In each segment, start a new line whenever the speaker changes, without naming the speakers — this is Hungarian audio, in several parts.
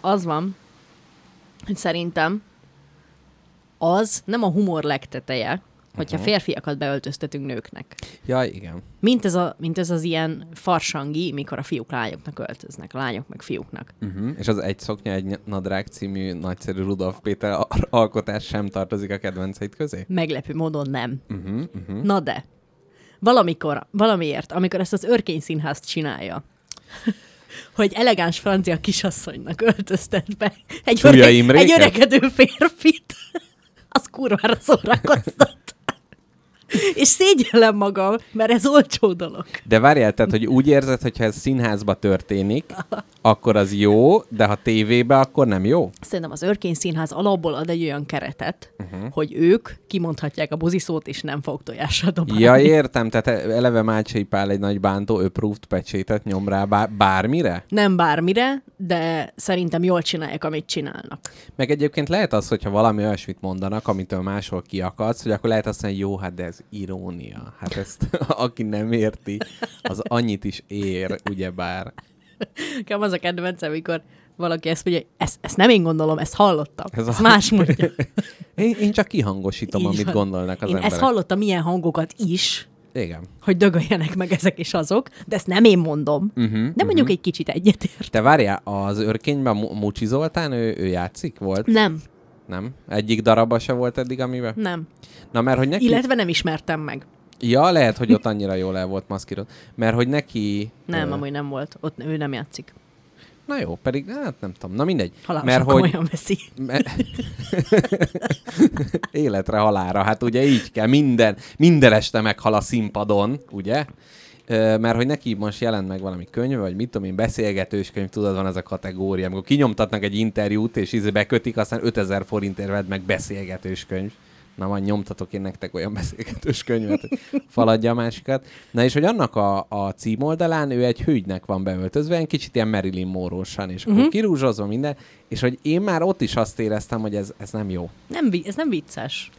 Az van, hogy szerintem az nem a humor legteteje, hogyha
Mhm.
férfiakat beöltöztetünk nőknek.
Ja, igen.
Mint ez, a, mint ez az ilyen farsangi, mikor a fiúk lányoknak öltöznek, lányok meg fiúknak.
Uh-huh. És az Egy szoknya, egy nadrág című nagyszerű Rudolf Péter al- alkotás sem tartozik a kedvenceid közé?
Meglepő módon nem.
Uh-huh, uh-huh.
Na de, valamikor, valamiért, amikor ezt az örkény színházt csinálja, hogy elegáns francia kisasszonynak öltöztet be egy, öreg, egy öregedő férfit, az kurvára szórakoztat. És szégyellem magam, mert ez olcsó dolog.
De várjál, tehát, hogy úgy érzed, hogyha ez színházba történik, akkor az jó, de ha tévébe, akkor nem jó?
Szerintem az Örkény Színház alapból ad egy olyan keretet, uh-huh. hogy ők kimondhatják a buziszót, és nem fog tojással dobálni.
Ja, értem, tehát eleve Mácsai Pál egy nagy bántó approved pecsétet nyom rá bár- bármire?
Nem bármire, de szerintem jól csinálják, amit csinálnak.
Meg egyébként lehet az, hogyha valami olyasmit mondanak, amitől máshol kiakadsz, hogy akkor lehet azt mondani, hogy jó, hát de ez irónia. Hát ezt aki nem érti, az annyit is ér, ugyebár.
Nekem az a kedvencem, amikor valaki ezt mondja, ezt, ezt nem én gondolom, ezt hallottam.
Ez a-
ezt más mondja.
Én, én csak kihangosítom,
Így
amit gondolnak az
én
emberek.
ezt hallottam milyen hangokat is,
Igen.
hogy dögöljenek meg ezek és azok, de ezt nem én mondom.
Uh-huh,
De mondjuk egy kicsit egyetért.
Te várjál, az örkényben Mu- Mucsi Zoltán, ő, ő játszik? Volt?
Nem,
Nem? Egyik darabba se volt eddig, amiben?
nem.
Na, mert hogy neki...
Illetve nem ismertem meg.
Ja, lehet, hogy ott annyira jól el volt maszkírozott. Mert hogy neki...
Nem,
ö,
amúgy nem volt. Ott ő nem játszik.
Na jó, pedig hát nem tudom. Na mindegy.
Halálosan
mert hogy...
komolyan veszi.
Életre halára, hát ugye így kell, minden, minden este meghal a színpadon, ugye? Mert hogy neki most jelent meg valami könyv, vagy mit tudom én, beszélgetős könyv, tudod, van ez a kategória, amikor kinyomtatnak egy interjút, és íze bekötik, aztán 5000 forintért vedd meg beszélgetős könyv. Na majd nyomtatok én nektek olyan beszélgetős könyvet, faladja a másikat. Na és hogy annak a, a címoldalán ő egy hölgynek van beöltözve, egy kicsit ilyen Marilyn Monroe-san, és akkor uh-huh. kirúzsozva minden, és hogy én már ott is azt éreztem, hogy ez, ez nem jó.
Nem, ez nem vicces.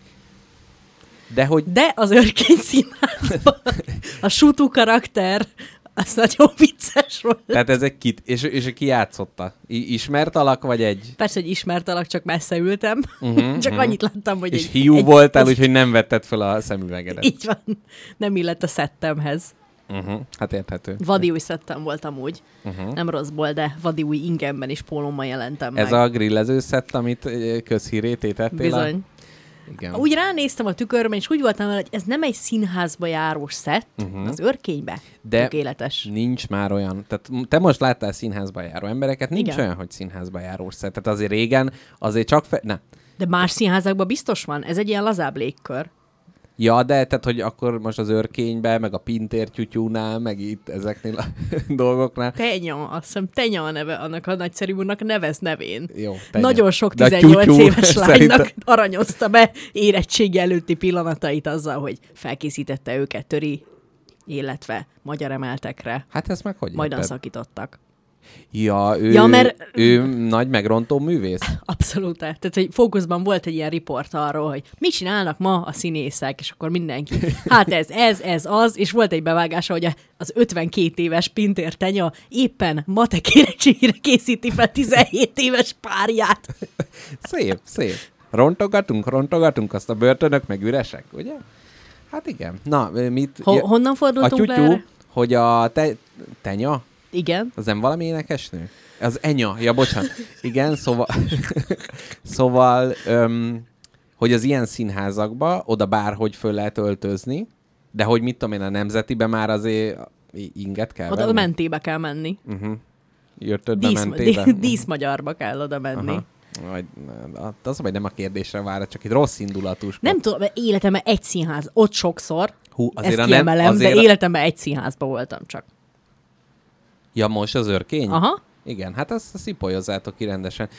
De hogy
De az örkény színházban a sútú karakter, az nagyon vicces volt.
Tehát ez egy kit, és, és ki játszotta? I- ismert alak, vagy egy?
Persze, hogy ismert alak, csak messze ültem.
Uh-huh,
Csak annyit láttam, hogy
És
egy,
hiú
egy,
voltál, úgyhogy nem vetted fel a szemüvegedet.
Így van. Nem illett a szettemhez.
Uh-huh. Hát érthető.
Vadi új szettem voltam úgy.
Uh-huh.
Nem rosszból, de vadi új ingemben és pólommal jelentem
Ez
meg.
a grillező szett, amit ö, közhírét étettél?
Bizony.
Igen.
Úgy ránéztem a tükörben, és úgy voltam vele, hogy ez nem egy színházba járós szett, uh-huh. az örkénybe.
De-
Tökéletes.
Nincs már olyan, tehát te most láttál színházba járó embereket, nincs
Igen.
olyan, hogy színházba járós szett. Tehát azért régen, azért csak fe... Ne.
De más színházakban biztos van. Ez egy ilyen lazább légkör.
Ja, de tehát, hogy akkor most az örkénybe, meg a Pintér tyútyúnál, meg itt ezeknél a dolgoknál.
Tenya, azt hiszem Tenya a neve annak a nagyszerű úrnak nevez nevén.
Jó, tegye.
Nagyon sok
De a
18
tyútyú
éves lánynak
szerintem-
aranyozta be érettségi előtti pillanatait azzal, hogy felkészítette őket töri, illetve magyar emeltekre.
Hát ezt meg hogy
Majdan
érted?
szakítottak.
Ja, ő,
Ja, mert-
ő nagy megrontó művész?
Abszolút. Tehát, hogy fókuszban volt egy ilyen riport arról, hogy mit csinálnak ma a színészek, és akkor mindenki, hát ez, ez, ez, az, és volt egy bevágása, hogy az 52 éves Pintér Tenya éppen matek érettségére készíti fel 17 éves párját.
Szép, szép. Rontogatunk, rontogatunk, azt a börtönök meg üresek, ugye? Hát igen. Na, mit...
Ho- honnan
a
fordultunk le? erre?
hogy a te, tenya,
Igen.
az nem valami énekesnő? Az enya, ja bocsánat. Igen, szóval, szóval öm, hogy az ilyen színházakba oda bárhogy föl lehet öltözni, de hogy mit tudom én, a nemzetibe már azért inget kell
Oda
venni?
mentébe kell menni.
Uh-huh. Jöttöd be
Dísz,
mentébe?
dí- díszmagyarba kell oda menni.
Aha. Vagy, az, hogy nem a kérdésre vár, csak egy rossz indulatús.
Nem tudom, mert életemben egy színház, ott sokszor,
Hú,
ezt
a
kiemelem,
azért
de
a-
életemben egy színházban voltam csak.
Ja, most az örkény?
Aha.
Igen, hát azt szipolyozátok ki rendesen.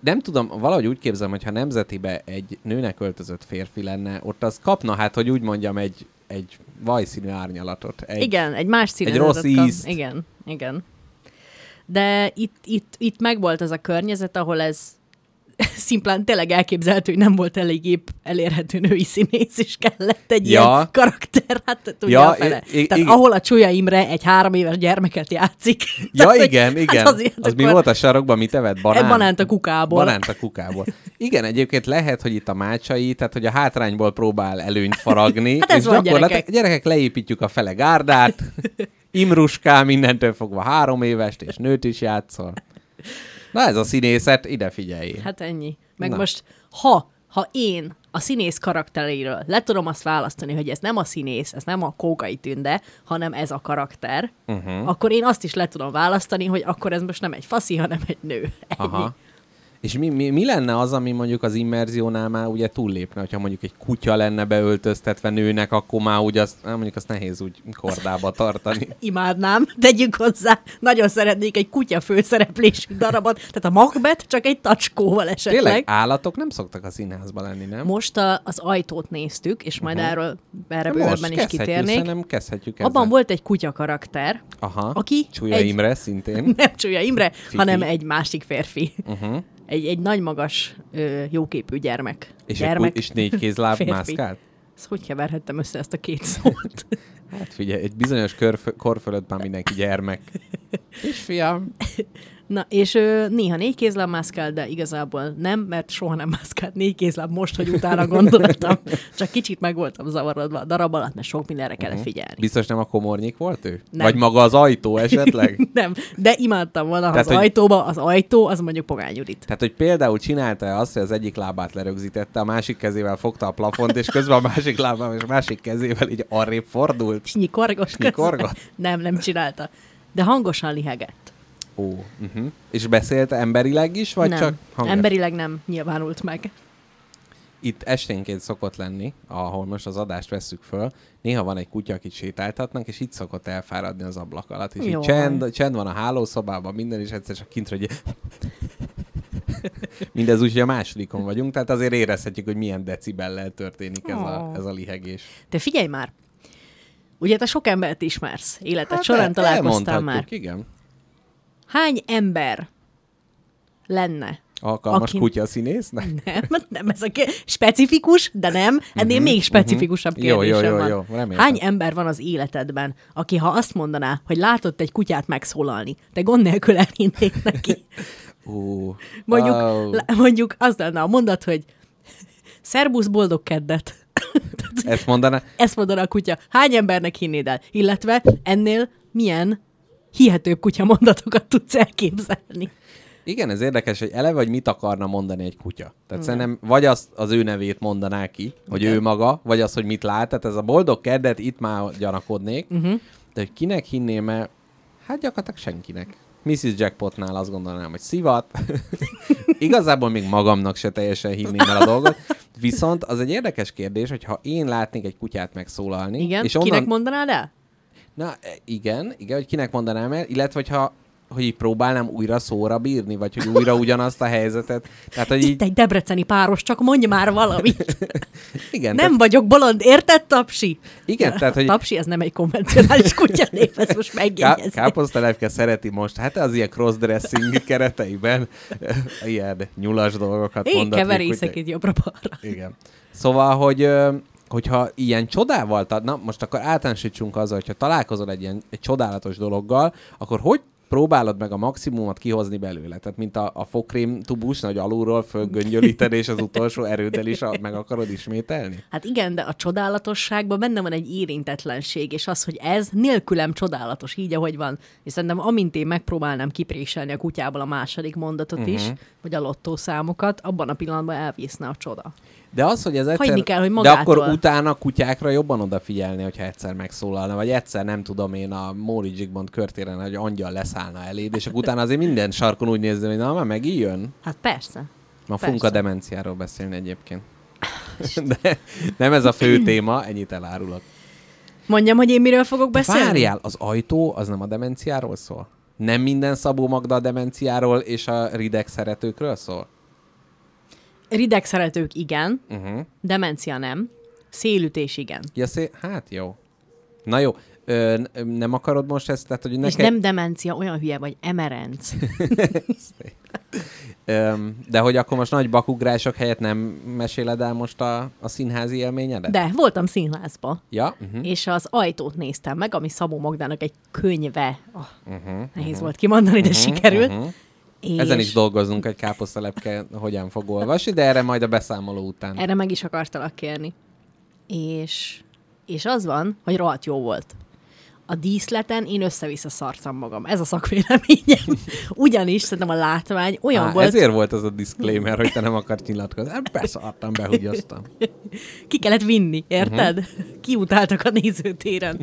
Nem tudom, valahogy úgy képzelem, hogy ha nemzetibe egy nőnek öltözött férfi lenne, ott az kapna, hát, hogy úgy mondjam, egy, egy vajszínű árnyalatot. Egy,
Igen, egy más színe.
rossz ízt.
Igen, igen. De itt, itt, itt megvolt ez a környezet, ahol ez szimplán tényleg elképzelhető, hogy nem volt elég épp elérhető női színész, és kellett egy
Ja.
ilyen karakter, hát tudja
Ja,
fele.
i- i-
Tehát
igen.
ahol a Csúlya Imre egy három éves gyermeket játszik.
Ja,
Tehát, hogy-
igen, igen.
Hát azért
az mi volt a sarokban, mit evett? Banán?
Banánt a kukából.
Banánt a kukából. Igen, egyébként lehet, hogy itt a mácsai, tehát hogy a hátrányból próbál előnyt faragni.
Hát ez
és
van,
gyakorlatilag
gyerekek.
gyerekek leépítjük a fele gárdát, Imruskál mindentől fogva három évest, és nőt is játszol. Na ez a színészet, ide figyelj.
Hát ennyi. Meg
Na.
Most, ha, ha én a színész karaktereiről le tudom azt választani, hogy ez nem a színész, ez nem a Kókai Tünde, hanem ez a karakter, uh-huh. akkor én azt is le tudom választani, hogy akkor ez most nem egy faszi, hanem egy nő. Ennyi.
Aha. És mi, mi, mi lenne az, ami mondjuk az immerziónál már ugye túllépne, hogyha mondjuk egy kutya lenne beöltöztetve nőnek, akkor már úgy azt, mondjuk azt nehéz úgy kordába tartani.
Imádnám, tegyük hozzá, nagyon szeretnék egy kutya főszereplésű darabot, tehát a Macbeth csak egy tacskóval esetleg.
Tényleg állatok nem szoktak a színházban lenni, nem?
Most a, az ajtót néztük, és majd uh-huh. erről erre bővebben is kitérnék.
Szerintem kezdhetjük ezzel.
Abban volt egy kutya karakter,
Aha.
aki
Csúlya
egy-
Imre szintén.
nem Csúlya Imre,
Fifi.
hanem egy másik férfi.
Uh-huh.
Egy, egy nagy magas, jóképű gyermek.
És, egy,
gyermek.
ku- és négy kézláb mászkált?
Ezt hogy keverhettem össze ezt a két szót?
Hát figyelj, egy bizonyos kör, kor fölött már mindenki gyermek. Kisfiam.
Na, és ö, néha négy kézláb mászkál, de igazából nem, mert soha nem mászkált négy kézláb most, hogy utána gondoltam. Csak kicsit meg voltam zavarodva a darab alatt, mert sok mindenre kellett figyelni.
Biztos nem a komornyik volt ő?
Nem.
Vagy maga az ajtó esetleg?
Nem, de imádtam volna, ha
Tehát,
az
hogy-
ajtóba, az ajtó, az mondjuk Pogány Judit.
Tehát, hogy például csinálta azt, hogy az egyik lábát lerögzítette, a másik kezével fogta a plafont, és közben a másik lábával és a másik kezével így arrébb fordult.
És
Nyikorgott?
közben. Nem, nem csinálta. De hangosan lihegett.
Ó, uh-huh. És beszélt emberileg is, vagy
nem,
csak hangos?
emberileg nem nyilvánult meg.
Itt esténként szokott lenni, ahol most az adást vesszük föl, néha van egy kutya, akit sétáltatnak, és itt szokott elfáradni az ablak alatt. És így
Jaj.
csend, csend van a hálószobában, minden, és egyszer csak kintre, hogy Mindez úgy, hogy a másodikon vagyunk, tehát azért érezhetjük, hogy milyen decibellel történik ez, a,
Ó.
ez a lihegés.
Te figyelj már! Ugye te sok embert ismersz, életed hát során
el-
találkoztál már.
Igen.
Hány ember lenne?
Alkalmas
Akin-
kutya színésznek?
Nem, nem ez a ké- specifikus, de nem, ennél
Mhm,
még specifikusabb
mhm. Jó,
kérdésem
jó, jó,
van.
jó, reméltem.
Hány ember van az életedben, aki ha azt mondaná, hogy látott egy kutyát megszólalni, te gond nélkül elhinnék neki?
Ú,
Mondjuk,
ó,
lá- mondjuk az lenne a mondat, hogy szerbusz, boldog keddet.
Ezt mondaná?
Ezt mondaná a kutya. Hány embernek hinnéd el? Illetve ennél milyen hihetőbb kutya mondatokat tudsz elképzelni?
Igen, ez érdekes, hogy eleve, hogy mit akarna mondani egy kutya. Tehát szerintem vagy azt az ő nevét mondaná ki, hogy
Igen.
ő maga, vagy az, hogy mit lát. Tehát ez a boldog keddet itt már gyanakodnék. Uh-huh. De hogy kinek hinném el, hát gyakorlatilag senkinek. Mrs. Jackpotnál azt gondolnám, hogy szivat. Igazából még magamnak se teljesen hinném el a dolgot. Viszont az egy érdekes kérdés, hogy ha én látnék egy kutyát megszólalni,
Igen?
és
Kinek
onnan...
mondanád el?
Na, e, igen, igen, hogy kinek mondanám el, illetve hogyha hogy így próbálnám újra szóra bírni, vagy hogy újra ugyanazt a helyzetet. Tehát, hogy így,
Itt egy debreceni páros, csak mondj már valamit.
igen,
Nem vagyok bolond, érted, Tapsi?
Igen, tehát, hogy-
Tapsi, ez nem egy konvencionális kutyanév, ezt most
Ká-
megjegyezni.
káposztelepke szereti most, hát az ilyen crossdressing kereteiben ilyen nyulas dolgokat
Én
mondatni.
keverészek
kutya-
itt jobbra-balra.
Igen. Szóval, hogy hogyha ilyen csodával, tad, na most akkor általánosítsunk azzal, hogyha találkozol egy ilyen egy csodálatos dologgal, akkor hogy próbálod meg a maximumot kihozni belőle? Tehát mint a, a fokrém tubus, hogy alulról fölgöngyölíted, és az utolsó erőddel is meg akarod ismételni?
Hát igen, de a csodálatosságban benne van egy érintetlenség, és az, hogy ez nélkülem csodálatos, így ahogy van. És szerintem amint én megpróbálnám kipréselni a kutyából a második mondatot uh-huh. is, vagy a lottószámokat, abban a pillanatban elvészne a csoda.
De az, hogy ez egyszer...
Hagyni kell, hogy
De
magától.
akkor utána kutyákra jobban odafigyelni, hogyha egyszer megszólalna, vagy egyszer nem tudom én a Móri Zsigmond körtéren, hogy angyal leszállna eléd, és akkor utána azért minden sarkon úgy nézni, hogy na, már megijön.
Hát persze.
Ma fogunk a
Persze.
demenciáról beszélni egyébként. De nem ez a fő téma, ennyit elárulok.
Mondjam, hogy én miről fogok beszélni?
Várjál, az ajtó az nem a demenciáról szól? Nem minden Szabó Magda a demenciáról és a rideg szeretőkről szól?
Rideg szeretők igen,
Uh-huh.
demencia nem, szélütés igen.
Ja, szé- hát jó. Na jó. Ö, nem akarod most ezt, tehát hogy
És
neked...
nem demencia, olyan hülye vagy, emerenc.
De hogy akkor most nagy bakugrások helyett nem meséled el most a, a színházi élményedet?
De voltam színházba,
Ja? Uh-huh.
és az ajtót néztem meg, ami Szabó Magdának egy könyve. Oh,
Uh-huh.
nehéz volt kimondani, de sikerült.
Uh-huh.
És
Ezen is dolgozunk, egy káposztelepke hogyan fog olvasni, de erre majd a beszámoló után.
erre meg is akartalak kérni. És, és az van, hogy rohadt jó volt. A díszleten én össze-vissza szartam magam. Ez a szakvéleményem. Ugyanis szerintem a látvány olyan
Á,
volt,
Ezért volt az a disclaimer, hogy te nem akart nyilatkozni. Hát Beszartam, behugyoztam.
ki kellett vinni, érted? Uh-huh. Kiutáltak a nézőtéren.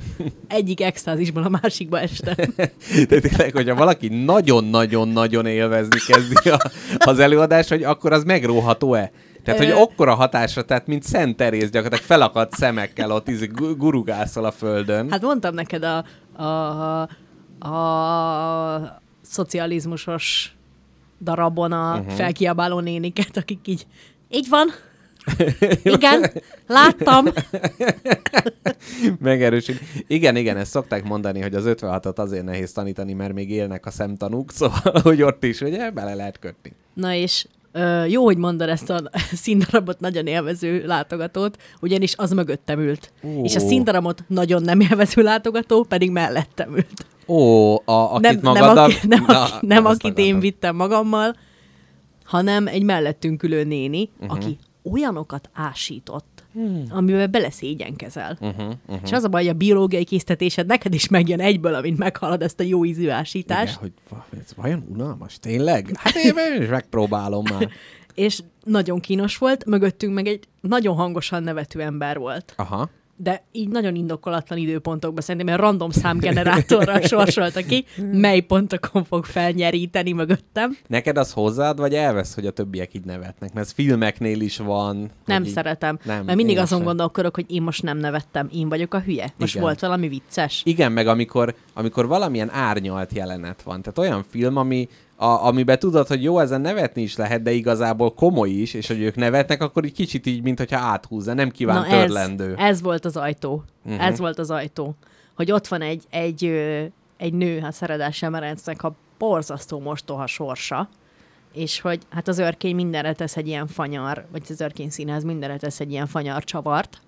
Egyik extázisból a másikba este.
De tényleg, hogyha valaki nagyon-nagyon-nagyon élvezni kezdi a, az előadást, hogy akkor az megróható-e? Tehát, hogy okkora hatásra, tehát mint Szent Teréz gyakorlatilag felakadt szemekkel ott gu- gurugászol a földön.
Hát mondtam neked a, a, a szocializmusos darabon a uh-huh. felkiabáló néniket, akik így, így van, igen, láttam.
Megerősít. Igen, igen, ezt szokták mondani, hogy az 56-ot azért nehéz tanítani, mert még élnek a szemtanúk, szóval, hogy ott is, ugye, bele lehet kötni.
Na és jó, hogy mondod ezt a színdarabot nagyon élvező látogatót, ugyanis az mögöttem ült.
Ó.
És a színdarabot nagyon nem élvező látogató pedig mellettem ült.
Ó, a, akit
nem, nem,
magaddal...
aki, nem,
Na,
aki, nem akit én vittem magammal, hanem egy mellettünk ülő néni, uh-huh. aki olyanokat ásított, hmm. amivel beleszégyenkezel.
Uh-huh, uh-huh.
És az a baj, hogy a biológiai késztetésed neked is megjön egyből, amint meghallod ezt a jó ízű ásítást.
Igen, hogy ez vajon unalmas? Tényleg? Hát én is megpróbálom már.
És nagyon kínos volt, mögöttünk meg egy nagyon hangosan nevető ember volt.
Aha.
De így nagyon indokolatlan időpontokban szerintem egy random számgenerátorral sorsolta ki, mely pontokon fog felnyeríteni mögöttem.
Neked az hozzáad, vagy elvesz, hogy a többiek így nevetnek? Mert ez filmeknél is van.
Nem
így...
szeretem.
Nem,
mert mindig azon
sem.
gondolkodok, hogy én most nem nevettem, én vagyok a hülye. Most
Igen.
volt valami vicces.
Igen, meg amikor, amikor valamilyen árnyalt jelenet van. Tehát olyan film, ami, a, amiben tudod, hogy jó, ezen nevetni is lehet, de igazából komoly is, és hogy ők nevetnek, akkor egy kicsit így, mintha áthúzza, nem kíván
ez,
törlendő.
ez volt az ajtó. Uh-huh. Ez volt az ajtó. Hogy ott van egy, egy, egy nő, a Szeredás Emerencnek a borzasztó mostoha sorsa, és hogy hát az örkény mindenre tesz egy ilyen fanyar, vagy az örkény színház mindenre tesz egy ilyen fanyar csavart.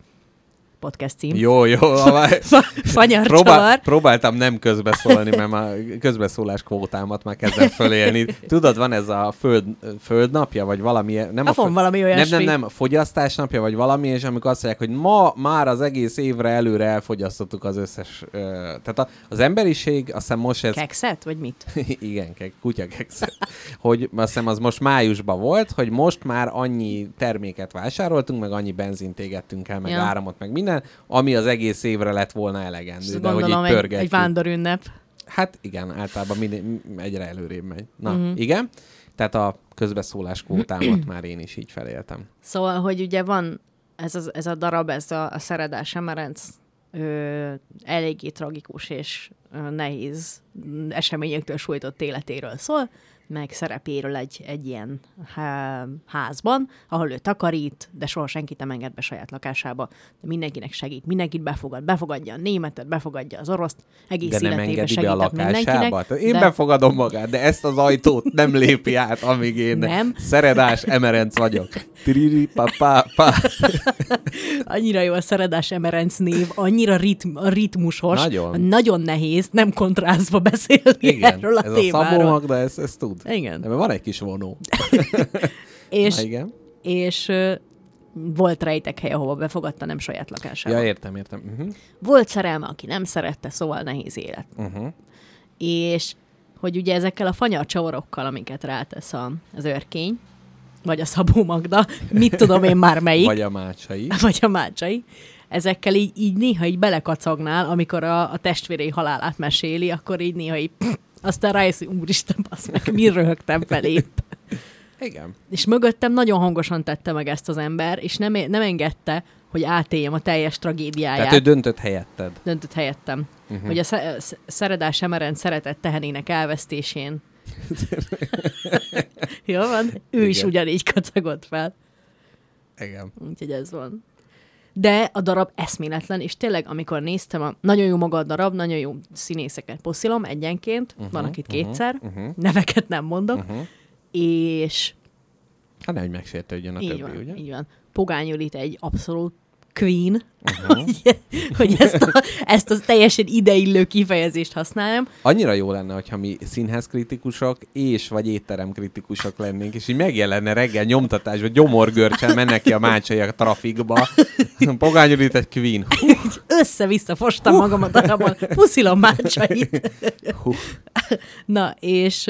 Podcast cím.
Jó, jó. a-
Fa- fanyar
Próbál, próbáltam nem közbeszólni, mert már közbeszólás kvótámat már kezdem fölélni. Tudod, van ez a föld, földnapja, vagy valami... Nem
Hát van
föld-
valami
nem,
olyasmi.
nem, nem, a fogyasztásnapja, vagy valami, és amikor azt mondják, hogy ma már az egész évre előre elfogyasztottuk az összes... Ö, tehát a, az emberiség, azt hiszem most ez...
Kekszet, vagy mit?
Igen, ke- kutyakex. hogy azt hiszem az most májusban volt, hogy most már annyi terméket vásároltunk, meg annyi benzint égettünk el, meg
ja.
áramot, meg minden, ami az egész évre lett volna elegendő.
Ezt
de hogy így
egy, egy vándorünnep.
Hát igen, általában minél, m- egyre előrébb megy. Na, uh-huh. igen. Tehát a közbeszólás kvótámat már én is így feléltem.
Szóval, hogy ugye van ez, az, ez a darab, ez a, a Szeredás Emerenc ö, eléggé tragikus és ö, nehéz mm, eseményektől sújtott életéről szól, meg szerepéről egy, egy ilyen há, házban, ahol ő takarít, de soha senkit nem enged be saját lakásába, de mindenkinek segít, mindenkit befogad, befogadja a németet, befogadja az oroszt, egész
De nem
életében
lakásába.
mindenkinek.
Tehát Én
de-
befogadom magát, de ezt az ajtót nem lépi át, amíg én
Nem.
szeredás emerenc vagyok. Tiriri, pa, pa, pa.
Annyira jó a Szeredás Emerenc név, annyira ritm, ritmusos,
Nagyon.
nagyon nehéz nem kontrázva beszélni
Igen,
erről a
ez a Szabó
témáról.
Magda, ezt, ezt tud.
Igen.
De mert van egy kis vonó.
és,
Na, igen.
és volt rejtek hely, ahova befogadta, nem saját lakásába.
Ja, értem, értem. Uh-huh.
Volt szerelme, aki nem szerette, szóval nehéz élet.
Uh-huh.
És hogy ugye ezekkel a fanyar csavarokkal, amiket rátesz a, az örkény, vagy a Szabó Magda, mit tudom én már melyik,
Vagy a mácsai.
vagy a mácsai, ezekkel így, így néha így belekacagnál, amikor a, a testvérei halálát meséli, akkor így néha így, aztán rájössz, hogy úristen, basz meg, mi röhögtem felé.
Igen.
És mögöttem nagyon hangosan tette meg ezt az ember, és nem, nem engedte, hogy átéljem a teljes tragédiáját.
Tehát ő döntött helyetted.
Döntött helyettem. Uh-huh. Hogy a sz- Szeredás Emeren szeretett tehenének elvesztésén. Jó van? Ő is
Igen.
ugyanígy kacagott fel.
Igen.
Úgyhogy ez van. De a darab eszméletlen, és tényleg, amikor néztem, a, nagyon jó maga a darab, nagyon jó színészeket poszilom egyenként, uh-huh, van akit kétszer, uh-huh. neveket nem mondok, uh-huh. és
Hát nehogy megsértődjön a
így
többi,
van,
ugye?
így van. Pogány Judit egy abszolút queen, uh-huh. hogy, hogy ezt, a, ezt a teljesen ideillő kifejezést használjam.
Annyira jó lenne, hogyha mi színházkritikusok és vagy étteremkritikusok lennénk, és így megjelenne reggel nyomtatásban, gyomorgörcsel mennek ki a mácsai a trafikba. Pogányul itt egy queen.
Össze-vissza fostam magam a darabon, puszilom mácsait.
Hú.
Na, és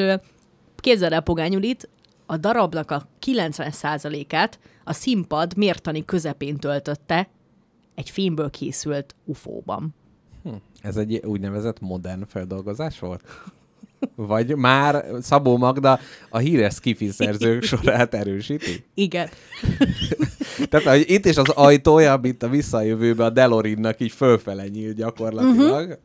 képzeld el Pogányulit, a darabnak a 90%-át a színpad mértani közepén töltötte egy filmből készült ufóban.
Ez egy úgynevezett modern feldolgozás volt? Vagy már Szabó Magda a híres skifi szerzők sorát erősíti?
Igen.
Tehát hogy itt is az ajtója, mint a visszajövőbe a Delorinnak így fölfele nyílt gyakorlatilag. Uh-huh.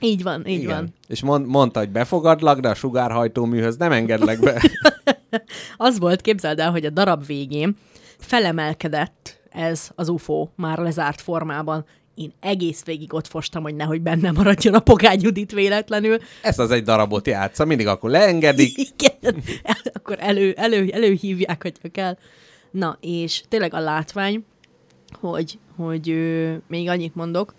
Így van, így van.
És mond, mondta, hogy befogadlak, de a sugárhajtóműhöz nem engedlek be.
Az volt, képzeld el, hogy a darab végén felemelkedett ez az UFO már lezárt formában. Én egész végig ott fostam, hogy nehogy benne maradjon a Pogány Judit véletlenül.
Ezt az egy darabot játsza, mindig akkor leengedik.
Igen, akkor elő, elő, előhívják, hogyha kell. Na, és tényleg a látvány, hogy, hogy ö, még annyit mondok,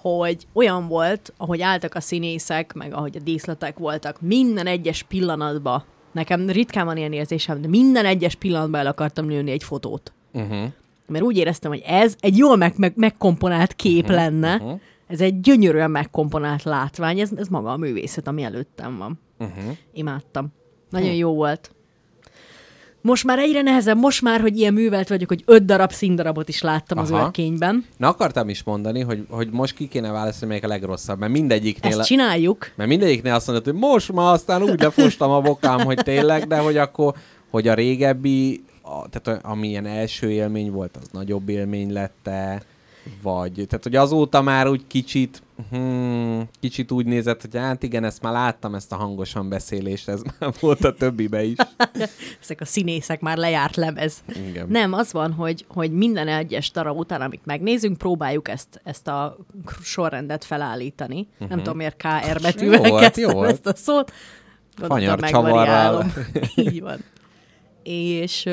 hogy olyan volt, ahogy álltak a színészek, meg ahogy a díszletek voltak, minden egyes pillanatban, nekem ritkán van ilyen érzésem, de minden egyes pillanatban el akartam lőni egy fotót.
Uh-huh.
Mert úgy éreztem, hogy ez egy jól meg, meg, megkomponált kép uh-huh, lenne, uh-huh. ez egy gyönyörűen megkomponált látvány, ez, ez maga a művészet, ami előttem van.
Uh-huh.
Imádtam. Nagyon jó volt. Most már egyre nehezebb, most már, hogy ilyen művelt vagyok, hogy öt darab színdarabot is láttam az
Aha.
őrkényben.
Na akartam is mondani, hogy, hogy most ki kéne választani, melyik a legrosszabb, mert mindegyiknél...
Ezt csináljuk.
Mert mindegyiknél azt mondod, hogy most ma aztán úgy lefostam a bokám, hogy tényleg, de hogy akkor, hogy a régebbi, a, tehát ami ilyen első élmény volt, az nagyobb élmény lette, vagy, tehát hogy azóta már úgy kicsit, hmm, kicsit úgy nézett, hogy hát igen, ezt már láttam, ezt a hangosan beszélést, ez már volt a többibe is.
Ezek a színészek már lejárt lemez.
Igen.
Nem, az van, hogy, hogy minden egyes darab után, amit megnézünk, próbáljuk ezt, ezt a sorrendet felállítani. Uh-huh. Nem tudom, miért KR betűvel
Mhm. Jó
kezdtem
jó
ezt a szót.
Fanyar csavarral.
Így van. És,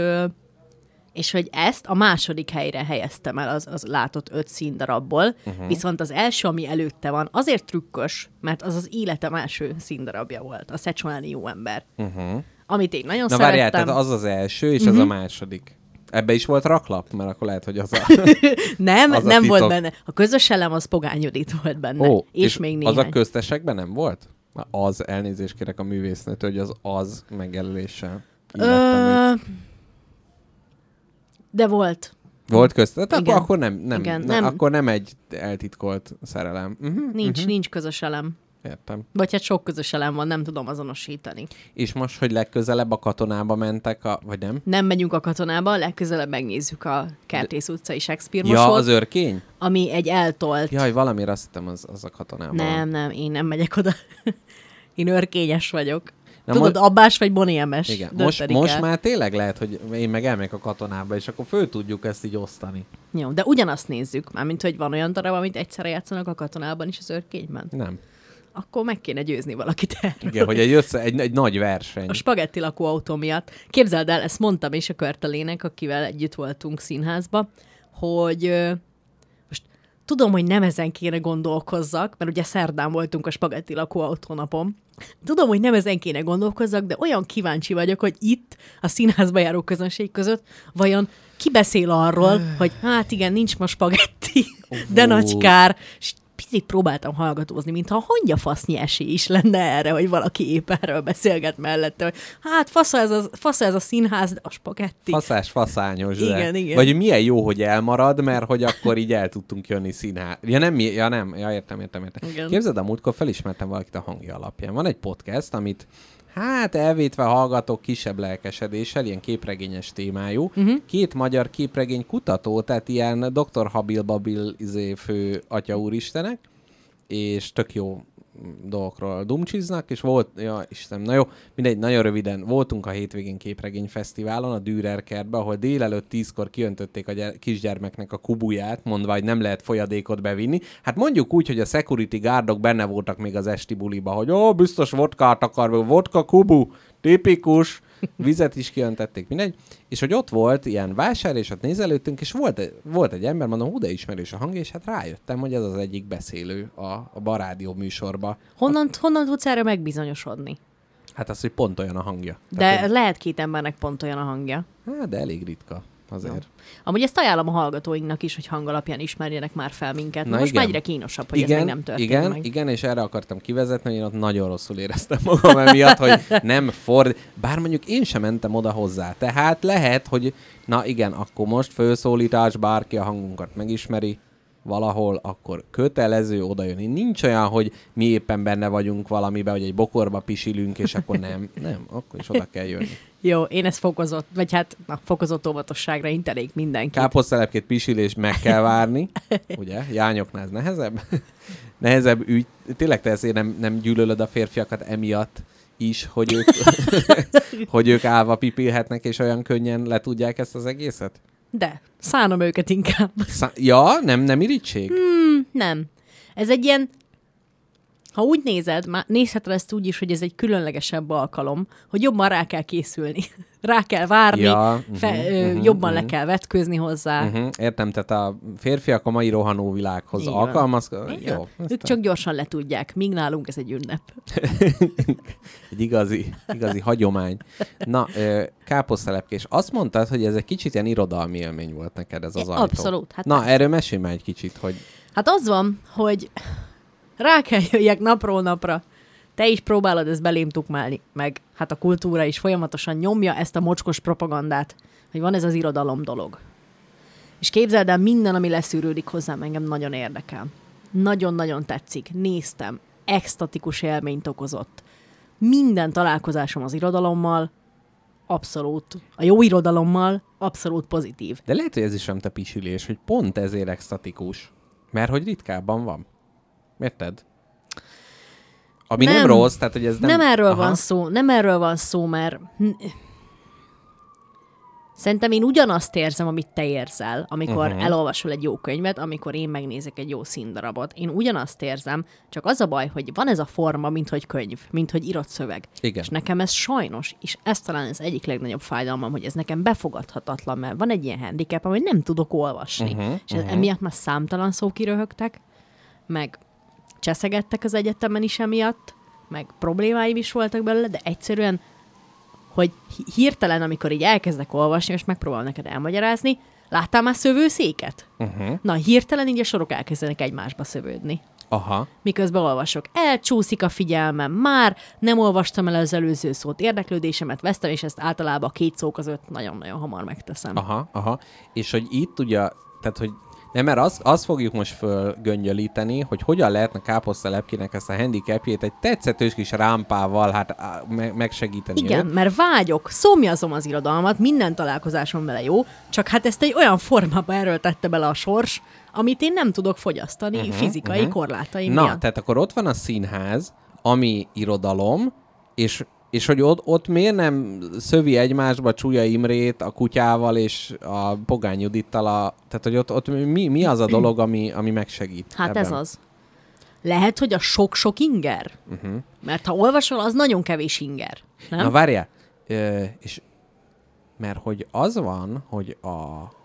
és hogy ezt a második helyre helyeztem el az, az látott öt színdarabból,
Mhm.
uh-huh. viszont az első, ami előtte van, azért trükkös, mert az az életem első színdarabja volt, a Szecsoláni jó ember.
Uh-huh.
Amit én nagyon
Na várjál,
szerettem.
tehát az az első, és uh-huh. ez a második. Ebbe is volt raklap? Mert akkor lehet, hogy az a...
Nem,
Az a
nem volt
titok.
benne. A közös elem az Pogány Judit volt benne.
Ó,
és, és még néhány.
Az a köztesekben nem volt? Na, Az, elnézést kérek a művésznőtől, hogy az az megjelöléssel. illettem őt.
De volt.
Volt közt? Tehát akkor, akkor nem, nem,
Igen,
nem,
nem.
akkor nem egy eltitkolt szerelem. Uh-huh,
Nincs, uh-huh. nincs közös elem.
Értem.
Vagy hát sok közös elem van, nem tudom azonosítani.
És most, hogy legközelebb a katonába mentek, a, vagy nem?
Nem megyünk a katonába, legközelebb megnézzük a Kertész utcai Shakespeare
Ja,
mosót,
az őrkény?
ami egy eltolt...
Jaj, valamire azt hittem, az, az a katonában.
Nem, nem, én nem megyek oda. én őrkényes vagyok.
Na,
Tudod,
mo-
Abbás vagy Boniemes?
Igen, most, most
el.
már tényleg lehet, hogy én meg elmegyek a katonába, és akkor föl tudjuk ezt így osztani.
Jó, de ugyanazt nézzük. Mármint, hogy van olyan darab, amit egyszerre játszanak a katonában is az őrkényben.
Nem.
Akkor meg kéne győzni valakit erről.
Igen, hogy egy, össze, egy, egy nagy verseny.
A spagetti lakóautó miatt. Képzeld el, ezt mondtam is a Körtelének, akivel együtt voltunk színházba, hogy most tudom, hogy nem ezen kéne gondolkozzak, mert ugye szerdán voltunk a spagetti lakóautónapon. Tudom, hogy nem ezen kéne gondolkozzak, de olyan kíváncsi vagyok, hogy itt a színházba járó közönség között vajon ki beszél arról, hogy hát igen, nincs ma spagetti, de nagy kár, picit próbáltam hallgatózni, mintha hangya fasznyi esély is lenne erre, hogy valaki épp erről beszélget mellette, hogy hát fasza ez a, fasza ez a színház, de a spagetti.
Faszás, faszányos. de.
Igen, igen.
Vagy milyen jó, hogy elmarad, mert hogy akkor így el tudtunk jönni színház. Ja nem, ja nem, ja értem, értem, értem.
Igen.
Képzeld, a múltkor felismertem valakit a hangja alapján. Van egy podcast, amit hát elvétve hallgatok kisebb lelkesedéssel, ilyen képregényes témájú. Uh-huh. Két magyar képregény kutató, tehát ilyen Dr. Habil Babil izé, fő atya úristenek, és tök jó dolgokról dumcsiznak, és volt, ja Istenem, na jó, mindegy, nagyon röviden, voltunk a hétvégén képregényfesztiválon, a Dürer kertben, ahol délelőtt tízkor kiöntötték a gyere, kisgyermeknek a kubuját, mondva, hogy nem lehet folyadékot bevinni. Hát mondjuk úgy, hogy a security gárdok benne voltak még az esti buliba, hogy ó, biztos vodkát akar, vodka kubu, tipikus, vizet is kiöntették, mindegy. És hogy ott volt ilyen vásár, és ott nézelődtünk, és volt, volt egy ember, mondom, hú, de ismerős a hang, és hát rájöttem, hogy ez az egyik beszélő a, a barádió műsorba.
Honnan, honnan tudsz erre megbizonyosodni?
Hát az, hogy pont olyan a hangja.
De
Tehát,
lehet két embernek pont olyan a hangja.
hát, de elég ritka azért.
Amúgy ezt ajánlom a hallgatóinknak is, hogy hangalapján ismerjenek már fel minket.
Na
Na Most
igen.
már egyre kínosabb, hogy ez még nem történt
igen,
meg.
igen, és erre akartam kivezetni, hogy én ott nagyon rosszul éreztem magam emiatt, hogy nem ford... Bár mondjuk én sem mentem oda hozzá. Tehát lehet, hogy na igen, akkor most főszólítás, bárki a hangunkat megismeri valahol, akkor kötelező oda jönni. Nincs olyan, hogy mi éppen benne vagyunk valamiben, hogy egy bokorba pisilünk, és akkor nem. Nem, akkor is oda kell jönni.
Jó, én ezt fokozott, vagy hát na, fokozott óvatosságra intenék mindenkit.
Káposztelepkét pisilés meg kell várni, ugye? Jányoknál ez nehezebb. nehezebb ügy. Tényleg te ezért nem, nem gyűlölöd a férfiakat emiatt is, hogy ők, hogy ők állva pipilhetnek, és olyan könnyen le tudják ezt az egészet?
De, szánom őket inkább.
Szá- ja, nem, nem irítség?
Nem. Ez egy ilyen, ha úgy nézed, már nézheted ezt úgy is, hogy ez egy különlegesebb alkalom, hogy jobban rá kell készülni. Rá kell várni,
Ja,
fe,
mhm,
ö,
mhm,
jobban
mhm.
le kell vetközni hozzá.
Uh-huh, értem, tehát a férfiak a mai rohanó világhoz alkalmazkodnak. Jó,
Ők csak gyorsan letudják, míg nálunk ez egy ünnep.
Egy igazi, igazi hagyomány. Na, káposztelepkés, azt mondtad, hogy ez egy kicsit ilyen irodalmi élmény volt neked ez az ajtó.
Abszolút. Hát,
Na, erről mesélj már egy kicsit, hogy
hát az van, hogy rá kell jöjjek napról napra. Te is próbálod ezt belém tukmálni, meg hát a kultúra is folyamatosan nyomja ezt a mocskos propagandát, hogy van ez az irodalom dolog. És képzeld el, minden, ami leszűrődik hozzám, engem nagyon érdekel. Nagyon-nagyon tetszik. Néztem. Extatikus élményt okozott. Minden találkozásom az irodalommal, abszolút, a jó irodalommal, abszolút pozitív.
De lehet, hogy ez is nem te pisilés, hogy pont ezért extatikus. Mert hogy ritkábban van. Érted? Ami nem, nem rossz, tehát hogy ez nem...
Nem, erről
Aha.
Van szó, nem erről van szó, mert szerintem én ugyanazt érzem, amit te érzel, amikor uh-huh. elolvasol egy jó könyvet, amikor én megnézek egy jó színdarabot. Én ugyanazt érzem, csak az a baj, hogy van ez a forma, mint hogy könyv, mint hogy írott szöveg.
Igen.
És nekem ez sajnos, és ez talán az egyik legnagyobb fájdalmam, hogy ez nekem befogadhatatlan, mert van egy ilyen handicap, hogy nem tudok olvasni. Uh-huh, és uh-huh. emiatt már számtalan szó kiröhögtek, meg cseszegettek az egyetemen is emiatt, meg problémáim is voltak belőle, de egyszerűen, hogy hi- hirtelen, amikor így elkezdek olvasni, és megpróbálom neked elmagyarázni, láttál már szövőszéket?
Uh-huh.
Na, hirtelen így a sorok elkezdenek egymásba szövődni.
Aha.
Miközben olvasok. Elcsúszik a figyelmem, már nem olvastam el az előző szót, érdeklődésemet vesztem, és ezt általában a két szó között nagyon-nagyon hamar megteszem.
Aha, aha. És hogy itt ugye, tehát hogy nem, mert azt, azt fogjuk most fölgöngyölíteni, hogy hogyan lehetne káposztelepkének ezt a handicapjét egy tetszetős kis rámpával hát me- megsegíteni.
Igen,
őt.
mert vágyok, szomjazom az irodalmat, minden találkozásom vele jó, csak hát ezt egy olyan formába erről tette bele a sors, amit én nem tudok fogyasztani uh-huh, fizikai uh-huh. korlátaim
Na,
miatt.
tehát akkor ott van a színház, ami irodalom, és, és hogy ott, ott miért nem szövi egymásba Csúlya Imrét a kutyával és a Pogány Judittal a... Tehát, hogy ott, ott mi, mi az a dolog, ami, ami megsegít?
Hát
ebben?
ez az. Lehet, hogy a sok-sok inger? Uh-huh. Mert ha olvasol, az nagyon kevés inger. Nem?
Na várjál, Ö, és mert hogy az van, hogy a,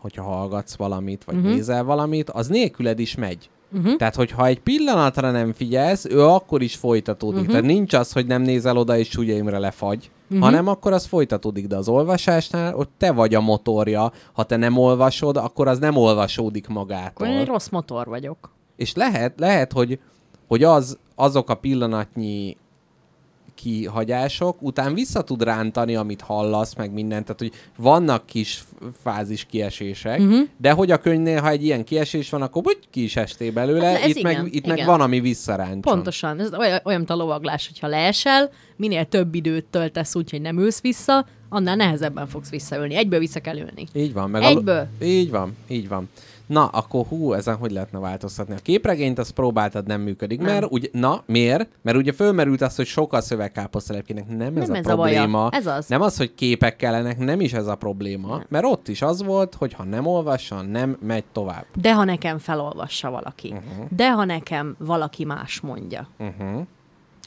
hogyha hallgatsz valamit, vagy uh-huh. nézel valamit, az nélküled is megy. Uh-huh. Tehát, hogyha egy pillanatra nem figyelsz, ő akkor is folytatódik. Uh-huh. Tehát nincs az, hogy nem nézel oda, és Csúlya Imre lefagy, uh-huh. hanem akkor az folytatódik. De az olvasásnál ott te vagy a motorja. Ha te nem olvasod, akkor az nem olvasódik magától.
Akkor én egy rossz motor vagyok.
És lehet, lehet hogy, hogy az, azok a pillanatnyi kihagyások után vissza tud rántani, amit hallasz, meg mindent. Tehát, hogy vannak kis fázis kiesések, uh-huh. de hogy a könyvnél, ha egy ilyen kiesés van, akkor úgy ki is estél belőle,
Hát
itt,
igen,
meg, itt meg
igen.
van, ami visszaráncson.
Pontosan. Ez olyan, olyan mint a lovaglás, hogyha leesel, minél több időt töltesz úgy, hogy nem ülsz vissza, annál nehezebben fogsz visszaülni. Egyből vissza kell ülni.
Így van. Meg
Egyből.
A... Így van, így van. Na, akkor hú, ezen hogy lehetne változtatni? A képregényt azt próbáltad, nem működik.
Nem.
Mert ugye, na, miért? Mert ugye fölmerült az, hogy sokkal szövegkáposztelepkének nem, nem ez,
Nem
a
ez a baja.
probléma.
Ez az.
Nem az, hogy képek kellenek, nem is ez a probléma.
Nem.
Mert ott is az volt, hogy ha nem olvasson, nem megy tovább.
De ha nekem felolvassa valaki. Uh-huh. De ha nekem valaki más mondja.
Uh-huh.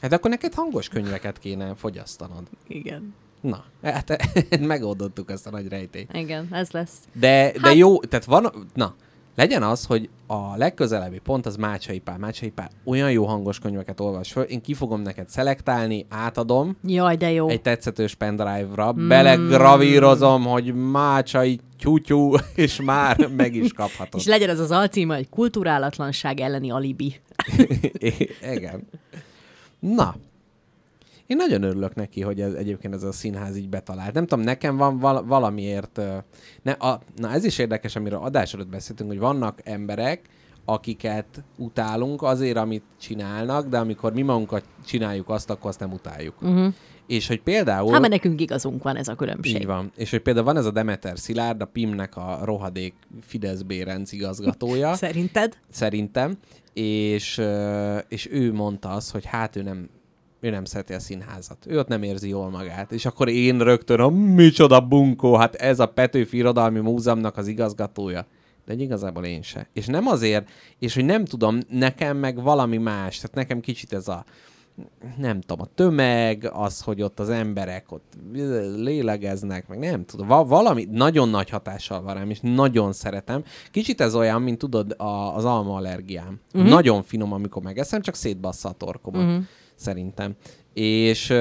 Hát akkor neked hangos könyveket kéne fogyasztanod.
Igen.
Na, hát megoldottuk ezt a nagy rejtélyt.
Igen, ez lesz.
De, de
Hát-
jó, tehát van, na, legyen az, hogy a legközelebbi pont az Mácsai Pál. Mácsai Pál olyan jó hangos könyveket olvas föl, én ki fogom neked szelektálni, átadom
Jaj, de jó.
egy tetszetős pendrive-ra, mm. belegravírozom, hogy Mácsai tyútyú, és már meg is kaphatod.
És legyen ez az alcíme, hogy kulturálatlanság elleni alibi.
Igen. Na, én nagyon örülök neki, hogy ez, egyébként ez a színház így betalált. Nem tudom, nekem van val- valamiért... Ne, a, na ez is érdekes, amiről adás előtt beszéltünk, hogy vannak emberek, akiket utálunk azért, amit csinálnak, de amikor mi magunkat csináljuk azt, akkor azt nem utáljuk.
Uh-huh.
És hogy például...
Hát, mert nekünk igazunk van ez a különbség.
Így van. És hogy például van ez a Demeter Szilárd, a PIM-nek a rohadék Fidesz Bérenc igazgatója
Szerinted?
szerintem, és, és ő mondta azt, hogy hát ő nem, ő nem szereti a színházat. Ő ott nem érzi jól magát. És akkor én rögtön, a micsoda bunkó, hát ez a Petőfi Irodalmi Múzeumnak az igazgatója. De igazából én se. És nem azért, és hogy nem tudom, nekem meg valami más. Tehát nekem kicsit ez a, nem tudom, a tömeg, az, hogy ott az emberek ott lélegeznek, meg nem tudom, va- valami nagyon nagy hatással van rám, és nagyon szeretem. Kicsit ez olyan, mint tudod, a, az alma allergiám. Uh-huh. Nagyon finom, amikor megeszem, csak szétbassza a torkomat, uh-huh. Szerintem. És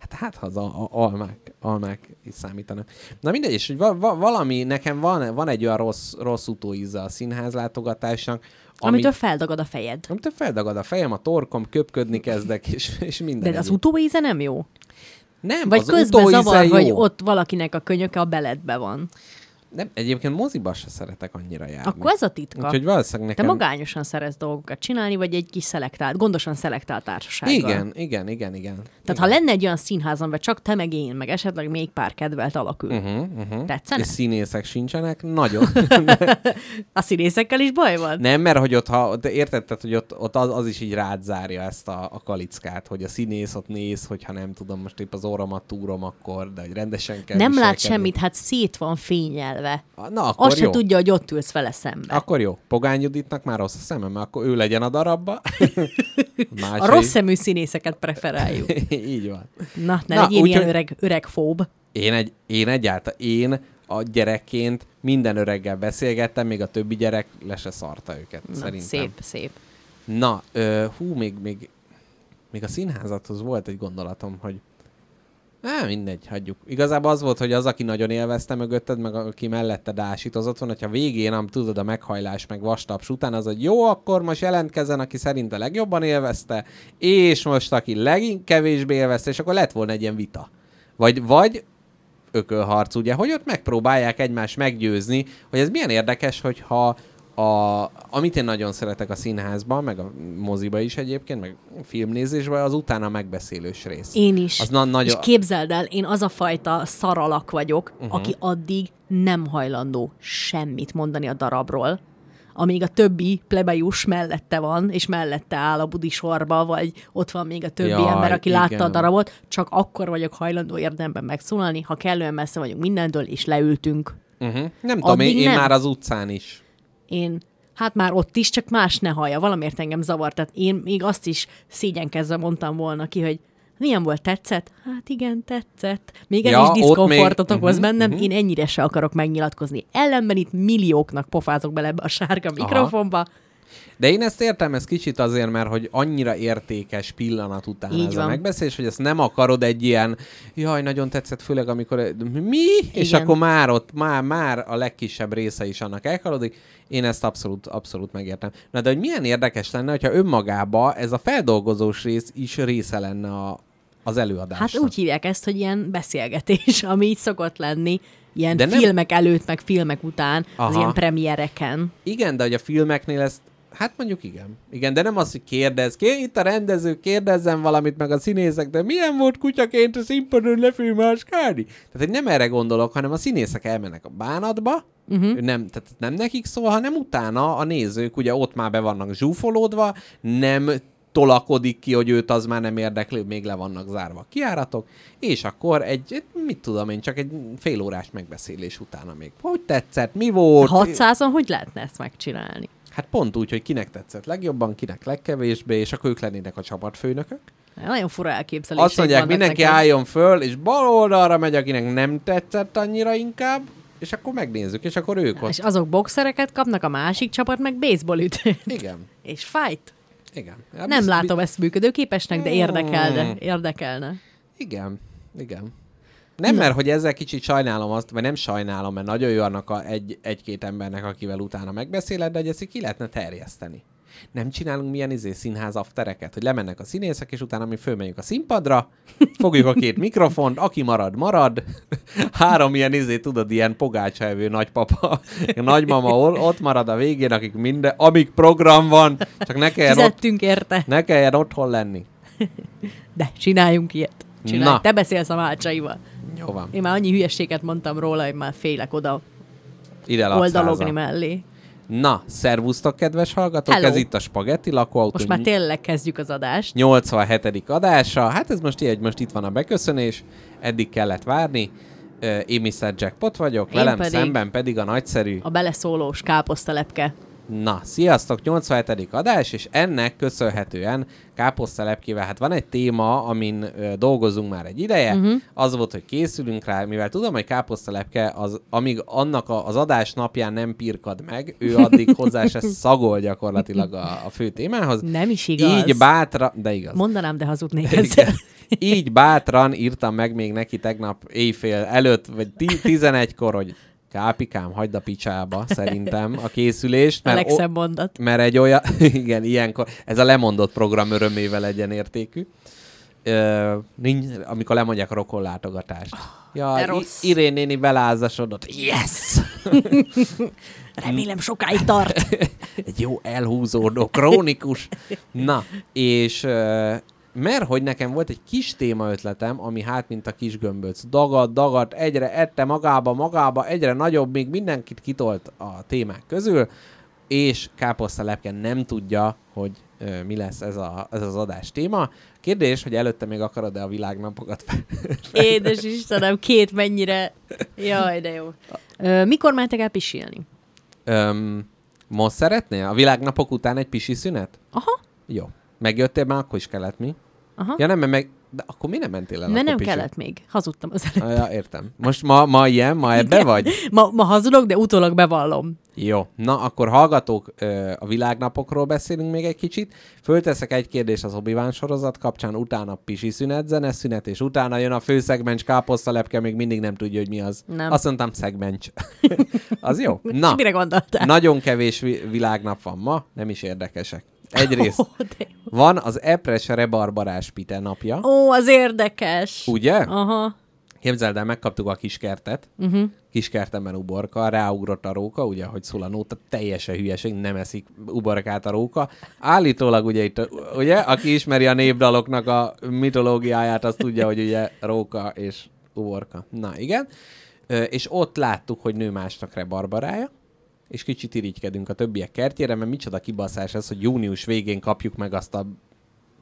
hát, hát ha az almák, almák is számítanak. Na mindegy, és hogy va, va, valami, nekem van, van egy olyan rossz, rossz utóíze a színház látogatásnak, ami,
Amitől feldagad a fejed.
Amitől feldagad a fejem, a torkom, köpködni kezdek, és, és minden.
De az utóíze nem jó?
Nem,
Vagy
az
közben zavar,
jó.
hogy ott valakinek a könyöke a beledbe van.
Nem, egyébként moziba se szeretek annyira járni.
Akkor ez a titka.
Úgyhogy valószínűleg
Te
nekem...
magányosan szerez dolgokat csinálni, vagy egy kis szelektált, gondosan szelektált társasággal.
Igen, igen, igen, igen.
Tehát
igen.
ha lenne egy olyan színház, amiben csak te meg én, meg esetleg még pár kedvelt alakül. Uh.
Uh-huh, uh-huh.
Tetszene?
És színészek sincsenek? Nagyon.
A színészekkel is baj van?
Nem, mert hogy ott, ha, de érted, tehát, hogy ott, ott az, az, is így rád zárja ezt a, a kalickát, hogy a színész ott néz, hogyha nem tudom, most épp az orromat túrom akkor, de hogy rendesen kell
Nem lát semmit, hát szét van fényelve.
Na, akkor
Azt se
jó.
tudja, hogy ott ülsz vele szembe.
Akkor jó. Pogány Juditnak már rossz a szemem, mert akkor ő legyen a darabba.
A rossz szemű színészeket preferáljuk.
Így van.
Na, ne
Na,
legyél
úgy,
ilyen
hogy-
öreg, öreg fób.
Én, egy, én egyáltalán, én a gyerekként minden öreggel beszélgettem, még a többi gyerek le se szarta őket,
Na,
szerintem.
szép, szép.
Na, ö, hú, még, még, még a színházathoz volt egy gondolatom, hogy Á, mindegy, hagyjuk. Igazából az volt, hogy az, aki nagyon élvezte mögötted, meg aki mellette dásítozott van, hogyha végén, am, tudod, a meghajlás, meg vastaps után, az, hogy jó, akkor most jelentkezzen, aki szerinte legjobban élvezte, és most aki legkevésbé élvezte, és akkor lett volna egy ilyen vita. Vagy, vagy ökölharc, ugye, hogy ott megpróbálják egymást meggyőzni, hogy ez milyen érdekes, hogyha a, amit én nagyon szeretek a színházban, meg a moziba is egyébként, meg filmnézésben, az utána megbeszélős rész.
Én is.
Az na- nagyon-
És képzeld el, én az a fajta szaralak vagyok, uh-huh. aki addig nem hajlandó semmit mondani a darabról, amíg a többi plebejus mellette van, és mellette áll a budi sorba, vagy ott van még a többi
Jaj,
ember, aki igen. látta a darabot, csak akkor vagyok hajlandó érdemben megszólalni, ha kellően messze vagyunk mindentől, és leültünk.
Uh-huh. Nem tudom, én,
Addig
én
nem.
már az utcán is.
Én, hát már ott is, csak más ne hallja, valamiért engem zavart. Tehát én még azt is szégyenkezve mondtam volna ki, hogy milyen volt, tetszett? Hát igen, tetszett. Még ez
Ja,
is
ott
diszkomfortot
még-
okoz
Mhm,
bennem,
mhm.
én ennyire se akarok megnyilatkozni. Ellenben itt millióknak pofázok bele ebbe a sárga mikrofonba.
De én ezt értem, ez kicsit azért, mert hogy annyira értékes pillanat után
Így
ez a
van.
megbeszélés, hogy ezt nem akarod egy ilyen, jaj, nagyon tetszett, főleg amikor mi? És
Igen.
akkor már ott, már, már a legkisebb része is annak elkalodik. Én ezt abszolút, abszolút megértem. Na de hogy milyen érdekes lenne, hogyha önmagába ez a feldolgozós rész is része lenne a, az előadásnak.
Hát úgy hívják ezt, hogy ilyen beszélgetés, ami így szokott lenni, ilyen
De
De
nem-
filmek előtt, meg filmek után, Aha. az ilyen premiereken.
Igen, de hogy a filmeknél ezt Hát mondjuk igen. Igen, de nem az, hogy kérdez. Ké, itt a rendező, kérdezzen valamit, meg a színészek, de milyen volt kutyaként a színpadon lefőmáskálni? Tehát, hogy nem erre gondolok, hanem a színészek elmennek a bánatba, uh-huh. nem, tehát nem nekik szól, hanem utána a nézők ugye ott már be vannak zsúfolódva, nem tolakodik ki, hogy őt az már nem érdekli, még le vannak zárva a kiáratok, és akkor egy, mit tudom én, csak egy fél órás megbeszélés utána még. Hogy tetszett, mi volt?
600-on hogy lehetne ezt megcsinálni?
Hát pont úgy, hogy kinek tetszett legjobban, kinek legkevésbé, és akkor ők lennének a csapatfőnökök.
Nagyon fura elképzelés.
Azt mondják, mindenki nekem. álljon föl, és bal oldalra megy, akinek nem tetszett annyira inkább, és akkor megnézzük, és akkor ők
ott. És azok boxereket kapnak, a másik csapat meg baseballütőt.
Igen.
és fight.
Igen.
Ja, nem biz... látom ezt működőképesnek, de érdekelne. Hmm. Érdekelne.
Igen, igen. Nem, mert hogy ezzel kicsit sajnálom azt, vagy nem sajnálom, mert nagyon jó annak a egy, egy-két embernek, akivel utána megbeszéled, de hogy ezt ki lehetne terjeszteni. Nem csinálunk milyen izé színház aftereket, hogy lemennek a színészek, és utána mi fölmegyünk a színpadra, fogjuk a két mikrofont, aki marad, marad. Három ilyen izé, tudod, ilyen pogácsevő nagypapa, nagymama ott marad a végén, akik minden, amíg program van, csak ne kelljen,
ott, érte.
ne kelljen otthon lenni.
De csináljunk ilyet. Csinálj. Na. Te beszélsz a mácsaival.
Jó van.
Én már annyi hülyességet mondtam róla, hogy már félek oda Ide oldalogni mellé.
Na, szervusztok, kedves hallgatók, Hello. ez itt a Spagetti lakóautó.
Most már tényleg kezdjük az adást.
87. adása. Hát ez most így, most itt van a beköszönés, eddig kellett várni. Én Mr. Jackpot vagyok, Én velem pedig szemben pedig a nagyszerű...
A beleszólós káposztalepke.
Na, sziasztok, 87. adás, és ennek köszönhetően káposztelepkével, hát van egy téma, amin ö, dolgozunk már egy ideje, uh-huh. az volt, hogy készülünk rá, mivel tudom, hogy káposztelepke, az, amíg annak a, az adás napján nem pirkad meg, ő addig hozzá se szagol gyakorlatilag a, a fő témához.
Nem is igaz.
Így bátra, de igaz.
Mondanám, de hazudnék ezzel.
Így bátran írtam meg még neki tegnap éjfél előtt, vagy 11-kor, hogy Kápikám, hagyd a picsába, szerintem a készülést.
Mert, a legszebb mondat.
Mert egy olyan, igen, ilyenkor, ez a lemondott program örömével legyen értékű. Ö, nincs, amikor lemondják a rokon látogatást.
Ja, rossz.
Irén néni belázasodott. Yes!
Remélem sokáig tart.
egy jó elhúzódó, krónikus. Na, és mert hogy nekem volt egy kis téma ötletem, ami hát mint a kis gömböc. Dagad, dagad, egyre ette magába, magába, egyre nagyobb, még mindenkit kitolt a témák közül, és Káposzta Lepke nem tudja, hogy ö, mi lesz ez, a, ez az adás téma. Kérdés, hogy előtte még akarod-e a világnapokat fel?
Édes Istenem, két mennyire... Jaj, de jó. Ö, mikor mentek el pisilni?
Öm, most szeretnél? A világnapok után egy pisi szünet?
Aha.
Jó. Megjöttél már, akkor is kellett mi?
Aha.
Ja nem, mert meg... De akkor mi nem mentél el?
Mert nem kellett még. Hazudtam az előtt.
Ah, ja, értem. Most ma, ma ilyen? Ma ebbe Igen. vagy?
Ma, ma hazudok, de utólag bevallom.
Jó. Na, akkor hallgatók, a világnapokról beszélünk még egy kicsit. Fölteszek egy kérdést az obi sorozat kapcsán, utána pisi szünet, zene szünet, és utána jön a főszegmencs káposztalepke, még mindig nem tudja, hogy mi az.
Nem.
Azt mondtam szegmencs. az jó? Na,
mire gondoltál?
Nagyon kevés világnap van ma, nem is érdekesek. Egyrészt oh, van az Epres Rebarbarás Pite napja.
Ó, az érdekes.
Ugye?
Aha.
Képzeld el, megkaptuk a kiskertet.
Uh-huh.
Kiskertemben uborka, ráugrott a róka, ugye, hogy szól a nóta, teljesen hülyeség, nem eszik uborkát a róka. Állítólag ugye itt, ugye, aki ismeri a népdaloknak a mitológiáját, az tudja, hogy ugye róka és uborka. Na, igen. És ott láttuk, hogy nő másnak rebarbarája és kicsit irigykedünk a többiek kertjére, mert micsoda kibaszás ez, hogy június végén kapjuk meg azt a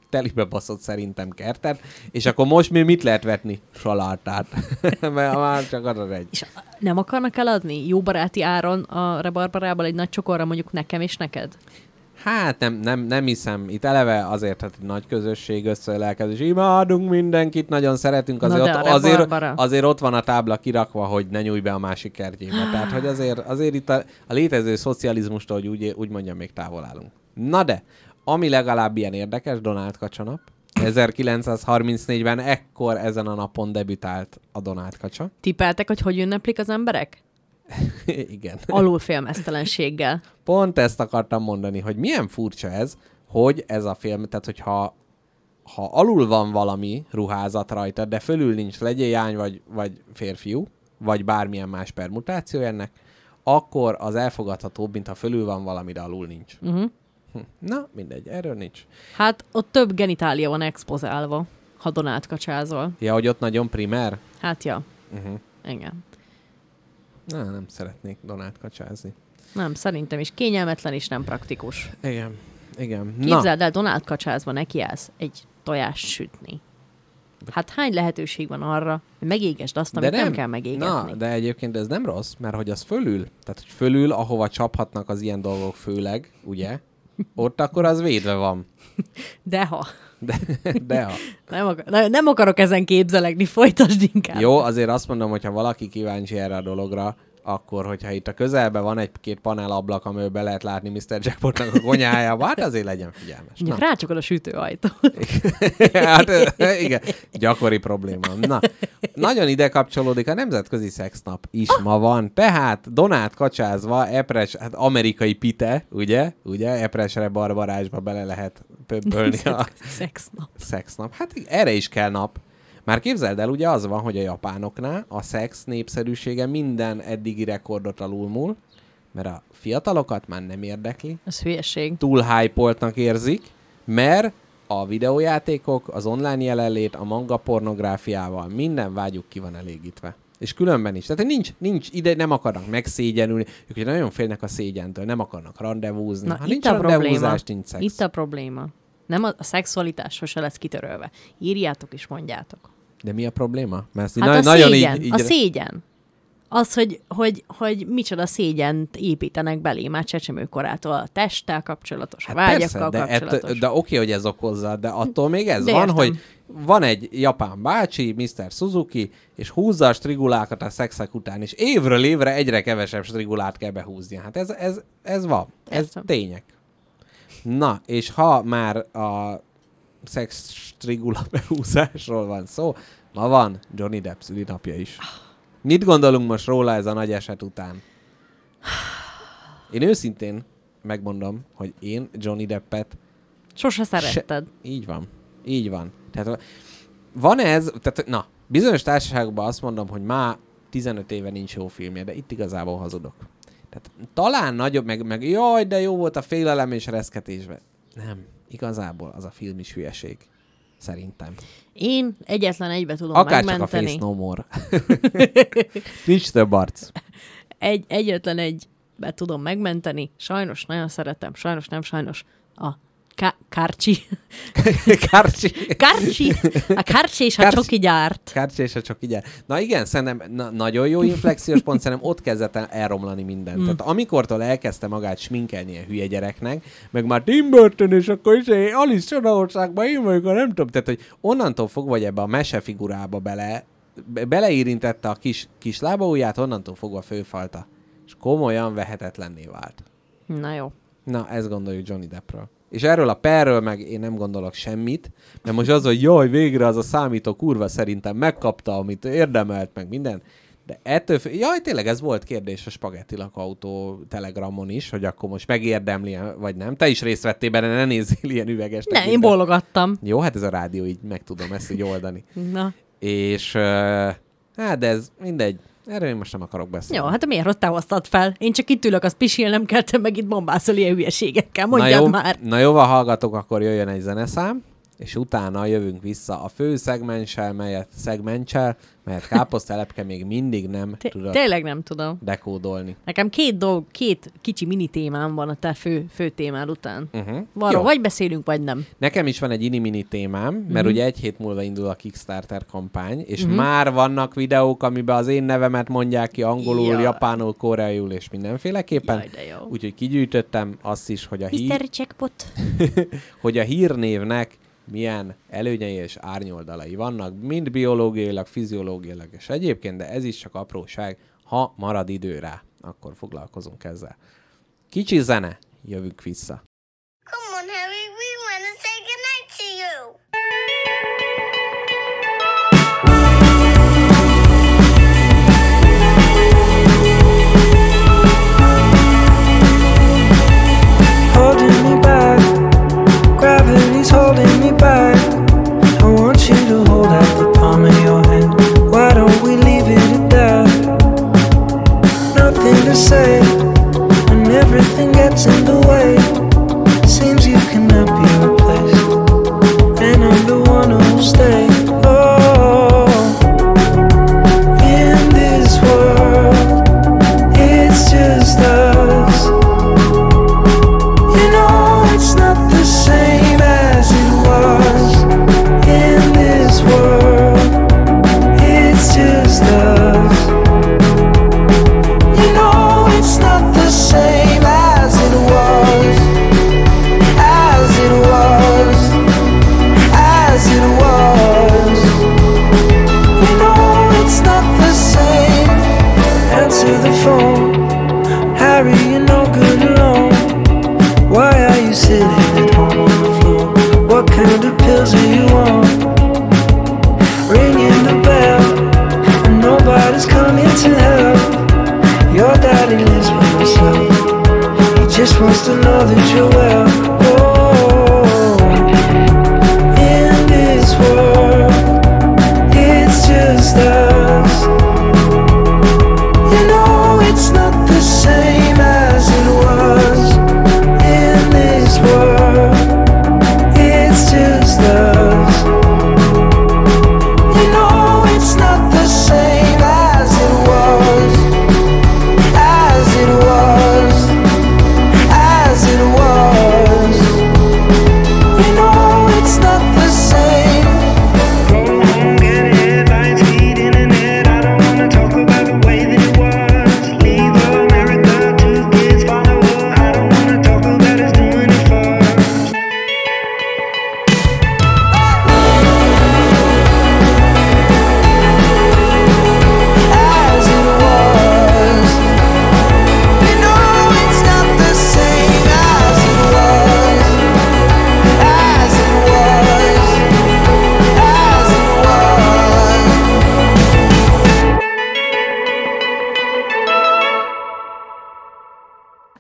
telibe baszott szerintem kertet, és akkor most mi mit lehet vetni? Salátát. mert már csak az egy.
És nem akarnak eladni jó baráti áron a rebarbarából egy nagy csokorra mondjuk nekem és neked?
Hát nem, nem, nem hiszem. Itt eleve azért, hát nagy közösség összeelkezés. Imádunk mindenkit, nagyon szeretünk. Azért,
Na
ott, azért, azért ott van a tábla kirakva, hogy ne nyújj be a másik kertjébe. Tehát, hogy azért, azért itt a, a létező szocializmustól, hogy úgy, úgy mondjam, még távol állunk. Na de, ami legalább ilyen érdekes, Donald Kacsanap. 1934-ben ekkor ezen a napon debütált a Donald Kacsa.
Tippeltek, hogy hogy ünneplik az emberek?
Igen.
Alulfélmeztelenséggel.
Pont ezt akartam mondani, hogy milyen furcsa ez, hogy ez a film, tehát hogyha ha alul van valami ruházat rajta, de fölül nincs legyéjány vagy, vagy férfiú, vagy bármilyen más permutáció ennek, akkor az elfogadhatóbb, mint ha fölül van valami, de alul nincs.
Uh-huh.
Na, mindegy, erről nincs.
Hát ott több genitália van expozálva, ha Donát kacsázol.
Ja, hogy ott nagyon primer?
Hát ja,
Uh-huh.
igen.
Na, nem szeretnék Donát kacsázni.
Nem, szerintem is kényelmetlen és nem praktikus.
Igen, igen. Na,
Képzeld el, Donald kacsázva nekiállsz egy tojást sütni. Hát hány lehetőség van arra, hogy megégesd azt, amit nem, nem kell megégetni.
Na, de egyébként ez nem rossz, mert hogy az fölül, tehát hogy fölül, ahova csaphatnak az ilyen dolgok főleg, ugye? Ott akkor az védve van.
De ha.
De, de ha.
Nem, akar, ne- nem akarok ezen képzelegni, folytasd inkább.
Jó, azért azt mondom, hogy ha valaki kíváncsi erre a dologra, akkor, hogyha itt a közelben van egy-két panelablak, amiből be lehet látni Mr. Jackpotnak a konyhájába, hát azért legyen figyelmes. Na.
Rácsukod a sütőajtót.
hát igen, gyakori probléma. Na, nagyon ide kapcsolódik a Nemzetközi Szexnap is ma van. Tehát Donát kacsázva, epres, hát amerikai pite, ugye? Ugye? Epresre barbarásba bele lehet pöbbölni a
Szexnap.
szexnap. Hát erre is kell nap. Már képzeld el, ugye az van, hogy a japánoknál a szex népszerűsége minden eddigi rekordot alulmúl, mert a fiatalokat már nem érdekli,
Ez hülyeség.
túl hype érzik, mert a videójátékok, az online jelenlét, a manga pornográfiával minden vágyuk ki van elégítve. És különben is. Tehát nincs, nincs ide, nem akarnak megszégyenülni. Ők ugye nagyon félnek a szégyentől, nem akarnak rendezvúzni.
Na,
ha
itt
nincs
a probléma.
nincs szex.
Itt a probléma. Nem a, a szexualitás sose lesz kitörölve. Írjátok és mondjátok.
De mi a probléma? Mert ezt
Hát
na-
a
nagyon
szégyen.
így, így
A szégyen. Az, hogy, hogy, hogy micsoda szégyent építenek belé már csecsemőkorától a testtel kapcsolatos, a vágyakkal
Hát persze, de,
kapcsolatos.
ett, de oké, hogy ez okozza, de attól még ez
De
van,
értem.
hogy van egy japán bácsi, Mr. Suzuki, és húzza a strigulákat a szexek után, és évről évre egyre kevesebb strigulát kell behúznia. Hát ez, ez, ez van. Ez
Értem.
tények. Na, és ha már a szex strigula behúzásról van szó, ma van Johnny Depp szülinapja is. Mit gondolunk most róla ez a nagy eset után? Én őszintén megmondom, hogy én Johnny Deppet
Sose szeretted.
így van. Így van. Tehát van ez, tehát na, bizonyos társaságokban azt mondom, hogy már 15 éve nincs jó filmje, de itt igazából hazudok. Tehát talán nagyobb, meg, meg jaj, de jó volt a félelem és reszketésben. Nem, igazából az a film is hülyeség. Szerintem.
Én egyetlen egybe tudom
Akár csak a
megmenteni.
Face No More. Nincs több arc.
Egy, egyetlen egybe tudom megmenteni. Sajnos nagyon szeretem. Sajnos nem sajnos. A Ká- Kárcsi.
Kárcsi.
Kárcsi. A Kárcsi és a
Kárcsi.
csoki gyárt.
Kártya és a csak így. Na igen, szerintem na, nagyon jó inflexiós pont, szerintem ott kezdett el elromlani minden. Mm. Tehát amikortól elkezdte magát sminkelni ilyen hülye gyereknek, meg már Tim Burton, és akkor is Alice Csodaországban én vagyok, a nem tudom. Tehát, hogy onnantól fogva, hogy ebbe a mesefigurába bele, be- beleérintette a kis, kis lábaujját, onnantól fogva főfalta. És komolyan vehetetlenné vált.
Na jó.
Na, ezt gondoljuk Johnny Deppről. És erről a perről meg én nem gondolok semmit, mert most az, hogy jaj, végre az a számító kurva szerintem megkapta, amit érdemelt, meg minden. De ettől, fő... jaj, tényleg ez volt kérdés a Spagetti Lakautó telegramon is, hogy akkor most megérdemli, vagy nem. Te is részt vettél benne, ne nézzél ilyen üveges.
Ne, én bólogattam.
Jó, hát ez a rádió, így meg tudom ezt így oldani.
Na.
És hát de ez mindegy. Erről én most nem akarok beszélni.
Jó, hát miért ott hoztad fel? Én csak itt ülök, az pisilnem kell, te meg itt bombászol ilyen hülyeségekkel.
na
Mondjad
jó,
már.
Na jó, ha hallgatok, akkor jöjjön egy zeneszám, és utána jövünk vissza a fő szegmenssel, melyet szegmentsel, melyet káposztelepke még mindig nem
Té-
tudott
Tényleg nem tudom.
dekódolni.
Nekem két dolg, két kicsi mini témám van a te fő, fő témád után.
Uh-huh.
Arról vagy beszélünk, vagy nem.
Nekem is van egy ini-mini témám, mert
Mhm.
uh-huh. ugye egy hét múlva indul a Kickstarter kampány, és uh-huh. már vannak videók, amiben az én nevemet mondják ki angolul,
Jaj.
japánul, koreaiul és mindenféleképpen. Úgyhogy kigyűjtöttem azt is, hogy a, hír,
Mr. Jackpot.
hogy a hírnévnek milyen előnyei és árnyoldalai vannak, mind biológiailag, fiziológiailag és egyébként, de ez is csak apróság, ha marad idő rá, akkor foglalkozunk ezzel. Kicsi zene, jövünk vissza.
And everything gets in the your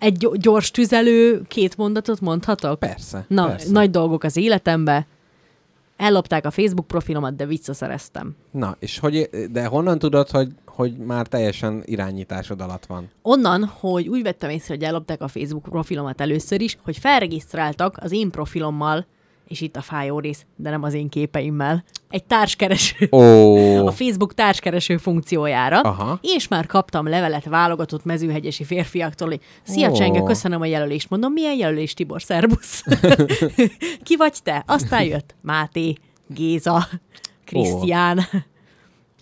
Egy gy- gyors tüzelő két mondatot mondhatok?
Persze.
Na,
persze.
nagy dolgok az életembe. Ellopták a Facebook profilomat, de visszaszereztem.
Na, és hogy, de honnan tudod, hogy, hogy már teljesen irányításod alatt van?
Onnan, hogy úgy vettem észre, hogy ellopták a Facebook profilomat először is, hogy felregisztráltak az én profilommal, és itt a fájó rész, de nem az én képeimmel, egy társkereső.
Ó,
a Facebook társkereső funkciójára,
Aha.
és már kaptam levelet válogatott mezőhegyesi férfiaktól, hogy szia
Ó.
Csenge, köszönöm a jelölést. Mondom, milyen jelölés, Tibor, szervusz. Ki vagy te? Aztán jött Máté, Géza, Krisztián,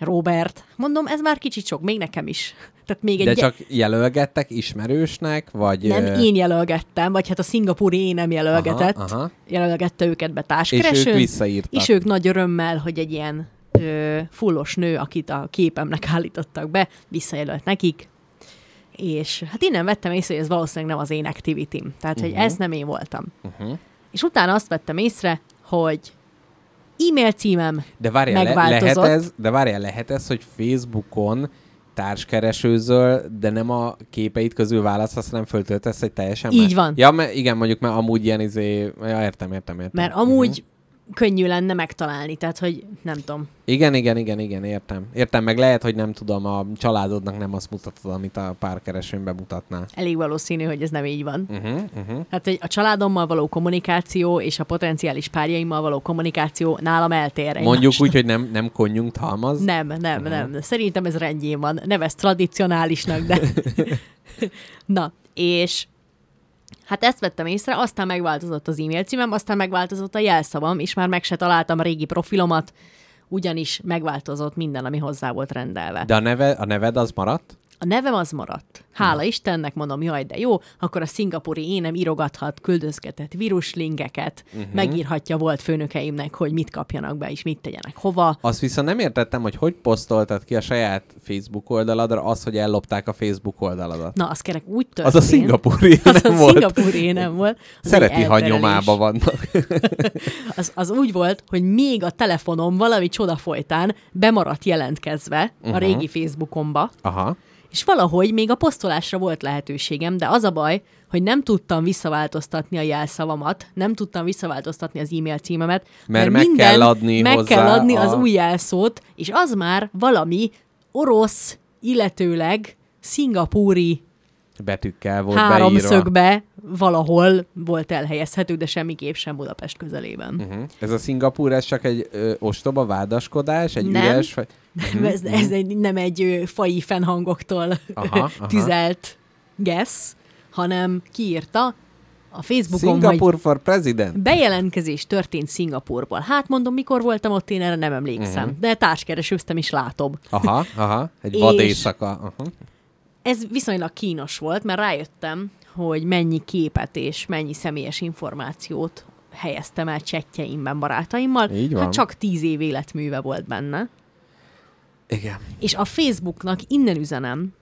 Robert. Mondom, ez már kicsit sok, még nekem is. Tehát még
de
egy
csak jelölgettek ismerősnek, vagy...
nem én jelölgettem, vagy hát a szingapúri én nem jelölgetett.
Aha, aha.
Jelölgette őket be
És
társkeresőn.
ők visszaírtak.
És ők nagy örömmel, hogy egy ilyen ö, fullos nő, akit a képemnek állítottak be, visszajelölt nekik. És hát innen vettem észre, hogy ez valószínűleg nem az én activity Tehát, uh-huh. hogy ez nem én voltam.
Uh-huh.
És utána azt vettem észre, hogy e-mail címem
De várjál, le,
megváltozott.
lehet ez, de várjál, lehet ez, hogy Facebookon társkeresőzöl, de nem a képeit közül választasz, hanem föltöltesz egy teljesen
Így
más.
van.
Ja, mert igen, mondjuk, mert amúgy ilyen izé... Ja, értem, értem, értem.
mert amúgy könnyű lenne megtalálni, tehát, hogy nem tudom.
Igen, igen, igen, igen, értem. Értem, meg lehet, hogy nem tudom, a családodnak nem azt mutatod, amit a párkeresőn bemutatnál.
Elég valószínű, hogy ez nem így van.
Uh-huh, uh-huh.
Hát egy, a családommal való kommunikáció és a potenciális párjaimmal való kommunikáció nálam eltér.
Mondjuk
egymásnak.
úgy, hogy nem, nem konjunkt halmaz.
Nem, nem, uh-huh. nem. Szerintem ez rendjén van. Nevez tradicionálisnak, de... Na, és hát ezt vettem észre, aztán megváltozott az e-mail címem, aztán megváltozott a jelszavam, és már meg se találtam a régi profilomat, ugyanis megváltozott minden, ami hozzá volt rendelve.
De a, neve, a neved az maradt?
A nevem az maradt. Hála Istennek, mondom, jaj, de jó, akkor a szingapúri énem írogathat, küldözgetett víruslinkeket,
Mhm.
uh-huh. megírhatja volt főnökeimnek, hogy mit kapjanak be, és mit tegyenek hova.
Azt viszont nem értettem, hogy hogy posztoltad ki a saját Facebook oldaladra az, hogy ellopták a Facebook oldaladat.
Na, az kerek úgy történt.
Az a szingapúri
Az
nem
a
volt.
szingapúri nem volt. Az
Szereti,
egy
ha
elterelés.
nyomába vannak.
Az, az úgy volt, hogy még a telefonom valami csoda folytán bemaradt jelentkezve uh-huh. a régi Facebookomba,
Aha.
És valahogy még a posztolásra volt lehetőségem, de az a baj, hogy nem tudtam visszaváltoztatni a jelszavamat, nem tudtam visszaváltoztatni az e-mail címemet,
Mert meg kell adni
meg
hozzá
kell adni
a-
az új jelszót, és az már valami orosz, illetőleg szingapúri
Betűkkel volt beírva.
háromszögbe valahol volt elhelyezhető, de semmiképp sem Budapest közelében.
Uh-huh. Ez a Szingapúr, ez csak egy ö, ostoba vádaskodás, egy
Nem.
üres... Vagy...
Nem, ez, ez egy, nem egy ö, fai fennhangoktól
Aha, aha.
tüzelt guess, hanem kiírta a Facebookon, hogy
Szingapur for president?
bejelentkezés történt Szingapurból. Hát mondom, mikor voltam ott, én erre nem emlékszem,
Mhm.
uh-huh. de társkeresőztem is látom.
Aha, aha. Egy vad éjszaka. Aha.
Ez viszonylag kínos volt, mert rájöttem, hogy mennyi képet és mennyi személyes információt helyeztem el csetjeimben barátaimmal.
Így van.
Hát csak tíz év életműve volt benne.
Igen.
És a Facebooknak innen üzenem,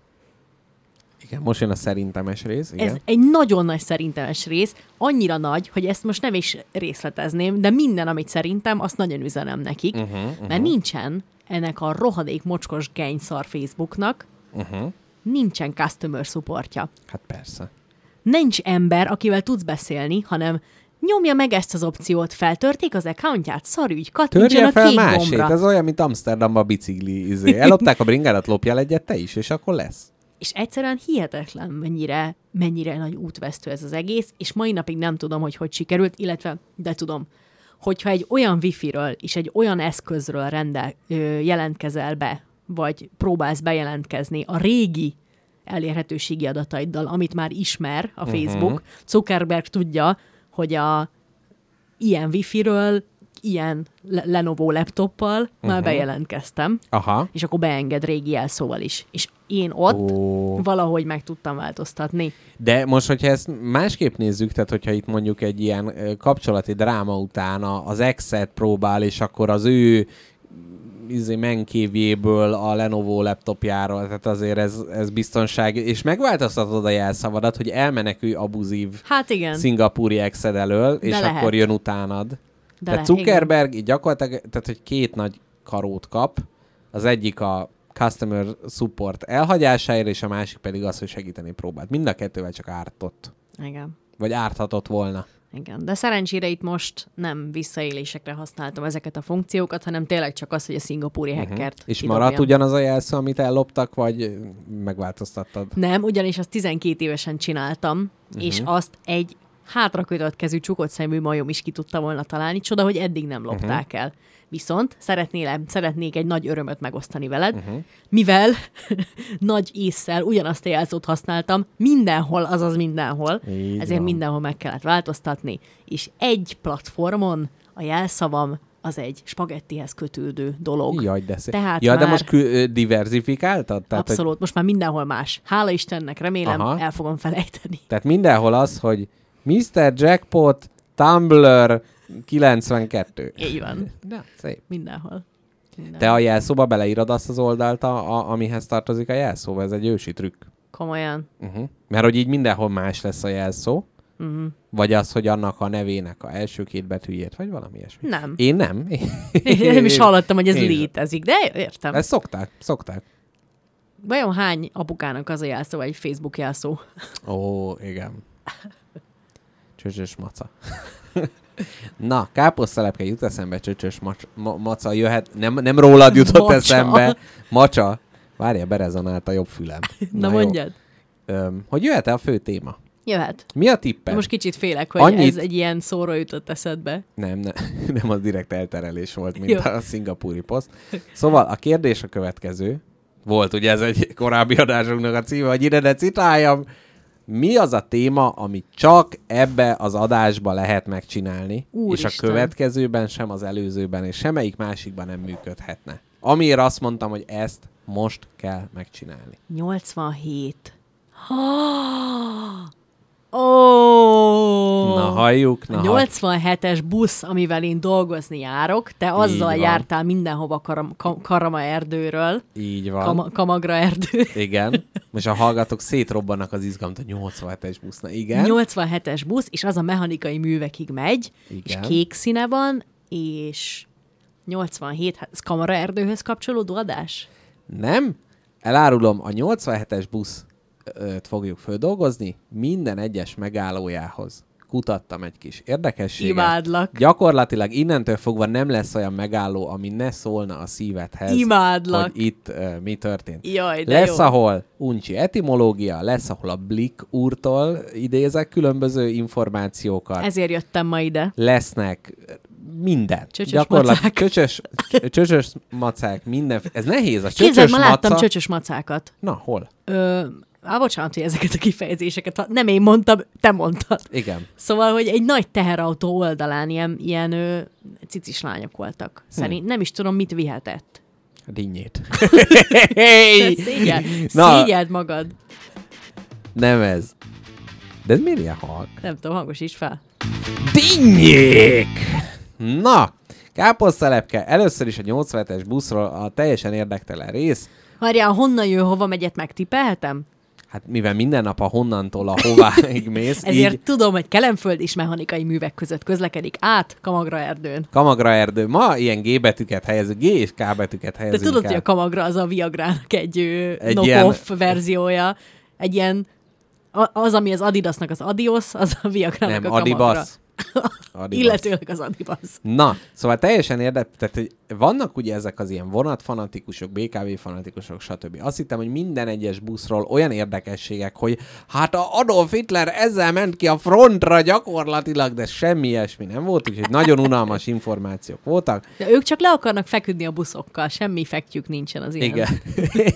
Igen, most jön a szerintemes rész. Igen.
ez egy nagyon nagy szerintemes rész, annyira nagy, hogy ezt most nem is részletezném, de minden, amit szerintem, azt nagyon üzenem nekik,
Uh-huh,
uh-huh. mert nincsen ennek a rohadék mocskos genyszar Facebooknak,
uh-huh.
Nincsen customer supportja.
Hát persze.
Nincs ember, akivel tudsz beszélni, hanem nyomja meg ezt az opciót, feltörték az accountját, szarügy, kattintson a
fel
kék
másét,
gombra.
ez olyan, mint Amsterdamban a bicikli. Izé. Ellopták a bringádat, lopjál egyet te is, és akkor lesz.
És egyszerűen hihetetlen, mennyire, mennyire nagy útvesztő ez az egész, és mai napig nem tudom, hogy hogy sikerült, illetve, de tudom, hogyha egy olyan wifi-ről és egy olyan eszközről rendel, ö, jelentkezel be, vagy próbálsz bejelentkezni a régi elérhetőségi adataiddal, amit már ismer a Facebook, uh-huh. Zuckerberg tudja, hogy a ilyen wifi-ről, ilyen Le- Lenovo laptoppal uh-huh. már bejelentkeztem,
Aha.
és akkor beenged régi jelszóval is. És én ott
Ó.
valahogy meg tudtam változtatni.
De most, hogyha ezt másképp nézzük, tehát hogyha itt mondjuk egy ilyen kapcsolati dráma után az exet próbál, és akkor az ő izé, menkévjéből a Lenovo laptopjáról, tehát azért ez, ez biztonság, és megváltoztatod a jelszavadat, hogy elmenekülj abuzív
Hát igen,
szingapúri exed elől, és
lehet.
akkor jön utánad.
de
tehát
le-
Zuckerberg így gyakorlatilag, tehát hogy két nagy karót kap, az egyik a customer support elhagyásáért, és a másik pedig az, hogy segíteni próbált. Mind a kettővel csak ártott.
Igen.
Vagy árthatott volna.
Igen, de szerencsére itt most nem visszaélésekre használtam ezeket a funkciókat, hanem tényleg csak az, hogy a szingapúri uh-huh. hackert
És
kidobjam.
maradt ugyanaz a jelszó, amit elloptak, vagy megváltoztattad?
Nem, ugyanis azt 12 évesen csináltam, uh-huh. és azt egy hátrakötött kezű csukott szemű majom is ki tudta volna találni. Csoda, hogy eddig nem lopták uh-huh. el. Viszont szeretnél, szeretnék egy nagy örömöt megosztani veled, uh-huh. mivel nagy észsel ugyanazt a jelzót használtam mindenhol, azaz mindenhol,
Így
ezért
van.
mindenhol meg kellett változtatni, és egy platformon a jelszavam az egy spagettihez kötődő dolog.
Jaj, de szép.
Tehát
ja, de
már-
most kü- ö, diversifikáltad? Tehát,
Abszolút,
Hogy,
most már mindenhol más. Hála Istennek, remélem,
Aha.
el fogom felejteni.
tehát mindenhol az, hogy Mr. Jackpot, Tumblr, 92.
Így van.
Na, szép.
Mindenhol. Mindenhol.
Te a jelszóba beleírod azt az oldalt, a, a, amihez tartozik a jelszó, ez egy ősi trükk.
Komolyan.
Uh-huh. Mert hogy így mindenhol más lesz a jelszó,
Uh-huh.
vagy az, hogy annak a nevének a első két betűjét, vagy valami ilyesmi.
Nem.
Én nem.
Én nem is hallottam, hogy ez
Én
létezik, de értem.
Ezt szokták, szokták.
Vajon hány apukának az a jelszó, vagy egy Facebook jelszó?
Ó, igen. Csöcsös maca. Na, káposztelepke jut eszembe, csöcsös mac- ma- maca jöhet, nem, nem rólad jutott
Macsa.
eszembe. Macsa. Várja, berezonált a jobb fülem.
Na,
jó.
mondjad.
Öm, hogy jöhet-e a fő téma?
Jöhet.
Mi a tipped?
Most kicsit félek, hogy
Annyit-
ez egy ilyen szóra jutott eszedbe.
Nem, ne, nem az direkt elterelés volt, mint
Jó.
a szingapúri poszt. Szóval a kérdés a következő. Volt ugye ez egy korábbi adásunknak a címe, hogy ide ne citáljam. Mi az a téma, amit csak ebbe az adásba lehet megcsinálni,
Úristen.
és a következőben sem az előzőben, és semmelyik másikban nem működhetne. Amiért azt mondtam, hogy ezt most kell megcsinálni.
87. Ó!
Na halljuk, na
A
halljuk.
87-es busz, amivel én dolgozni járok, te azzal
van.
jártál mindenhova karam, ka, Karama erdőről,
Így van.
Kama, Kamagra erdő.
Igen. Most a hallgatók szétrobbannak az izgalmat a 87-es buszna. Igen.
87-es busz, és az a mechanikai művekig megy,
Igen.
és kék színe van, és 87, hát ez Kamara erdőhöz kapcsolódó adás?
Nem? Elárulom, a 87-es busz fogjuk földolgozni, minden egyes megállójához kutattam egy kis érdekességet.
Imádlak.
Gyakorlatilag innentől fogva nem lesz olyan megálló, ami ne szólna a szívedhez,
Imádlak.
hogy itt uh, mi történt.
Jaj, de
lesz,
jó.
ahol uncsi etimológia, lesz, ahol a Blick úrtól idézek különböző információkat.
Ezért jöttem ma ide.
lesznek minden.
Csöcsös macák.
Csöcsös, csöcsös macák, minden. Ez nehéz. A
Képzeld,
csöcsös
ma láttam
maca...
csöcsös macákat.
Na, hol?
Ö, á, bocsánat, hogy ezeket a kifejezéseket, ha nem én mondtam, te mondtad.
Igen.
Szóval, hogy egy nagy teherautó oldalán ilyen, ilyen ö, cicis lányok voltak. Szerint nem is tudom, mit vihetett.
A dinnyét.
Szégyel,
Na.
szégyeld magad.
Nem ez. De ez miért ilyen halk?
Nem tudom, hangosíts fel.
Dinnyék! Na, káposztelepke, először is a 87-es buszról a teljesen érdektelen rész.
Várjál, honnan jön, hova megyet megtippelhetem?
Hát mivel minden nap a honnantól a hováig mész,
Ezért
így
tudom, hogy Kelemföld és mechanikai művek között közlekedik át Kamagra erdőn.
Kamagra erdő. Ma ilyen G betűket helyezünk, G és K betűket
De
helyezünk
tudod,
el.
hogy a Kamagra az a Viagrának egy,
Egy
knock-off verziója. Egy ilyen, az, ami az Adidasnak az Adios, az a Viagrának
Nem,
a Kamagra.
Adibas. Adibas.
Illetőleg az Adibas.
Na, szóval teljesen érdekes, tehát hogy vannak ugye ezek az ilyen vonatfanatikusok, BKV fanatikusok, stb. Azt hittem, hogy minden egyes buszról olyan érdekességek, hogy hát a Adolf Hitler ezzel ment ki a frontra gyakorlatilag, de semmi ilyesmi nem volt, úgyhogy nagyon unalmas információk voltak.
De ők csak le akarnak feküdni a buszokkal, semmi fekjük nincsen az ilyen.
Igen.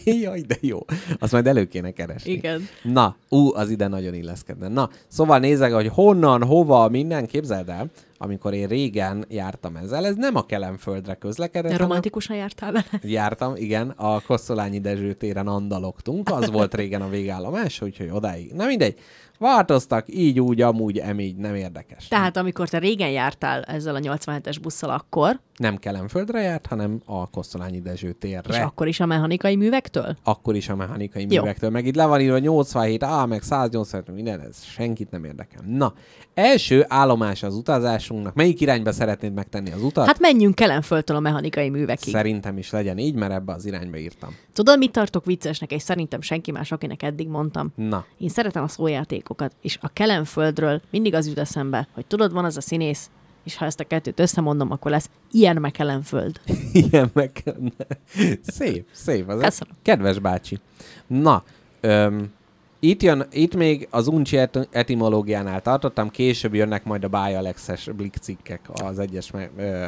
Jaj, de jó. Azt majd elő kéne keresni.
Igen.
Na, ú, az ide nagyon illeszkedne. Na, szóval nézek, hogy honnan, hova, minden, képzeld el, amikor én régen jártam ezzel, ez nem a Kelemföldre közlekedett,
romantikusan jártál vele?
Jártam, igen, a Kosszolányi Dezső téren andalogtunk, az volt régen a végállomás, úgyhogy odáig. Na mindegy, változtak, így, úgy, amúgy, emígy, nem érdekes.
Tehát amikor te régen jártál ezzel a 87-es busszal akkor,
Nem Kelenföldre járt, hanem a Kosztolányi Dezső térre.
És akkor is a mechanikai művektől?
akkor is a mechanikai
Jó.
művektől. Meg itt le van írva 87, A, meg 180, minden, ez senkit nem érdekel. Na, első állomás az utazásunknak. Melyik irányba szeretnéd megtenni az utat?
Hát menjünk Kelenföldtől a mechanikai művekig.
Szerintem is legyen így, mert ebbe az irányba írtam.
Tudod, mit tartok viccesnek, és szerintem senki más, akinek eddig mondtam?
Na,
Én szeretem a szójátékokat, és a Kelenföldről mindig az jut eszembe, hogy tudod, van az a színész, és ha ezt a kettőt összemondom, akkor lesz ilyen meg Kelenföld.
ilyen kellene. Szép, szép. Az
Köszönöm.
Kedves bácsi. Na, öm, itt, jön, itt még az uncsi et- etimológiánál tartottam, később jönnek majd a Bájalexes blikcikkek az egyes, me, ö,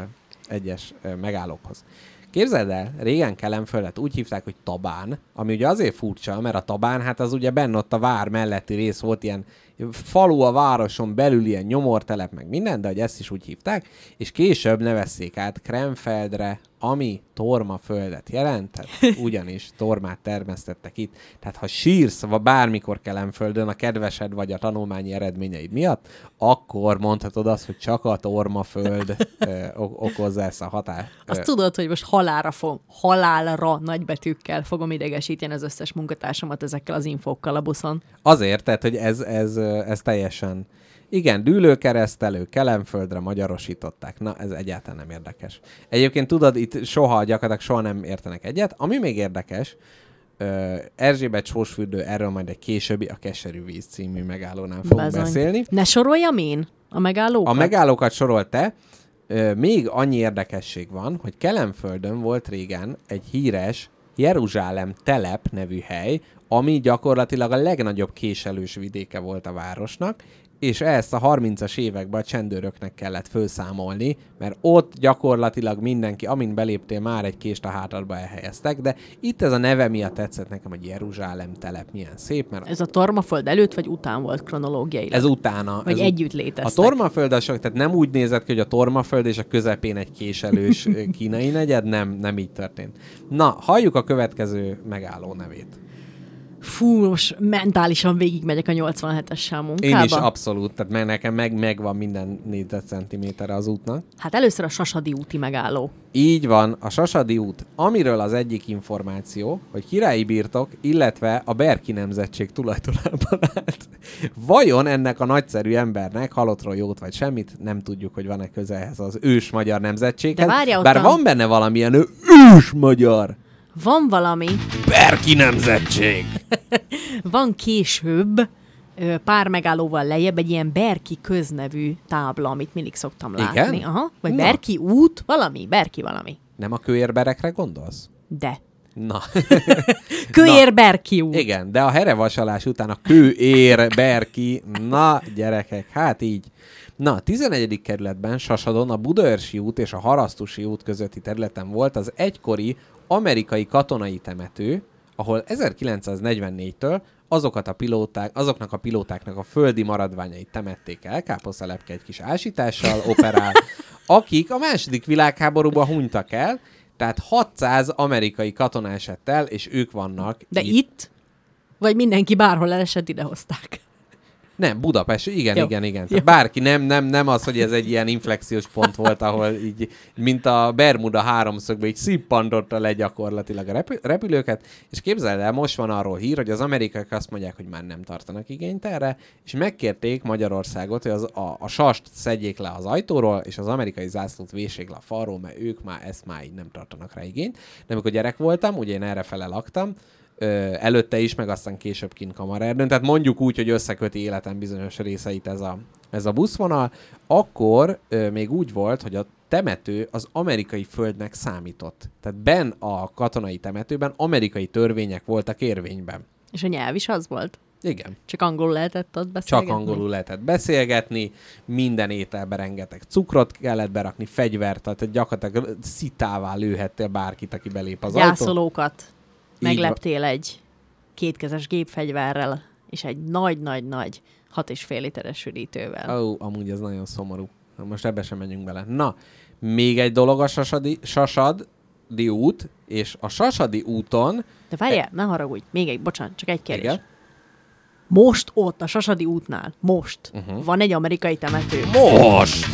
egyes ö, megállókhoz. Képzeld el, régen Kelenföldet úgy hívták, hogy Tabán, ami ugye azért furcsa, mert a Tabán, hát az ugye benne ott a vár melletti rész volt ilyen falu a városon belül ilyen nyomortelep, meg minden, de hogy ezt is úgy hívták, és később nevezték át Kremfeldre, ami tormaföldet jelent, tehát ugyanis tormát termesztettek itt. Tehát ha sírsz vagy bármikor Kelenföldön a kedvesed vagy a tanulmányi eredményeid miatt, akkor mondhatod azt, hogy csak a tormaföld ö, ok- okozza ezt a hatást.
Azt tudod, hogy most halálra fog, halálra nagybetűkkel fogom idegesíteni az összes munkatársamat ezekkel az infókkal a buszon.
Azért, tehát, hogy ez, ez, ez teljesen... Igen, dűlőkeresztelő, Kelenföldre magyarosították. Na, ez egyáltalán nem érdekes. Egyébként tudod, itt soha, gyakorlatilag soha nem értenek egyet. Ami még érdekes, ö, Erzsébet sósfürdő, erről majd egy későbbi a Keserű víz című megállónál fogunk
Bezony.
beszélni.
Ne soroljam én a megállókat?
A megállókat sorolt te. Ö, még annyi érdekesség van, hogy Kelenföldön volt régen egy híres Jeruzsálem telep nevű hely, ami gyakorlatilag a legnagyobb késelős vidéke volt a városnak, és ezt a 30-as években a csendőröknek kellett fölszámolni, mert ott gyakorlatilag mindenki, amint beléptél, már egy kést a hátadba elhelyeztek, de itt ez a neve miatt tetszett nekem, hogy Jeruzsálem telep milyen szép, mert
Ez a Tormaföld előtt vagy után volt kronológiailag?
ez utána.
Vagy
ez
együtt
a
léteztek?
tormaföld az sok, tehát nem úgy nézett ki, hogy a tormaföld és a közepén egy késelős kínai negyed, nem, nem így történt. Na, halljuk a következő megálló nevét.
Fú, most mentálisan végigmegyek a 87-essel munkába.
Én is abszolút, tehát meg nekem meg, megvan minden négyzetcentiméterre az útnak.
Hát először a Sasadi úti megálló.
Így van, a Sasadi út, amiről az egyik információ, hogy királyi birtok, illetve a Berki nemzetség tulajdonában állt. Vajon ennek a nagyszerű embernek halottról jót vagy semmit, nem tudjuk, hogy van-e köze ehhez az ős magyar nemzetséghez.
De várjál,
bár
a-
van benne valamilyen ős magyar
Van valami,
Berki nemzetség.
van később, pár megállóval lejjebb egy ilyen Berki köznevű tábla, amit mindig szoktam
Igen?
látni. Aha. Vagy
Na.
Berki út, valami, Berki valami.
Nem a kőérberekre gondolsz?
De.
Na.
Köér Berki út.
Igen, de a herevasalás után a kőér, berki, na gyerekek, hát így. Na, a 11. kerületben Sasadon a Budaörsi út és a Harasztusi út közötti területen volt az egykori amerikai katonai temető, ahol 1944-től azokat a pilóták, azoknak a pilótáknak a földi maradványait temették el, káposztelepke egy kis ásítással operál, akik a második világháborúban hunytak el, tehát 600 amerikai katona esett el, és ők vannak
De itt? Vagy mindenki bárhol elesett, idehozták.
Nem, Budapest, igen,
Jó.
igen, igen.
Jó.
Bárki, nem, nem, nem az, hogy ez egy ilyen inflexiós pont volt, ahol így, mint a Bermuda háromszögbe, így szippantotta le gyakorlatilag a repü- repülőket, és képzeld el, most van arról hír, hogy az amerikaiak azt mondják, hogy már nem tartanak igényt erre, és megkérték Magyarországot, hogy az, a, a sast szedjék le az ajtóról, és az amerikai zászlót véssék le a falról, mert ők már ezt már így nem tartanak rá igényt. De amikor gyerek voltam, ugye én erre fele laktam, előtte is, meg aztán később kint Kamarerdőn, tehát mondjuk úgy, hogy összeköti életem bizonyos részeit ez a, ez a buszvonal, akkor ö, még úgy volt, hogy a temető az amerikai földnek számított. Tehát ben a katonai temetőben amerikai törvények voltak érvényben.
És a nyelv is az volt.
Igen.
Csak angolul lehetett ott
Csak
beszélgetni.
angolul lehetett beszélgetni, minden ételbe rengeteg cukrot kellett berakni, fegyvert, tehát gyakorlatilag szitává lőhettél bárkit, aki belép az ajtón.
Gyászolókat
Így
megleptél egy kétkezes gépfegyverrel, és egy nagy-nagy-nagy hat és fél literes üdítővel.
Ó, oh, amúgy ez nagyon szomorú. Na, Most ebbe sem menjünk bele. Na, még egy dolog a Sasadi, Sasadi út, és a Sasadi úton...
De várjál, ne haragudj, még egy, bocsánat, csak egy kérdés.
Igen?
Most ott, a Sasadi útnál, most uh-huh. van egy amerikai temető.
Most!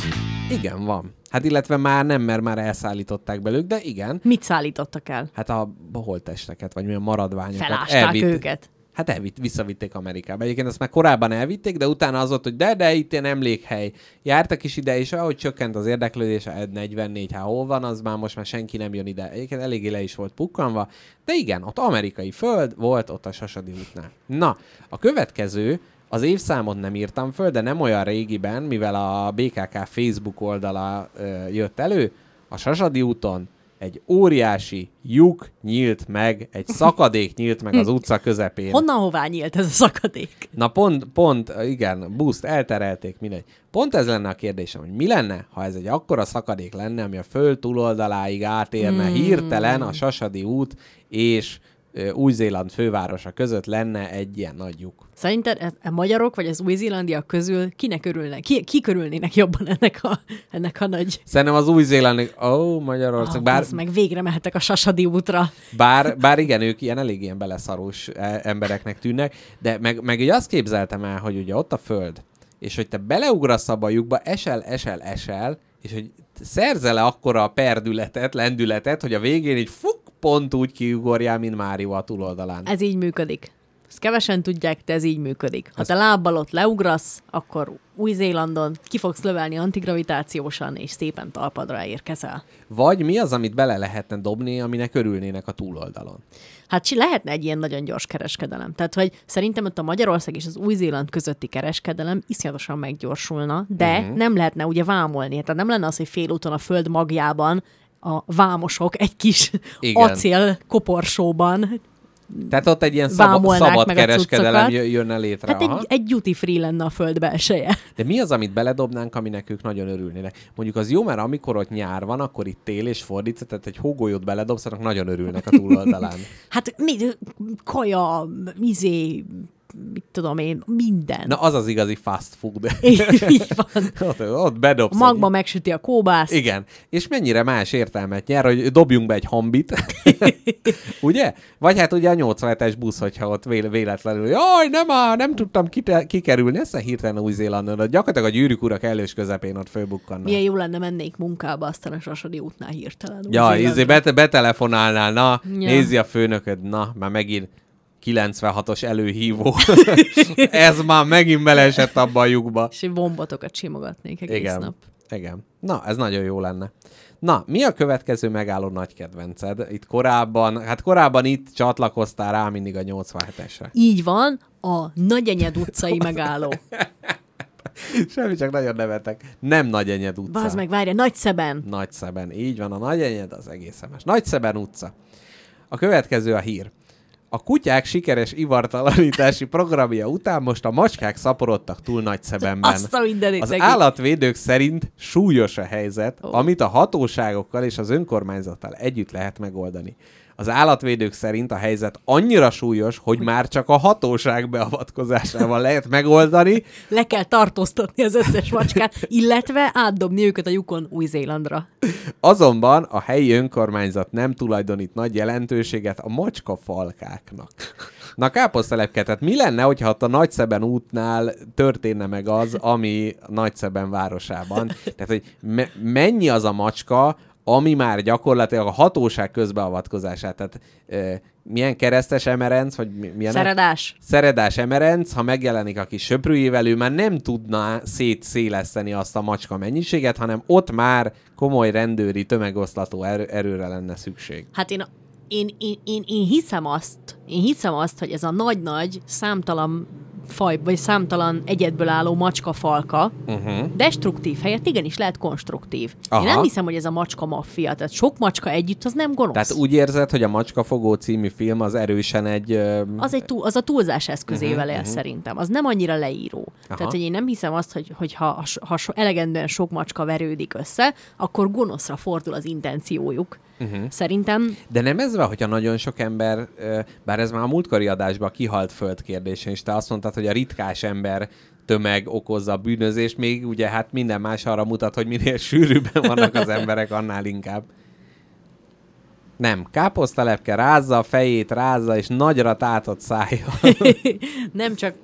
Igen, van. Hát illetve már nem, mert már elszállították belőlük, de igen.
Mit szállítottak el?
Hát a holtesteket, vagy milyen maradványokat.
Felásták
elvitt-
őket.
Hát elvitt, visszavitték Amerikába. Egyébként ezt már korábban elvitték, de utána az volt, hogy de, de itt ilyen emlékhely. Jártak is ide, és ahogy csökkent az érdeklődés, a 44, ha hol van, az már most már senki nem jön ide. Egyébként eléggé le is volt pukkanva. De igen, ott amerikai föld volt, ott a Sasadi útnál. Na, a következő, az évszámot nem írtam föl, de nem olyan régiben, mivel a BKK Facebook oldala ö, jött elő, a Sasadi úton egy óriási lyuk nyílt meg, egy szakadék nyílt meg az utca közepén.
Honnan hová nyílt ez a szakadék?
Na pont, pont, igen, buszt, elterelték, mindegy. Pont ez lenne a kérdésem, hogy mi lenne, ha ez egy akkora szakadék lenne, ami a föld túloldaláig átérne hmm. hirtelen a Sasadi út és Új-Zéland fővárosa között lenne egy ilyen nagy lyuk.
Szerinted ez, a magyarok vagy az új-zélandiak közül kinek örülnek? Ki, ki körülnének jobban ennek a, ennek a nagy...
Szerintem az új-zélandi, ó, oh, Magyarország,
Ah,
bár,
meg végre mehetek a Sasadi útra.
Bár, bár igen, ők ilyen elég ilyen beleszarós eh, embereknek tűnnek, de meg, meg így azt képzeltem el, hogy ugye ott a föld, és hogy te beleugrasz abba a lyukba, esel, esel, esel, és hogy szerzel-e akkora a perdületet, lendületet, hogy a végén így fuk, pont úgy kiugorjál, mint Mário a túloldalán.
Ez így működik. Ezt kevesen tudják, de ez így működik. Ha te lábbal ott leugrasz, akkor Új-Zélandon ki fogsz lövelni antigravitációsan, és szépen talpadra érkezel.
Vagy mi az, amit bele lehetne dobni, aminek örülnének a túloldalon?
Hát csi- lehetne egy ilyen nagyon gyors kereskedelem. Tehát, hogy szerintem ott a Magyarország és az Új-Zéland közötti kereskedelem iszonyatosan meggyorsulna, de uh-huh. nem lehetne ugye vámolni. Tehát nem lenne az, hogy félúton a föld magjában a vámosok egy kis
Igen.
acél koporsóban.
Tehát ott egy ilyen szab- szabad kereskedelem jönne létre.
Hát
aha.
egy, egy duty free lenne a föld belseje.
De mi az, amit beledobnánk, aminek ők nagyon örülnének? Mondjuk az jó, mert amikor ott nyár van, akkor itt tél és fordítva, tehát egy hógolyót beledobsz, annak nagyon örülnek a túloldalán.
Hát mi, kaja, izé, mit tudom én, minden.
Na, az az igazi fast food.
így van.
ott, ott bedobsz.
A magma
egy...
megsüti a kóbászt.
Igen. És mennyire más értelmet nyer, hogy dobjunk be egy hambit. ugye? Vagy hát ugye a 87-es busz, hogyha ott vé- véletlenül, jaj, nem áll, nem tudtam kite- kikerülni, ezt hirtelen Új-Zélandon, ott gyakorlatilag a gyűrűk urak elős közepén ott fölbukkannak.
Milyen jó lenne mennék munkába, aztán a Sasadi útnál hirtelen.
Ja, izé, bete- betelefonálnál, na,
ja.
nézi a főnököd, na, már megint 96-os előhívó. Ez már megint beleesett abba a lyukba.
És egy bombotokat simogatnék egész
Igen.
nap.
Igen. Na, ez nagyon jó lenne. Na, mi a következő megálló nagy kedvenced? Itt korábban, hát korábban itt csatlakoztál rá mindig a 87-esre.
Így van, a Nagyenyed utcai megálló.
Semmi, csak nagyon nevetek. Nem Nagyenyed utca.
Bazd meg, várja, Nagyszeben.
Nagyszeben. Így van, a Nagyenyed az egészen más. Nagyszeben utca. A következő a hír. A kutyák sikeres ivartalanítási programja után most a macskák szaporodtak túl Nagyszebenben.
Azt a mindenit
Az állatvédők szerint súlyos a helyzet,
Ó.
amit a hatóságokkal és az önkormányzattal együtt lehet megoldani. Az állatvédők szerint a helyzet annyira súlyos, hogy már csak a hatóság beavatkozásával lehet megoldani,
Le kell tartóztatni az összes macskát, illetve átdobni őket a lyukon Új-Zélandra.
Azonban a helyi önkormányzat nem tulajdonít nagy jelentőséget a macska falkáknak. Na káposztelepke, tehát mi lenne, hogyha ott a Nagyszeben útnál történne meg az, ami Nagyszeben városában? Tehát, hogy me- mennyi az a macska, ami már gyakorlatilag a hatóság közbeavatkozását, tehát e, milyen keresztes emerenc, vagy mi- milyen...
Szeredás.
Szeredás emerenc, ha megjelenik a kis söprűjével, ő már nem tudná szétszéleszteni azt a macska mennyiséget, hanem ott már komoly rendőri tömegoszlató erő, erőre lenne szükség.
Hát én, én, én, én, én hiszem azt, én hiszem azt, hogy ez a nagy-nagy, számtalan faj, vagy számtalan egyedből álló macska falka,
Uh-huh.
destruktív helyett igenis lehet konstruktív.
Aha.
Én nem hiszem, hogy ez a macska maffia, tehát sok macska együtt az nem gonosz.
Tehát úgy érzed, hogy a Macskafogó című film az erősen egy... Ö,
az, egy túl, az a túlzás eszközével uh-huh, él uh-huh. szerintem. Az nem annyira leíró. Aha. Tehát, hogy én nem hiszem azt, hogy, hogy ha, ha so, elegendően sok macska verődik össze, akkor gonoszra fordul az intenciójuk. Uh-huh. Szerintem
De nem ez van, hogyha nagyon sok ember, bár ez már a múltkori adásban kihalt föld kérdése, és te azt mondtad, hogy a ritkás ember tömeg okozza a bűnözést, még ugye hát minden más arra mutat, hogy minél sűrűbben vannak az emberek, annál inkább. Nem, káposztalepke rázza a fejét, rázza, és nagyra tátott szája.
nem csak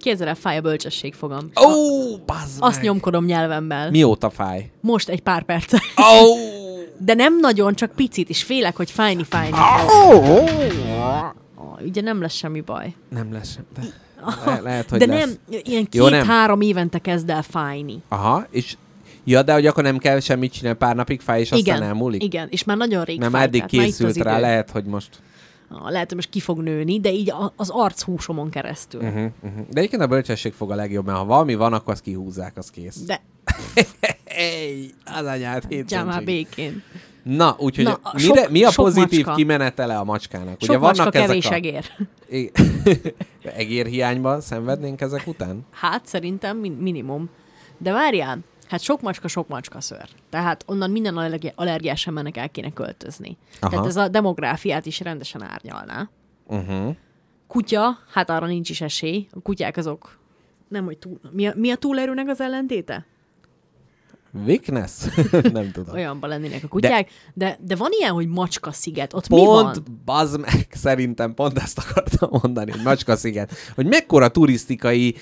Kézzel fáj a bölcsességfogam.
Ó, oh, bazd
Azt
meg.
nyomkodom nyelvemmel.
Mióta fáj?
Most egy pár perce.
Ó!
De nem nagyon, csak picit, és félek, hogy fájni, fájni. Oh, ugye nem lesz semmi baj.
Nem lesz sem. De le- lehet, hogy
De
lesz.
nem, ilyen két-három évente kezd el fájni.
Aha, és Ja, de hogy akkor nem kell semmit csinálni, pár napig fáj, és aztán
igen,
elmúlik?
igen, és már nagyon rég
Nem,
fáj,
eddig
már
készült rá,
idő.
lehet, hogy most...
Ah, Lehet, hogy most ki fog nőni, de így az archúsomon keresztül.
Uh-huh, uh-huh. De egyébként a bölcsesség fog a legjobb, mert ha valami van, akkor azt kihúzzák, az kész.
De
Ej, az anyát
hagyjál már
hétszentség.
békén.
Na, úgyhogy
Na,
mire,
sok-
mi a pozitív
macska.
kimenetele a macskának?
Sok macska,
ezek
kevés
a...
egér.
Egérhiányba szenvednénk ezek után?
Hát szerintem min- minimum. De várjál, hát sok macska, sok macska ször. Tehát onnan minden allergi- allergiás embernek el kéne költözni.
Aha.
Tehát ez a demográfiát is rendesen árnyalná.
Uh-huh.
Kutya, hát arra nincs is esély. A kutyák azok nem, hogy túl... Mi a, mi a túlerőnek az ellentéte?
Weakness? nem tudom.
Olyanban lennének a kutyák. De, de, de van ilyen, hogy macska sziget. Ott mi
Pont,
van?
bazd meg, szerintem pont ezt akartam mondani, hogy Macska sziget. Hogy mekkora turisztikai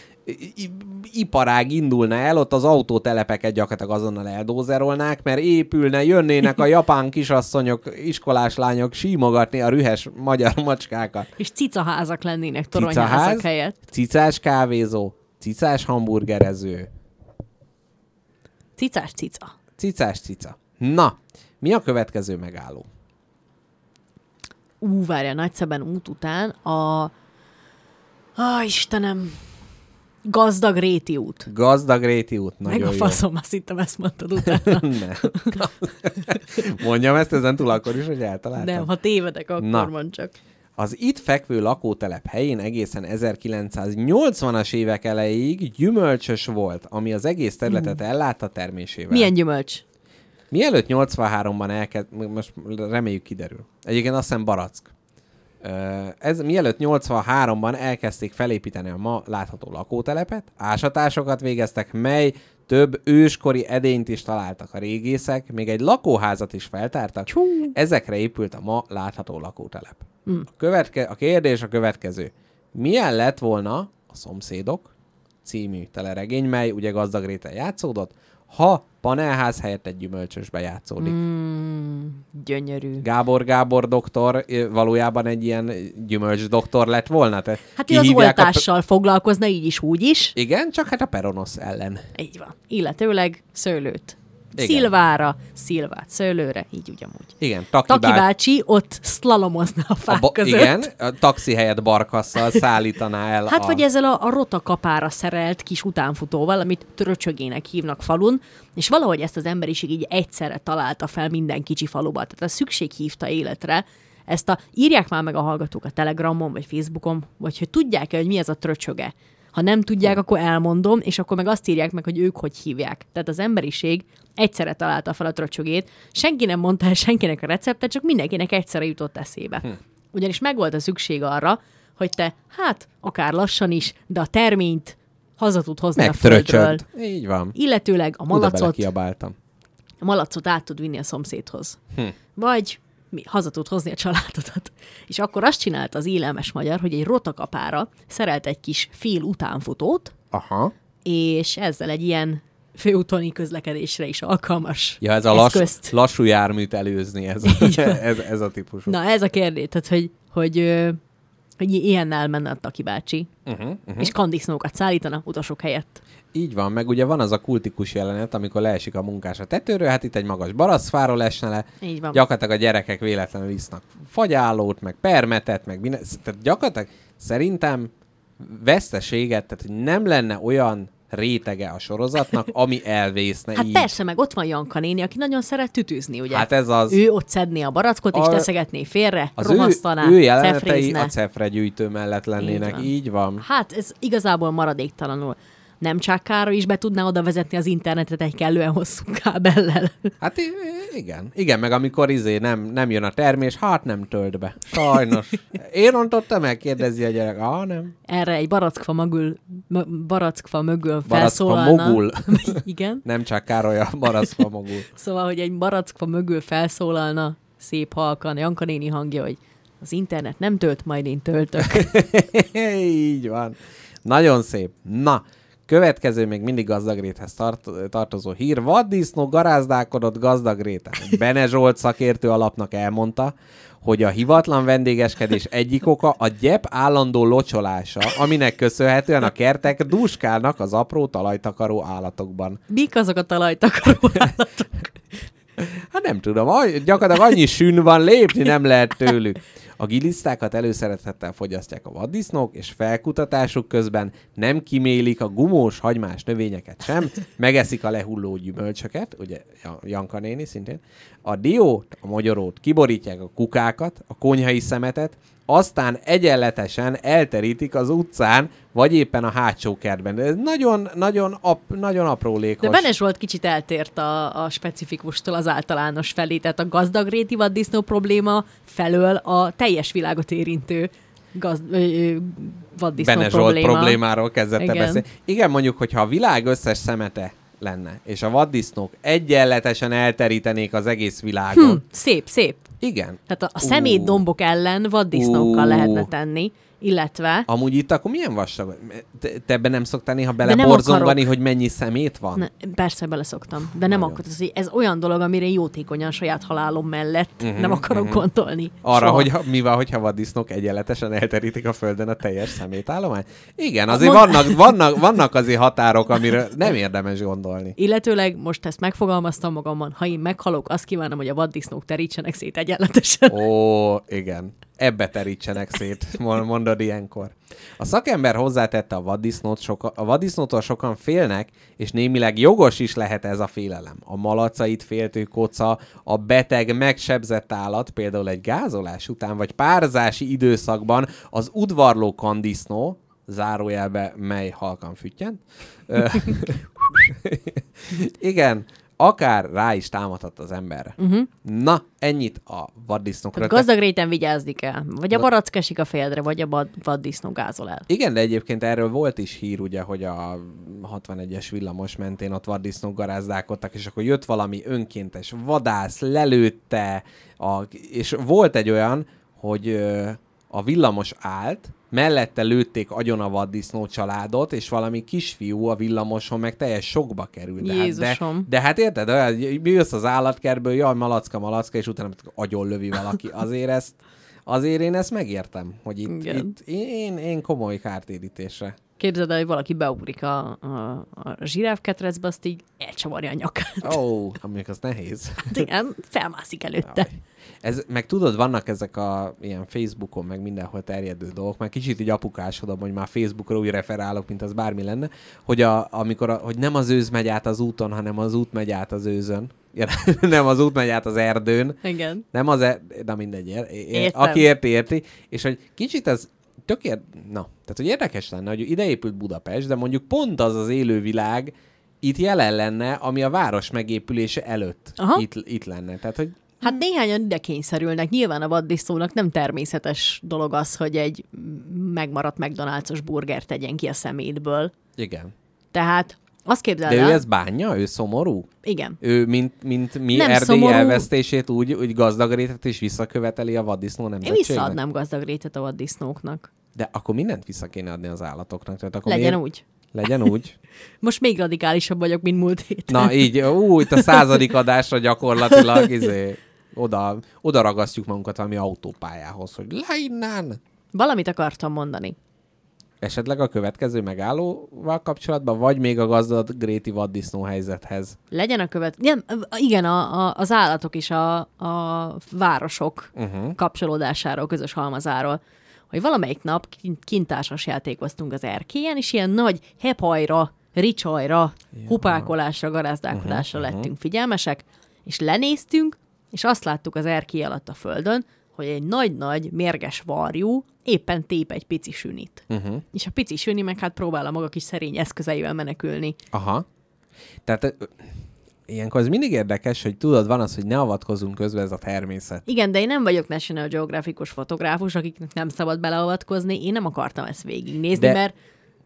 iparág indulna el, ott az autótelepeket gyakorlatilag azonnal eldózerolnák, mert épülne, jönnének a japán kisasszonyok, iskolás lányok símogatni a rühes magyar macskákat.
És cicaházak lennének toronyházak
Cicaház,
helyett.
cicás kávézó, cicás hamburgerező,
Cicás cica.
cicás cica. Na, mi a következő megálló?
Ú, várja, Nagyszeben út után a... Ah, Istenem! Gazdag Réti út.
Gazdag Réti út,
Meg
nagyon
a
jó.
faszom, azt hittem, ezt mondtad utána.
Nem. Mondjam ezt ezen túl akkor is, hogy eltaláltam.
Nem, ha tévedek, akkor
Na.
mondd csak.
Az itt fekvő lakótelep helyén egészen 1980-as évek elejéig gyümölcsös volt, ami az egész területet ellátta termésével.
Milyen gyümölcs?
Mielőtt 83-ban elkezd, most reméljük kiderül. Egyébként azt hiszem barack. Ez, mielőtt 83-ban elkezdték felépíteni a ma látható lakótelepet, ásatásokat végeztek, mely több őskori edényt is találtak a régészek, még egy lakóházat is feltártak.
Csú.
Ezekre épült a ma látható lakótelep. Mm. A, követke, a kérdés a következő. Milyen lett volna a szomszédok című teleregény, mely ugye gazdag réten játszódott, ha panelház helyett egy gyümölcsösbe játszódik. Mm.
Gyönyörű.
Gábor Gábor doktor valójában egy ilyen gyümölcs doktor lett volna? Te
Hát ő az
kihívják a
oltással foglalkozna, így is, úgy is.
Igen, csak hát a peronosz ellen.
Így van. Illetőleg szőlőt.
Igen.
Szilvára, szilvát szőlőre, így ugyanúgy.
Igen, Taki,
Taki
bá-
bácsi ott szlalomozna a
a
fák
ba-
között.
igen, a taxi helyett barkasszal szállítaná el
Hát
a...
vagy ezzel a, a rota kapára szerelt kis utánfutóval, amit tröcsögének hívnak falun, és valahogy ezt az emberiség így egyszerre találta fel minden kicsi faluba. Tehát a szükség hívta életre. Ezt a, írják már meg a hallgatók a Telegramon, vagy Facebookon, vagy hogy tudják-e, hogy mi ez a tröcsöge. Ha nem tudják, akkor elmondom, és akkor meg azt írják meg, hogy ők hogy hívják. Tehát az emberiség egyszerre találta fel a tröcsögét, senki nem mondta el senkinek a receptet, csak mindenkinek egyszerre jutott eszébe. Hm. Ugyanis megvolt a szükség arra, hogy te, hát, akár lassan is, de a terményt haza tud hozni a földről.
Így van.
Illetőleg a malacot,
kiabáltam.
a malacot át tud vinni a szomszédhoz. Hm. Vagy mi, haza tud hozni a családodat. És akkor azt csinálta az élelmes magyar, hogy egy rotakapára szerelt egy kis fél utánfutót,
Aha.
és ezzel egy ilyen főútoni közlekedésre is alkalmas
Ja, ez a lass,
eszközt.
lassú járműt előzni, ez a, ez, ez a típusú.
Na, ez a kérdés, tehát, hogy, hogy, hogy ilyennel menne a Taki bácsi,
Uh-huh, uh-huh.
és kandisznókat szállítana utasok helyett.
Így van, meg ugye van az a kultikus jelenet, amikor leesik a munkás a tetőről, hát itt egy magas baraszfáról esne le,
Így van.
gyakorlatilag a gyerekek véletlenül isznak fagyálót, meg permetet, meg minden, tehát gyakorlatilag szerintem veszteséget, tehát hogy nem lenne olyan rétege a sorozatnak, ami elvészne
Hát
így.
persze, meg ott van Janka néni, aki nagyon szeret tütűzni, ugye?
Hát ez az.
Ő ott szedné a barackot, és
A-
teszegetné félre,
az ő,
rohasztaná,
ő jelenetei
cefrézne.
a cefre gyűjtő mellett lennének,
van.
így van.
Hát ez igazából maradéktalanul. Nem csak Károly is be tudná oda vezetni az internetet egy kellően hosszú kábellel.
Hát igen. Igen, meg amikor izé nem, nem jön a termés, hát nem tölt be. Sajnos. Én rontottam meg, kérdezi a gyerek. Ah, nem.
Erre egy barackfa mögül, m- barackfa mögül
Barackfa
felszólalna.
mogul.
Igen.
Nem csak Károly a baraszfa mogul.
Szóval, hogy egy barackfa mögül felszólalna szép halkan Janka néni hangja, hogy az internet nem tölt, majd én töltök.
így van. Nagyon szép. Na, következő még mindig gazdagréthez tart, tartozó hír. Vaddisznó garázdálkodott gazdagréten. Bene Zsolt szakértő alapnak elmondta, hogy a hivatlan vendégeskedés egyik oka a gyep állandó locsolása, aminek köszönhetően a kertek dúskálnak az apró talajtakaró állatokban.
Mik azok a talajtakaró állatok?
Hát nem tudom, gyakorlatilag annyi sűn van, lépni nem lehet tőlük. A gilisztákat előszeretettel fogyasztják a vaddisznók, és felkutatásuk közben nem kimélik a gumós hagymás növényeket sem, megeszik a lehulló gyümölcsöket, ugye Ja- Janka néni szintén, a diót, a mogyorót, kiborítják a kukákat, a konyhai szemetet, aztán egyenletesen elterítik az utcán, vagy éppen a hátsó kertben. De ez nagyon, nagyon, ap, nagyon aprólékos.
De Benes volt kicsit eltért a, a specifikustól az általános felé, tehát a gazdagréti vaddisznó probléma felől a teljes világot érintő gazd, ö, ö, vaddisznó
Bene Zsolt
probléma.
problémáról kezdett
Igen.
beszélni. Igen, mondjuk, hogyha a világ összes szemete lenne, és a vaddisznók egyenletesen elterítenék az egész világon.
Hm, szép, szép.
Igen.
Tehát a, a szemétdombok ellen vaddisznókkal lehetne tenni, illetve
Amúgy itt akkor milyen vastag? Te, te ebben nem szoktál néha beleborzongani,
akarok.
hogy mennyi szemét van?
Ne, persze beleszoktam, de nem akkor, ez, olyan dolog, amire jótékonyan saját halálom mellett uh-huh, nem akarok uh-huh. gondolni.
Arra,
Soha.
hogy mi van, hogyha vaddisznók egyenletesen elterítik a földön a teljes szemétállomány? Igen, azért
Mond-
vannak, vannak, vannak azért határok, amire nem érdemes gondolni.
Illetőleg most ezt megfogalmaztam magamban, ha én meghalok, azt kívánom, hogy a vaddisznók terítsenek szét egyenletesen.
Ó, igen. Ebbe terítsenek szét, mond- mondod ilyenkor. A szakember hozzátette a vaddisznót, soka, a vaddisznótól sokan félnek, és némileg jogos is lehet ez a félelem. A malacait féltő koca, a beteg, megsebzett állat, például egy gázolás után, vagy párzási időszakban az udvarló kandisznó, zárójelbe mely halkan füttyent, igen, akár rá is támadhat az emberre. Uh-huh. Na, ennyit a vaddisznókról.
Tehát gazdag réten vigyázni kell. Vagy a barack esik a fejedre, vagy a vad- vaddisznó gázol el.
Igen, de egyébként erről volt is hír, ugye, hogy a 61-es villamos mentén ott vaddisznók garázdálkodtak, és akkor jött valami önkéntes vadász, lelőtte, a, és volt egy olyan, hogy a villamos állt, mellette lőtték agyon a vaddisznó családot, és valami kisfiú a villamoson meg teljes sokba került. De hát, de,
Jézusom.
de hát érted, olyan, hogy jössz az állatkertből, jaj, malacka, malacka, és utána agyon lövi valaki. Azért ezt, azért én ezt megértem, hogy itt,
Igen.
itt én, én komoly kártérítésre.
Képzeld el, hogy valaki beugrik a, a, a zsiráfketrecbe, azt így elcsavarja a nyakát.
Ó, oh, amik az nehéz.
Hát igen, felmászik előtte.
Ez, meg tudod, vannak ezek a ilyen Facebookon, meg mindenhol terjedő dolgok, már kicsit így apukásodom, hogy már Facebookra úgy referálok, mint az bármi lenne, hogy, a, amikor a, hogy nem az őz megy át az úton, hanem az út megy át az őzön. Ja, nem az út megy át az erdőn,
Igen.
nem az, e- na mindegy, ér, ér,
Értem.
aki érti, érti, és hogy kicsit ez tök ér, na, tehát hogy érdekes lenne, hogy ide épült Budapest, de mondjuk pont az az élővilág itt jelen lenne, ami a város megépülése előtt
Aha.
itt, itt lenne. Tehát, hogy
Hát néhányan ide kényszerülnek. Nyilván a vaddisznónak nem természetes dolog az, hogy egy megmaradt McDonald's-os burger tegyen ki a szemétből.
igen.
Tehát azt képzeld
De
el,
ő ezt bánja? Ő szomorú?
igen.
Ő, mint, mint mi
Nem
Erdély
szomorú.
elvesztését úgy, úgy gazdagrétet és visszaköveteli a vaddisznó
Én
nemzetségnek?
visszaadnám gazdag rétet a vaddisznóknak.
De akkor mindent vissza kéne adni az állatoknak. Tehát akkor
Legyen
miért-
úgy.
Legyen úgy.
Most még radikálisabb vagyok, mint múlt héten.
Na így, ú, itt a századik adásra gyakorlatilag izé, oda, oda ragasztjuk magunkat valami autópályához, hogy le innen!
Valamit akartam mondani.
Esetleg a következő megállóval kapcsolatban, vagy még a gazdag Gréti vaddisznó helyzethez.
Legyen a követ... Nem, igen, a, a, az állatok és a, a városok uh-huh. kapcsolódásáról, közös halmazáról. Hogy valamelyik nap kint, kintársas játékoztunk az erkélyen, és ilyen nagy hepajra, ricsajra, hupákolásra, garázdálkodásra uh-huh, lettünk figyelmesek, és lenéztünk, és azt láttuk az erkély alatt a földön, hogy egy nagy-nagy, mérges varjú éppen tép egy pici sünit. Uh-huh. És a pici süni meg hát próbál a maga kis szerény eszközeivel menekülni.
Aha. Tehát ilyenkor ez mindig érdekes, hogy tudod, van az, hogy ne avatkozunk közbe ez a természet.
Igen, de én nem vagyok National Geographic-os fotográfus, akiknek nem szabad beleavatkozni. Én nem akartam ezt végignézni,
De-
mert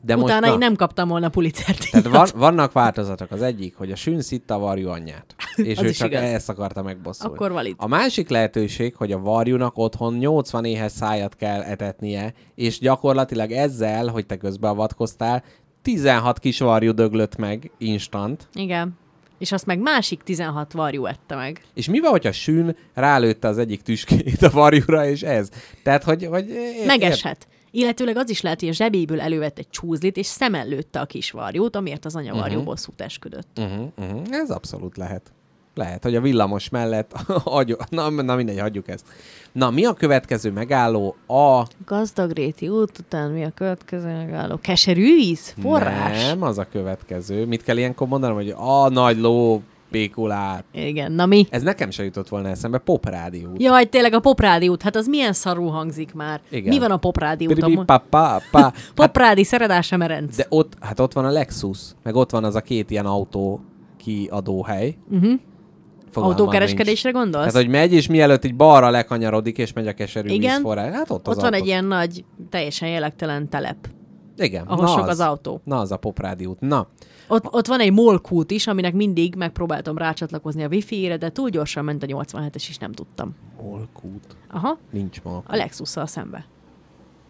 De
Utána
most, na,
én nem kaptam volna Pulitzer
Tehát van, vannak változatok. Az egyik, hogy a sűn szitta a varjú anyját. És ő csak
igaz.
ezt akarta megbosszulni.
Akkor valid.
A másik lehetőség, hogy a varjúnak otthon 80 éhes szájat kell etetnie, és gyakorlatilag ezzel, hogy te közbeavatkoztál, 16 kis varjú döglött meg instant.
Igen. És azt meg másik 16 varjú ette meg.
És mi van, hogyha sűn rálőtte az egyik tüskét a varjúra, és ez? Tehát, hogy... hogy ér-
Megeshet. Illetőleg az is lehet, hogy a zsebéből elővett egy csúzlit, és szemen lőtte a kis varjút, amiért az anyavarjú
Mhm.
uh-huh. bosszút esküdött.
Uh-huh, uh-huh. Ez abszolút lehet. Lehet, hogy a villamos mellett... hagyj- na, na mindegy, hagyjuk ezt. Na, mi a következő megálló? A...
Gazdagréti út után mi a következő megálló? Keserű íz? Forrás?
Nem, az a következő. Mit kell ilyenkor mondanom, hogy a nagy ló pékulát.
Igen, na mi?
Ez nekem se jutott volna eszembe. Poprádió.
Jaj, tényleg a poprádi út, hát az milyen szarú hangzik már.
Igen.
Mi van a poprádi úton?
pa, pa, pa. Hát,
Poprádi, Szeredása, Merenc.
de ott, hát ott van a Lexus, meg ott van az a két ilyen autó kiadóhely.
Uh-huh. Autókereskedésre gondolsz?
Tehát, hogy megy, és mielőtt így balra lekanyarodik, és megy a keserű
Igen.
vízforrás. Hát ott
Ott van
autó.
egy ilyen nagy, teljesen jellegtelen telep,
Igen,
ahol
na
sok
az.
az autó.
Na, az a poprádi út. Na,
Ott, ott van egy molkút is, aminek mindig megpróbáltam rácsatlakozni a wifi-re, de túl gyorsan ment a 87-es, és nem tudtam.
Molkút.
Aha,
Nincs ma.
a Lexusszal szembe.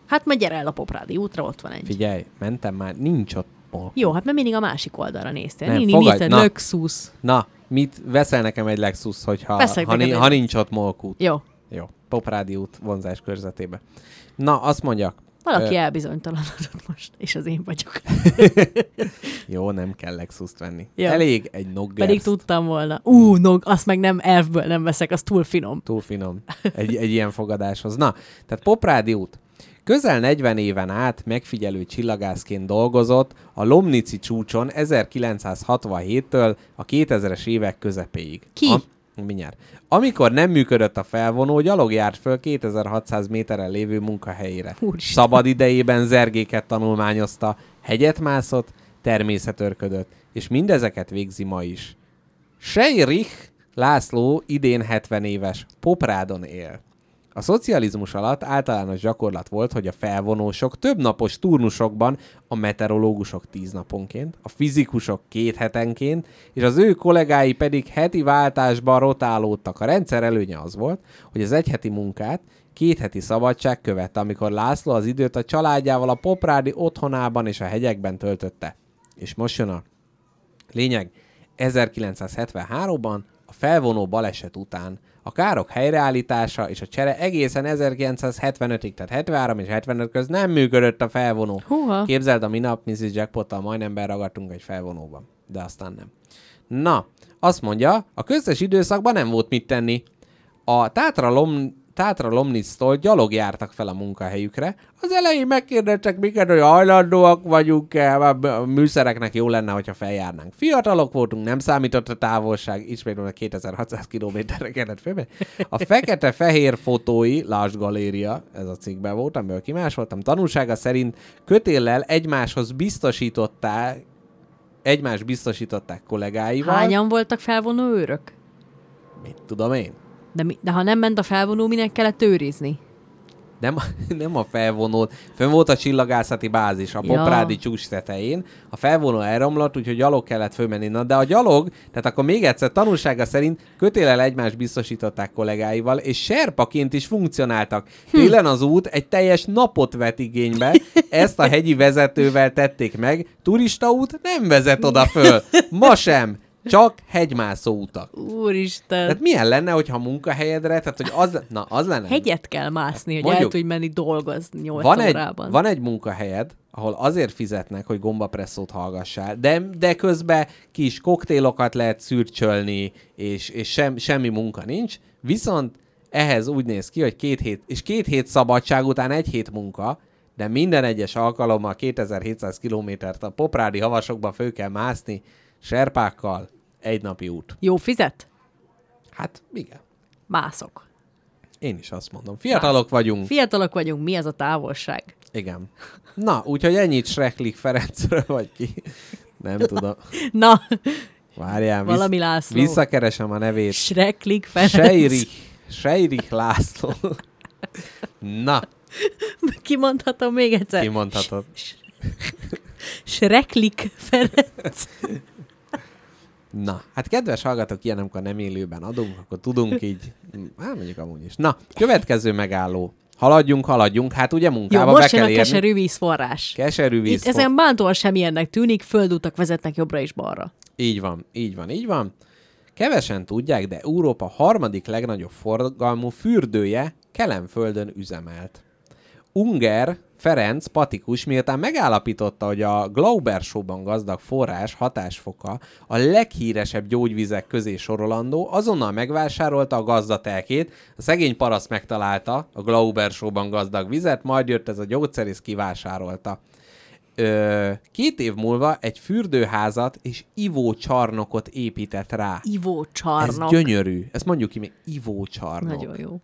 Hát majd gyere el a poprádi útra, ott van egy.
Figyelj, mentem már, nincs ott Molkút.
Jó, hát mert mindig a másik oldalra néztél.
Nem,
Nini,
fogadj,
nézted,
na.
Lexus.
Na, mit veszel nekem egy Lexus, hogyha
Veszek
ha, ni- ha nincs ott Molkút?
Jó,
Jó. Poprádi út vonzás körzetébe. Na, azt mondjak.
valaki
Ö,
elbizonytalanodott most, és az én vagyok.
Jó, nem kell Lexus-t venni.
Jó.
Elég egy Noggers.
Pedig tudtam volna. Ú, no, azt meg nem elfből nem veszek, az túl finom.
Túl finom. Egy, egy ilyen fogadáshoz. Na, tehát Poprádi út. Közel 40 éven át megfigyelő csillagászként dolgozott a Lomnici csúcson 1967-től a 2000-es évek közepéig.
Ki?
A, mindjárt. Amikor nem működött a felvonó, gyalog járt föl 2600 méteren lévő munkahelyére.
Úristen.
Szabad idejében zergéket tanulmányozta, hegyet mászott, természetörködött, és mindezeket végzi ma is. Seirich László idén 70 éves, Poprádon él. A szocializmus alatt általános gyakorlat volt, hogy a felvonósok több napos turnusokban, a meteorológusok tíz naponként, a fizikusok két hetenként, és az ő kollégái pedig heti váltásban rotálódtak. A rendszer előnye az volt, hogy az egyheti munkát két heti szabadság követte, amikor László az időt a családjával a Poprádi otthonában és a hegyekben töltötte. És most jön a Lényeg, 1973-ban a felvonó baleset után a károk helyreállítása és a csere egészen 1975-ig, tehát 73 és 75 köz nem működött a felvonó.
Húha.
Képzeld, a minap Mrs. Jackpottal majdnem beragadtunk egy felvonóban, de aztán nem. Na, azt mondja, a köztes időszakban nem volt mit tenni. A Tátra, Lom, Tátra Lomnictól gyalog jártak fel a munkahelyükre. Az elején megkérdeztek minket, hogy hajlandóak vagyunk-e, a műszereknek jó lenne, hogyha feljárnánk. Fiatalok voltunk, nem számított a távolság, ismétlem a 2600 kilométerre kellett fölmenni. A fekete-fehér fotói, Lásd Galéria, ez a cikkben volt, amiből kimásoltam, tanulsága szerint kötéllel egymáshoz biztosították, egymást biztosították kollégáival.
Hányan voltak felvonó őrök?
Mit tudom én?
De, mi, de ha nem ment a felvonó, minek kellett őrizni?
Nem, nem a felvonó. Fönn volt a csillagászati bázis a
Ja.
Poprádi csúcs tetején. A felvonó elromlott, úgyhogy gyalog kellett fölmenni. Na, de a gyalog, tehát akkor még egyszer tanulsága szerint kötélel egymást biztosították kollégáival, és serpaként is funkcionáltak. Télen az út egy teljes napot vett igénybe, ezt a hegyi vezetővel tették meg. Turista út nem vezet oda föl. Ma sem. Csak hegymászó utak.
Úristen.
Tehát milyen lenne, hogyha a munkahelyedre, tehát hogy az, na, az lenne.
Hegyet kell mászni, hogy
Mondjuk,
el tudj menni dolgozni 8
van egy,
órában.
van egy munkahelyed, ahol azért fizetnek, hogy gombapresszót hallgassál, de, de közben kis koktélokat lehet szürcsölni, és, és sem, semmi munka nincs, viszont ehhez úgy néz ki, hogy két hét, és két hét szabadság után egy hét munka, de minden egyes alkalommal 2700 kilométert a poprádi havasokba fő kell mászni, serpákkal, egy napi út.
Jó fizet?
Hát igen,
Mászok.
én is azt mondom. Fiatalok vagyunk.
Fiatalok vagyunk, mi az a távolság?
Igen. Na, úgyhogy ennyit Schrecklik Ferencről vagy ki. Nem tudom.
Na,
Várjál, visz,
Valami László.
visszakeresem a nevét.
Schrecklik Ferenc.
Seirich, Seirich László. Na,
Kimondhatom még egyszer.
kimondhatod.
Sreklik Ferenc.
Na, hát kedves hallgatók, ilyen, amikor nem élőben adunk, akkor tudunk így, hát mondjuk amúgy is. Na, következő megálló. Haladjunk, haladjunk, hát ugye
Jó,
munkába be
most jön
kell
a
érni.
keserű vízforrás.
Keserű víz.
Itt ezen bántóan sem ilyennek tűnik, földutak vezetnek jobbra és balra.
Így van, így van, így van. Kevesen tudják, de Európa harmadik legnagyobb forgalmú fürdője Kelenföldön üzemelt. Unger Ferenc Patikus miután megállapította, hogy a Glauber Show-ban gazdag forrás hatásfoka a leghíresebb gyógyvizek közé sorolandó, azonnal megvásárolta a gazdatelkét, a szegény paraszt megtalálta a Glauber Show-ban gazdag vizet, majd jött ez a gyógyszerész kivásárolta. Ö, két év múlva egy fürdőházat és ivócsarnokot épített rá.
Ivó
Ez gyönyörű. Ezt mondjuk ki még ivócsarnok.
Nagyon jó.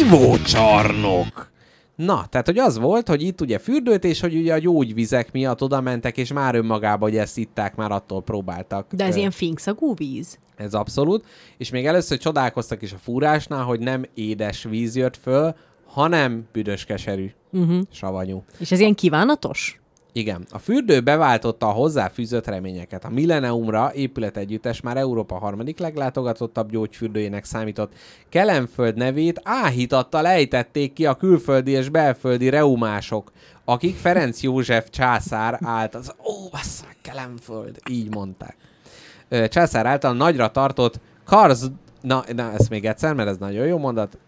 Ivócsarnok! Na, tehát, hogy az volt, hogy itt ugye fürdőt, és hogy ugye a gyógyvizek miatt oda mentek, és már önmagában, hogy ezt itták, már attól próbáltak.
De ez
Ö,
ilyen finkszagú víz?
Ez abszolút. És még először csodálkoztak is a fúrásnál, hogy nem édes víz jött föl, hanem büdös keserű, uh-huh. savanyú.
És ez ilyen kívánatos?
Igen, a fürdő beváltotta a hozzáfűzött reményeket. A Millenniumra épület együttes már Európa harmadik leglátogatottabb gyógyfürdőjének számított. Kelenföld nevét áhítattal ejtették ki a külföldi és belföldi reumások, akik Ferenc József császár által, az, ó, bassza, Kelenföld, így mondták. Császár által nagyra tartott Karz... Na, na, ezt még egyszer, mert ez nagyon jó mondat.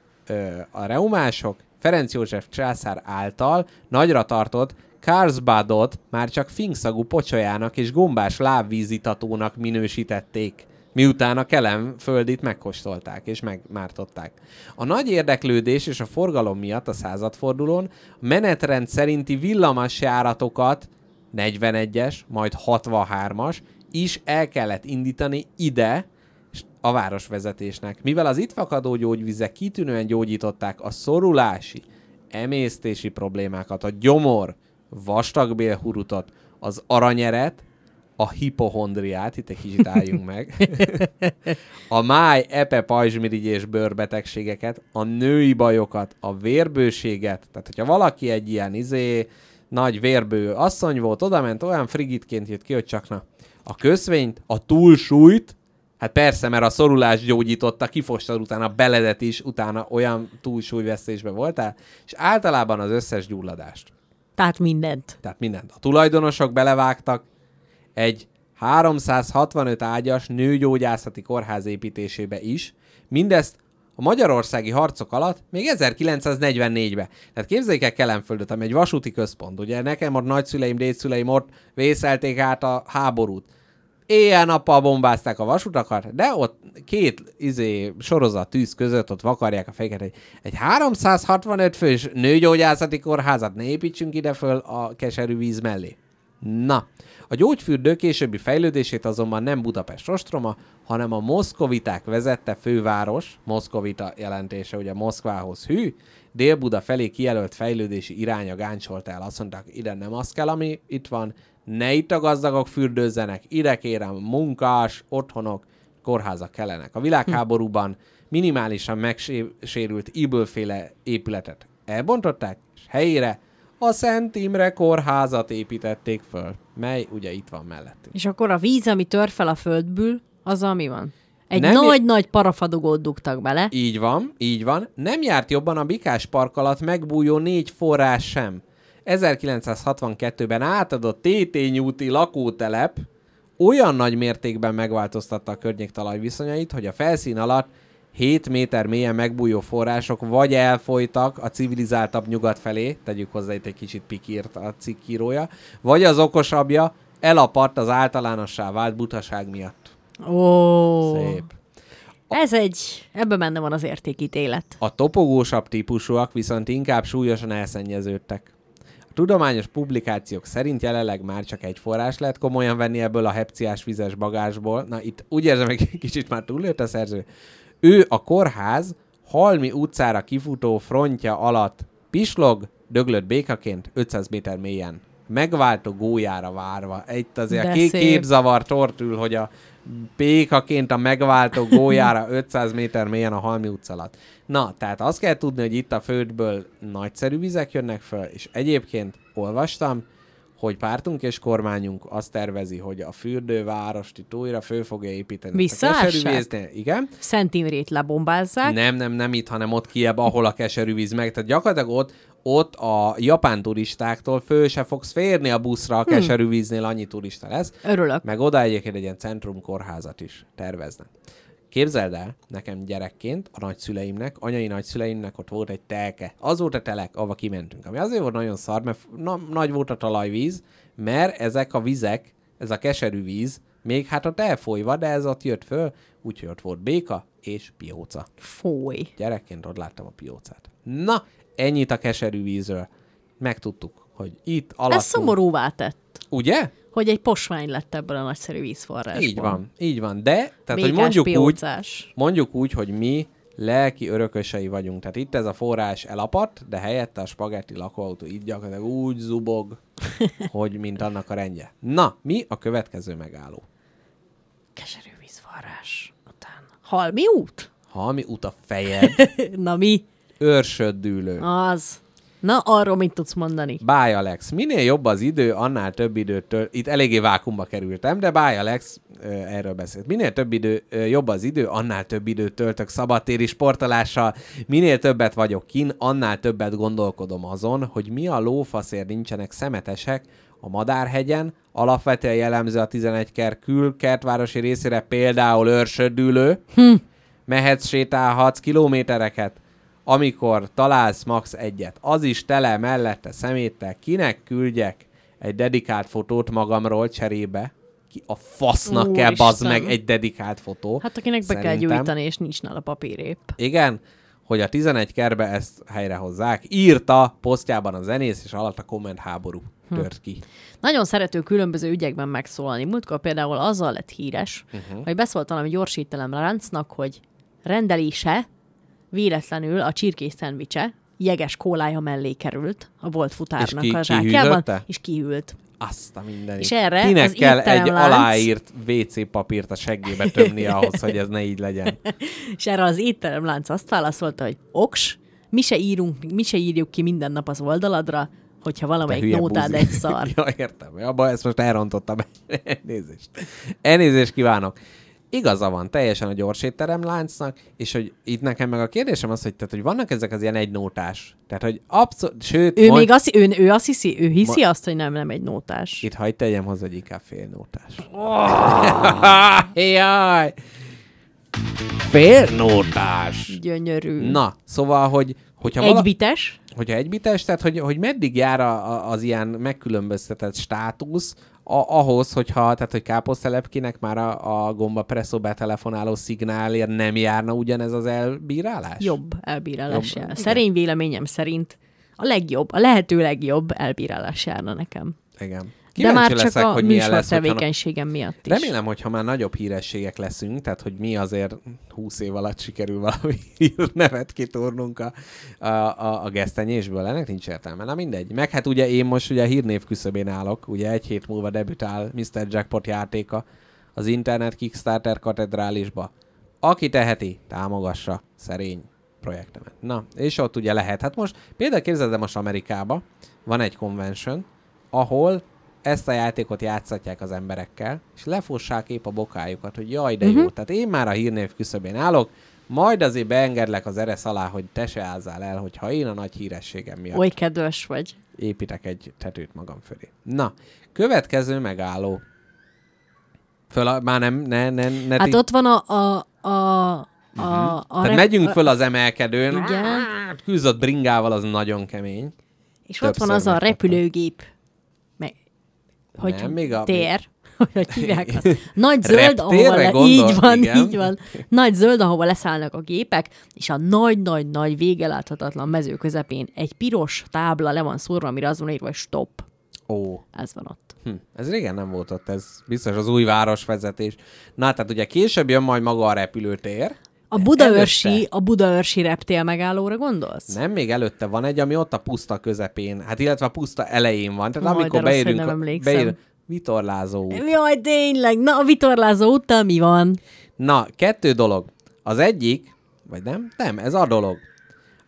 A reumások Ferenc József császár által nagyra tartott Karlsbadot már csak finkszagú pocsolyának és gombás lábvízitatónak minősítették, miután a kelem földit megkóstolták és megmártották. A nagy érdeklődés és a forgalom miatt a századfordulón menetrend szerinti villamos járatokat 41-es, majd 63-as is el kellett indítani ide, a városvezetésnek. Mivel az itt fakadó gyógyvizek kitűnően gyógyították a szorulási, emésztési problémákat, a gyomor, vastagbélhurutot, az aranyeret, a hipohondriát, itt egy kicsit álljunk meg, a máj, epe, pajzsmirigy és bőrbetegségeket, a női bajokat, a vérbőséget, tehát hogyha valaki egy ilyen izé, nagy vérbő asszony volt, oda ment, olyan frigitként jött ki, hogy csak na, a köszvényt, a túlsúlyt, hát persze, mert a szorulás gyógyította, kifostad utána beledet is, utána olyan túlsúlyvesztésbe voltál, és általában az összes gyulladást.
Tehát mindent.
Tehát mindent. A tulajdonosok belevágtak egy 365 ágyas nőgyógyászati kórház építésébe is, mindezt a magyarországi harcok alatt még 1944-ben. Tehát képzeljék el Kelenföldöt, ami egy vasúti központ. Ugye nekem ott nagyszüleim, dédszüleim ott vészelték át a háborút. Éjjel-nappal bombázták a vasutakat, de ott két izé, sorozat tűz között ott vakarják a fejeket, hogy egy 365 fős nőgyógyászati kórházat ne építsünk ide föl a keserű víz mellé. Na, a gyógyfürdő későbbi fejlődését azonban nem Budapest ostroma, hanem a moszkoviták vezette főváros, moszkovita jelentése ugye Moszkvához hű, Dél-Buda felé kijelölt fejlődési iránya gáncsolta el. Azt mondták, ide nem az kell, ami itt van, ne itt a gazdagok fürdőzzenek, ide kérem munkás, otthonok, kórházak kellenek. A világháborúban minimálisan megsérült Ibölféle épületet elbontották, és helyére a Szent Imre kórházat építették föl, mely ugye itt van mellettünk.
És akkor a víz, ami tör fel a földből, az ami van? Egy nagy-nagy parafadugót dugtak bele.
Így van, így van. Nem járt jobban a Bikás park alatt megbújó négy forrás sem. 1962-ben átadott Tétény úti lakótelep olyan nagy mértékben megváltoztatta a környék talajviszonyait, hogy a felszín alatt 7 méter mélyen megbújó források vagy elfolytak a civilizáltabb nyugat felé, tegyük hozzá itt egy kicsit pikírt a cikkírója, vagy az okosabbja elapadt az általánossá vált butaság miatt.
Ó,
Szép.
ez egy, ebben benne van az értékítélet.
A topogósabb típusúak viszont inkább súlyosan elszennyeződtek. Tudományos publikációk szerint jelenleg már csak egy forrás lehet komolyan venni ebből a hepciás vizes bagásból. Na itt úgy érzem, hogy kicsit már túllőtt a szerző. Ő a kórház Halmi utcára kifutó frontja alatt pislog, döglött békaként 500 méter mélyen. Megváltó gólyára várva. Itt azért
De
a ké-
szép.
képzavar tortül, hogy a békaként a megváltó gólyára 500 méter mélyen a Halmi utca alatt. Na, tehát azt kell tudni, hogy itt a földből nagyszerű vizek jönnek föl, és egyébként olvastam, hogy pártunk és kormányunk azt tervezi, hogy a fürdővárost itt újra föl fogja építeni.
Visszaássák?
Igen.
Szent Imrét lebombázzák.
Nem, nem, nem itt, hanem ott kiebb, ahol a keserűvíz meg. Tehát gyakorlatilag ott, ott a japán turistáktól föl se fogsz férni a buszra, a keserűvíznél annyi turista lesz.
Örülök.
Meg oda egyébként egy ilyen centrum kórházat is terveznek. Képzeld el, nekem gyerekként, a nagyszüleimnek, anyai nagyszüleimnek ott volt egy telke. Az volt a telek, ahova kimentünk. Ami azért volt nagyon szar, mert na, nagy volt a talajvíz, mert ezek a vizek, ez a keserű víz, még hát ott elfolyva, de ez ott jött föl, úgyhogy ott volt béka és pióca.
Fúj.
Gyerekként ott láttam a piócát. Na, ennyit a keserű vízről. Megtudtuk, hogy itt alatt.
Ez szomorúvá tett,
Ugye?
Hogy egy posvány lett ebből a nagyszerű vízforrásból.
Így van, így van. De, tehát, hogy
Békás,
mondjuk úgy, mondjuk úgy, hogy mi lelki örökösei vagyunk. Tehát itt ez a forrás elapadt, de helyette a spagetti lakóautó itt gyakorlatilag úgy zubog, hogy mint annak a rendje. Na, mi a következő megálló?
Keserű vízforrás. Utána. Halmi út?
Halmi út a fejed,
Na mi?
őrsöddűlő.
Az. Na, arról mit tudsz mondani?
Báj Alex, minél jobb az idő, annál több időtől, itt eléggé vákumba kerültem, de Báj Alex erről beszélt. Minél több idő, jobb az idő, annál több időt töltök szabadtéri sportolással, minél többet vagyok kin, annál többet gondolkodom azon, hogy mi a lófaszért nincsenek szemetesek a Madárhegyen, alapvetően jellemző a 11 ker kül kertvárosi részére például őrsödülő, hm. mehetsz, sétálhatsz kilométereket, amikor találsz max egyet, az is tele mellette szeméttel, kinek küldjek egy dedikált fotót magamról cserébe, ki a fasznak kell bazd meg egy dedikált fotó.
Hát akinek be kell gyújtani, és nincs nála papírép.
Igen, hogy a 11 kerbe ezt helyrehozzák. Írta posztjában a zenész, és alatt a komment háború
Hm.
tört ki.
Nagyon szerető különböző ügyekben megszólalni. Múltkor például azzal lett híres, uh-huh. hogy beszólt valami gyorsítelem láncnak, hogy rendelése véletlenül a csirkés szendvicse jeges kólája mellé került a volt futárnak
És ki-
a zsákjában, és kihűlt.
Azt a mindenit.
És erre
Kinek
az
kell egy
étteremlánc-
aláírt WC papírt a seggébe tömnie ahhoz, hogy ez ne így legyen.
És erre az étteremlánc azt válaszolta, hogy oks, mi se, írunk, mi se írjuk ki minden nap az oldaladra, hogyha valamelyik nótád
buzi.
egy szar.
ja, értem. Abba ezt most elrontottam. Elnézést. Elnézést kívánok. Igaza van teljesen a gyorsétterem láncnak, és hogy itt nekem meg a kérdésem az, hogy, tehát, hogy vannak ezek az ilyen egynótás. Tehát, hogy abszolút, sőt,
Ő
mond-
még azt, ő, ő azt hiszi, ő hiszi azt, hogy nem, nem egy nótás.
Itt hagyd tegyem hozzá, hogy inkább félnótás.
Oh.
Jaj! Félnótás!
Gyönyörű.
Na, szóval, hogy hogyha vala-
Egybites?
hogyha egybites, tehát hogy, hogy meddig jár a, a, az ilyen megkülönböztetett státusz a, ahhoz, hogyha, tehát hogy káposztelepkinek már a, a gomba presszó betelefonáló szignálért nem járna ugyanez az elbírálás?
Jobb elbírálás
Jobb,
jár. Szerény véleményem szerint a legjobb, a lehető legjobb elbírálás járna nekem.
Igen.
De
Kíváncsi
már csak
leszek,
a
hogy milyen
műsor
lesz, hogyha...
tevékenységem miatt is.
Remélem, hogyha már nagyobb hírességek leszünk, tehát hogy mi azért 20 év alatt sikerül valami nevet kitúrnunk a, a, a, a gesztenyésből, ennek nincs értelme. Na mindegy. Meg hát ugye én most ugye a hírnév küszöbén állok, ugye egy hét múlva debütál Mr. Jackpot játéka az internet Kickstarter katedrálisba. Aki teheti, támogassa szerény projektemet. Na, és ott ugye lehet. Hát most például képzeld el most Amerikába, van egy convention, ahol ezt a játékot játszatják az emberekkel, és lefossák épp a bokájukat, hogy jaj, de jó. Uh-huh. Tehát én már a hírnév küszöbén állok, majd azért beengedlek az eresz alá, hogy te se ázzál el, hogyha én a nagy hírességem miatt
Oly kedves vagy.
építek egy tetőt magam fölé. Na, következő megálló. Föl a, már nem, ne, ne, ne
Hát
ti-
ott van a... a, a, a, a
Tehát
rep-
megyünk föl az emelkedőn.
Igen.
Küzdött bringával, az nagyon kemény.
És ott van
többször
az a repülőgép. Hogy
Nem, még a-
tér. Hogy hívják azt. Nagy zöld, ahova le,
gondol?
így van,
Igen.
így van. Nagy zöld, ahova leszállnak a gépek, és a nagy-nagy-nagy végeláthatatlan mező közepén egy piros tábla le van szórva, amire az van írva, hogy stop.
Ó,
Ez van ott.
hm, ez régen nem volt ott, ez biztos az új városvezetés. Na, tehát ugye később jön majd maga a repülőtér.
A Budaörsi,
Előtte-
a Budaörsi reptél megállóra gondolsz?
Nem, még előtte van egy, ami ott a puszta közepén, hát illetve a puszta elején van. Tehát
Aj,
amikor beérünk,
nem emlékszem.
beér, vitorlázó út.
Jaj, tényleg, na a vitorlázó után mi van?
Na, kettő dolog. Az egyik, vagy nem? Nem, ez a dolog.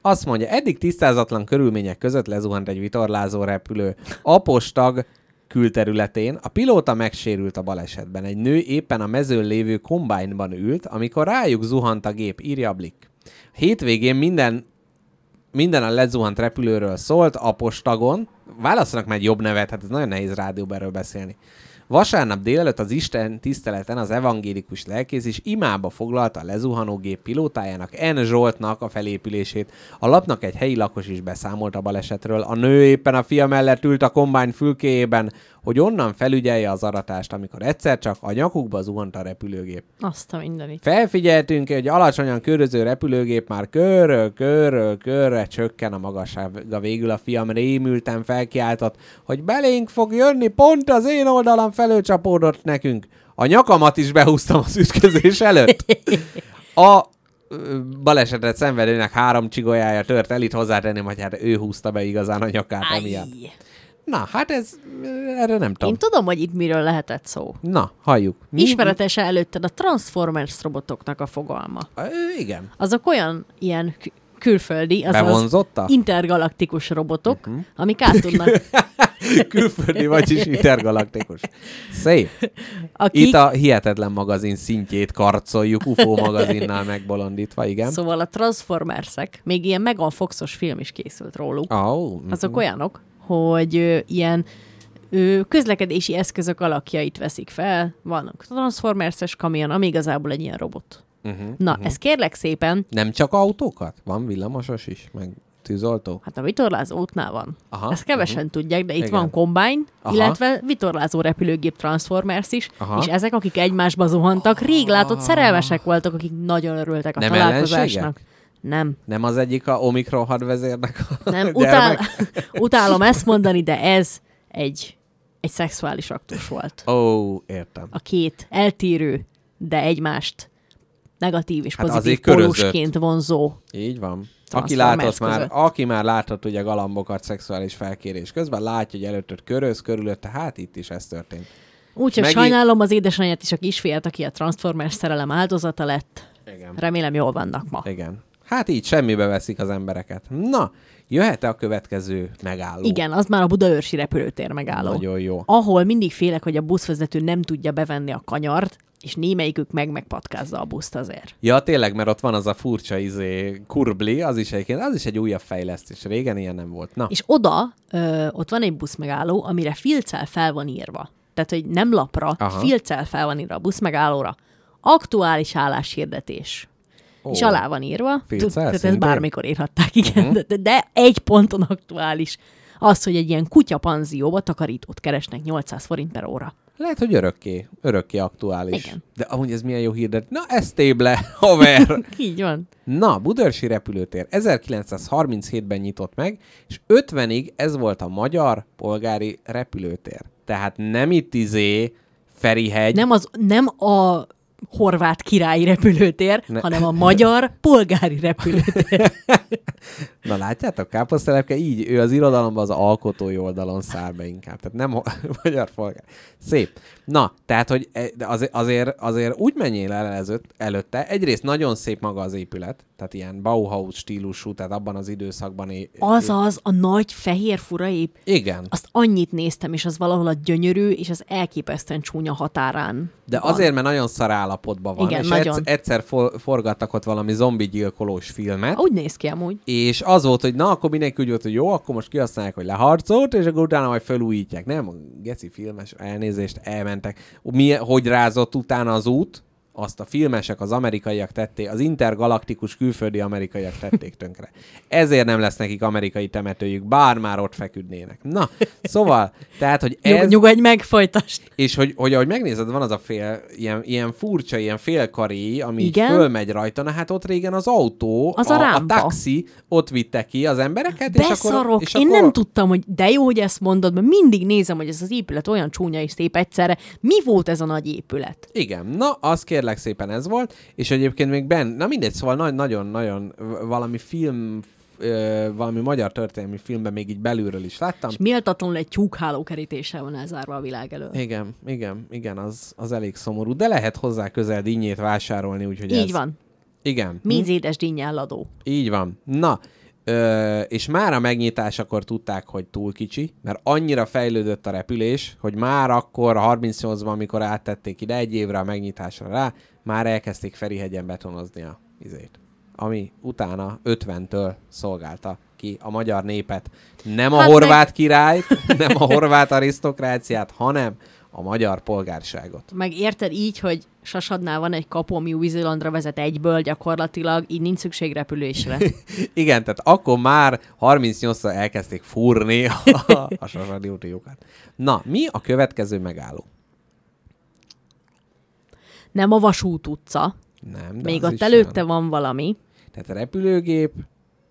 Azt mondja, eddig tisztázatlan körülmények között lezuhant egy vitorlázó repülő. Apostag külterületén a pilóta megsérült a balesetben. Egy nő éppen a mezőn lévő kombányban ült, amikor rájuk zuhant a gép, írja Blik. Hétvégén minden minden a lezuhant repülőről szólt, apostagon. Válaszolnak már egy jobb nevet, hát ez nagyon nehéz rádióban erről beszélni. Vasárnap délelőtt az Isten tiszteleten az evangélikus lelkész is imába foglalta a lezuhanógép pilótájának N. Zsoltnak a felépülését. A lapnak egy helyi lakos is beszámolt a balesetről. A nő éppen a fia mellett ült a kombány fülkéjében, hogy onnan felügyelje az aratást, amikor egyszer csak a nyakukba zuhant a repülőgép.
Azt a mindenit.
Felfigyeltünk, hogy alacsonyan köröző repülőgép már körről, körről, körre csökken a magassága. Végül a fiam rémülten felkiáltott, hogy belénk fog jönni, pont az én oldalam felől csapódott nekünk. A nyakamat is behúztam az ütközés előtt. A balesetet szenvedőnek három csigolyája tört el, itt hozzátenném, hogy hát ő húzta be igazán a nyakát emiatt. Na, hát ez, erre nem tudom.
Én tudom, hogy itt miről lehetett szó.
Na, halljuk. Mi-
Ismeretes előtted a Transformers robotoknak a fogalma.
Ö, Igen.
Azok olyan ilyen külföldi, azaz intergalaktikus robotok,
Mhm.
amik át tudnak,
Külföldi, vagyis intergalaktikus. Szép.
akik,
Itt a Hihetetlen magazin szintjét karcoljuk, UFO magazinnál megbolondítva, igen.
szóval a Transformersek, még ilyen Megan Foxos film is készült róluk.
Oh,
Azok olyanok, hogy ilyen közlekedési eszközök alakjait veszik fel, vannak Transformerses kamion, ami igazából egy ilyen robot.
uh-huh.
Na, ez kérlek szépen,
Nem csak autókat? Van villamosos is, meg tűzoltó?
hát a vitorlázó útnál van.
Aha,
Ezt kevesen uh-huh. tudják, de itt
Igen.
van
Aha.
illetve vitorlázó repülőgép Transformers is,
Aha.
és ezek, akik egymásba zuhantak, rég látott szerelmesek voltak, akik nagyon örültek a
Nem
találkozásnak. Nem.
Nem az egyik a Omikron hadvezérnek a
Nem, utál, utálom ezt mondani, de ez egy, egy szexuális aktus volt.
Ó, oh, értem.
A két eltérő, de egymást negatív és
Hát
pozitív
körözött.
pólusként vonzó.
Így van. Aki látott, már,
között.
aki már látott ugye galambokat szexuális felkérés közben, látja, hogy előtted köröz, körülötte, hát itt is ez történt.
Úgyhogy
Megint-
sajnálom az édesanyját is a kisfiát, aki a Transformers szerelem áldozata lett.
Igen.
Remélem jól vannak ma.
Igen. Hát így semmibe veszik az embereket. Na, jöhet-e a következő megálló?
Igen, az már a Budaörsi repülőtér megálló.
Nagyon jó.
Ahol mindig félek, hogy a buszvezető nem tudja bevenni a kanyart, és némelyikük meg megpatkázza a buszt azért.
Ja, tényleg, mert ott van az a furcsa izé, kurbli, az is egyébként, az is egy újabb fejlesztés. Régen ilyen nem volt. Na,
És oda, ö, ott van egy buszmegálló, amire filccel fel van írva. Tehát, hogy nem lapra,
Aha.
Filccel fel van írva a buszmegállóra. Aktuális álláshirdetés. Oh. És alá van írva.
Filccel
Tehát ezt
szintén?
bármikor írhatták, igen. Uh-huh. De, de egy ponton aktuális. Az, hogy egy ilyen kutyapanzióba takarítót keresnek 800 forint per óra.
lehet, hogy örökké, örökké aktuális.
Igen.
De amúgy ez milyen jó hirdet. Na, ez téble, haver!
Így van.
Na, Budörsi repülőtér 1937-ben nyitott meg, és 50-ig ez volt a magyar polgári repülőtér. Tehát nem itt izé Ferihegy,
Nem, az, nem a horvát királyi repülőtér,
Ne.
ne. hanem a magyar polgári repülőtér.
Na látjátok, káposztelepke így, ő az irodalomban az alkotói oldalon száll be inkább. Tehát nem magyar polgár. Szép. Na, tehát, hogy e- azért, azért, azért úgy menjél el előtt, előtte. Egyrészt nagyon szép maga az épület, tehát ilyen Bauhaus stílusú, tehát abban az időszakban. é-
Azaz, a nagy fehér fura ép,
Igen.
azt annyit néztem, és az valahol a gyönyörű, és az elképesztően csúnya határán.
De
van.
azért, mert nagyon szar állapotban van.
Igen,
és
nagyon.
Egyszer, for, forgattak ott valami zombi gyilkolós filmet,
Úgy néz ki amúgy.
és az volt, hogy na, akkor mindenki úgy volt, hogy jó, akkor most kihasználják, hogy leharcolt, és akkor utána majd felújítják. Nem, geci filmes elnézést elmentek. Mi, hogy rázott utána az út, azt a filmesek, az amerikaiak tették, az intergalaktikus külföldi amerikaiak tették tönkre. Ezért nem lesz nekik amerikai temetőjük, bár már ott feküdnének. Na, szóval, tehát, hogy
Nyug,
ez...
nyugodj meg, folytasd.
És hogy, hogy ahogy megnézed, van az a fél, ilyen, ilyen furcsa, ilyen félkaré, ami
Igen.
fölmegy rajta, na hát ott régen az autó,
Az a
a, a taxi ott vitte ki az embereket, és
Beszarok,
akkor... És
én
akkor...
nem tudtam, hogy de jó, hogy ezt mondod, mert mindig nézem, hogy ez az épület olyan csúnya és szép egyszerre. Mi volt ez a nagy épület?
Igen, na, az kérlek szépen ez volt, és egyébként még ben, na mindegy, szóval nagy- nagyon-nagyon valami film, ö, valami magyar történelmi filmben még így belülről is láttam.
És méltatlanul egy tyúkháló kerítéssel van elzárva a világ elől.
Igen, igen, igen, az, az elég szomorú, de lehet hozzá közel dinnyét vásárolni, úgyhogy
Így
ez...
van.
Igen.
Mízédes dinnyel adó.
Így van. Na, Ö, és már a megnyitásakor tudták, hogy túl kicsi, mert annyira fejlődött a repülés, hogy már akkor, 38-ban, amikor áttették ide egy évre a megnyitásra rá, már elkezdték Ferihegyen betonozni a izét. Ami utána 50-től szolgálta ki a magyar népet. Nem a
Hát
horvát királyt, nem a horvát arisztokráciát, hanem a magyar polgárságot.
Meg érted így, hogy Sasadnál van egy kapu, ami Új-Zélandra vezet egyből gyakorlatilag, így nincs szükség repülésre.
Igen, tehát akkor már 38-szor elkezdték fúrni a, a sasadi útiukat. Na, mi a következő megálló?
Nem a Vasút utca,
Nem, de
még
az
ott előtte
nem.
van valami.
Tehát a repülőgép,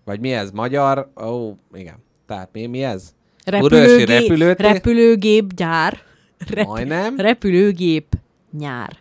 vagy mi ez, magyar? Ó, igen. Tehát mi, mi ez?
Repülőgép,
repülőtér?
repülőgép gyár. Rep,
Majdnem.
repülőgép nyár.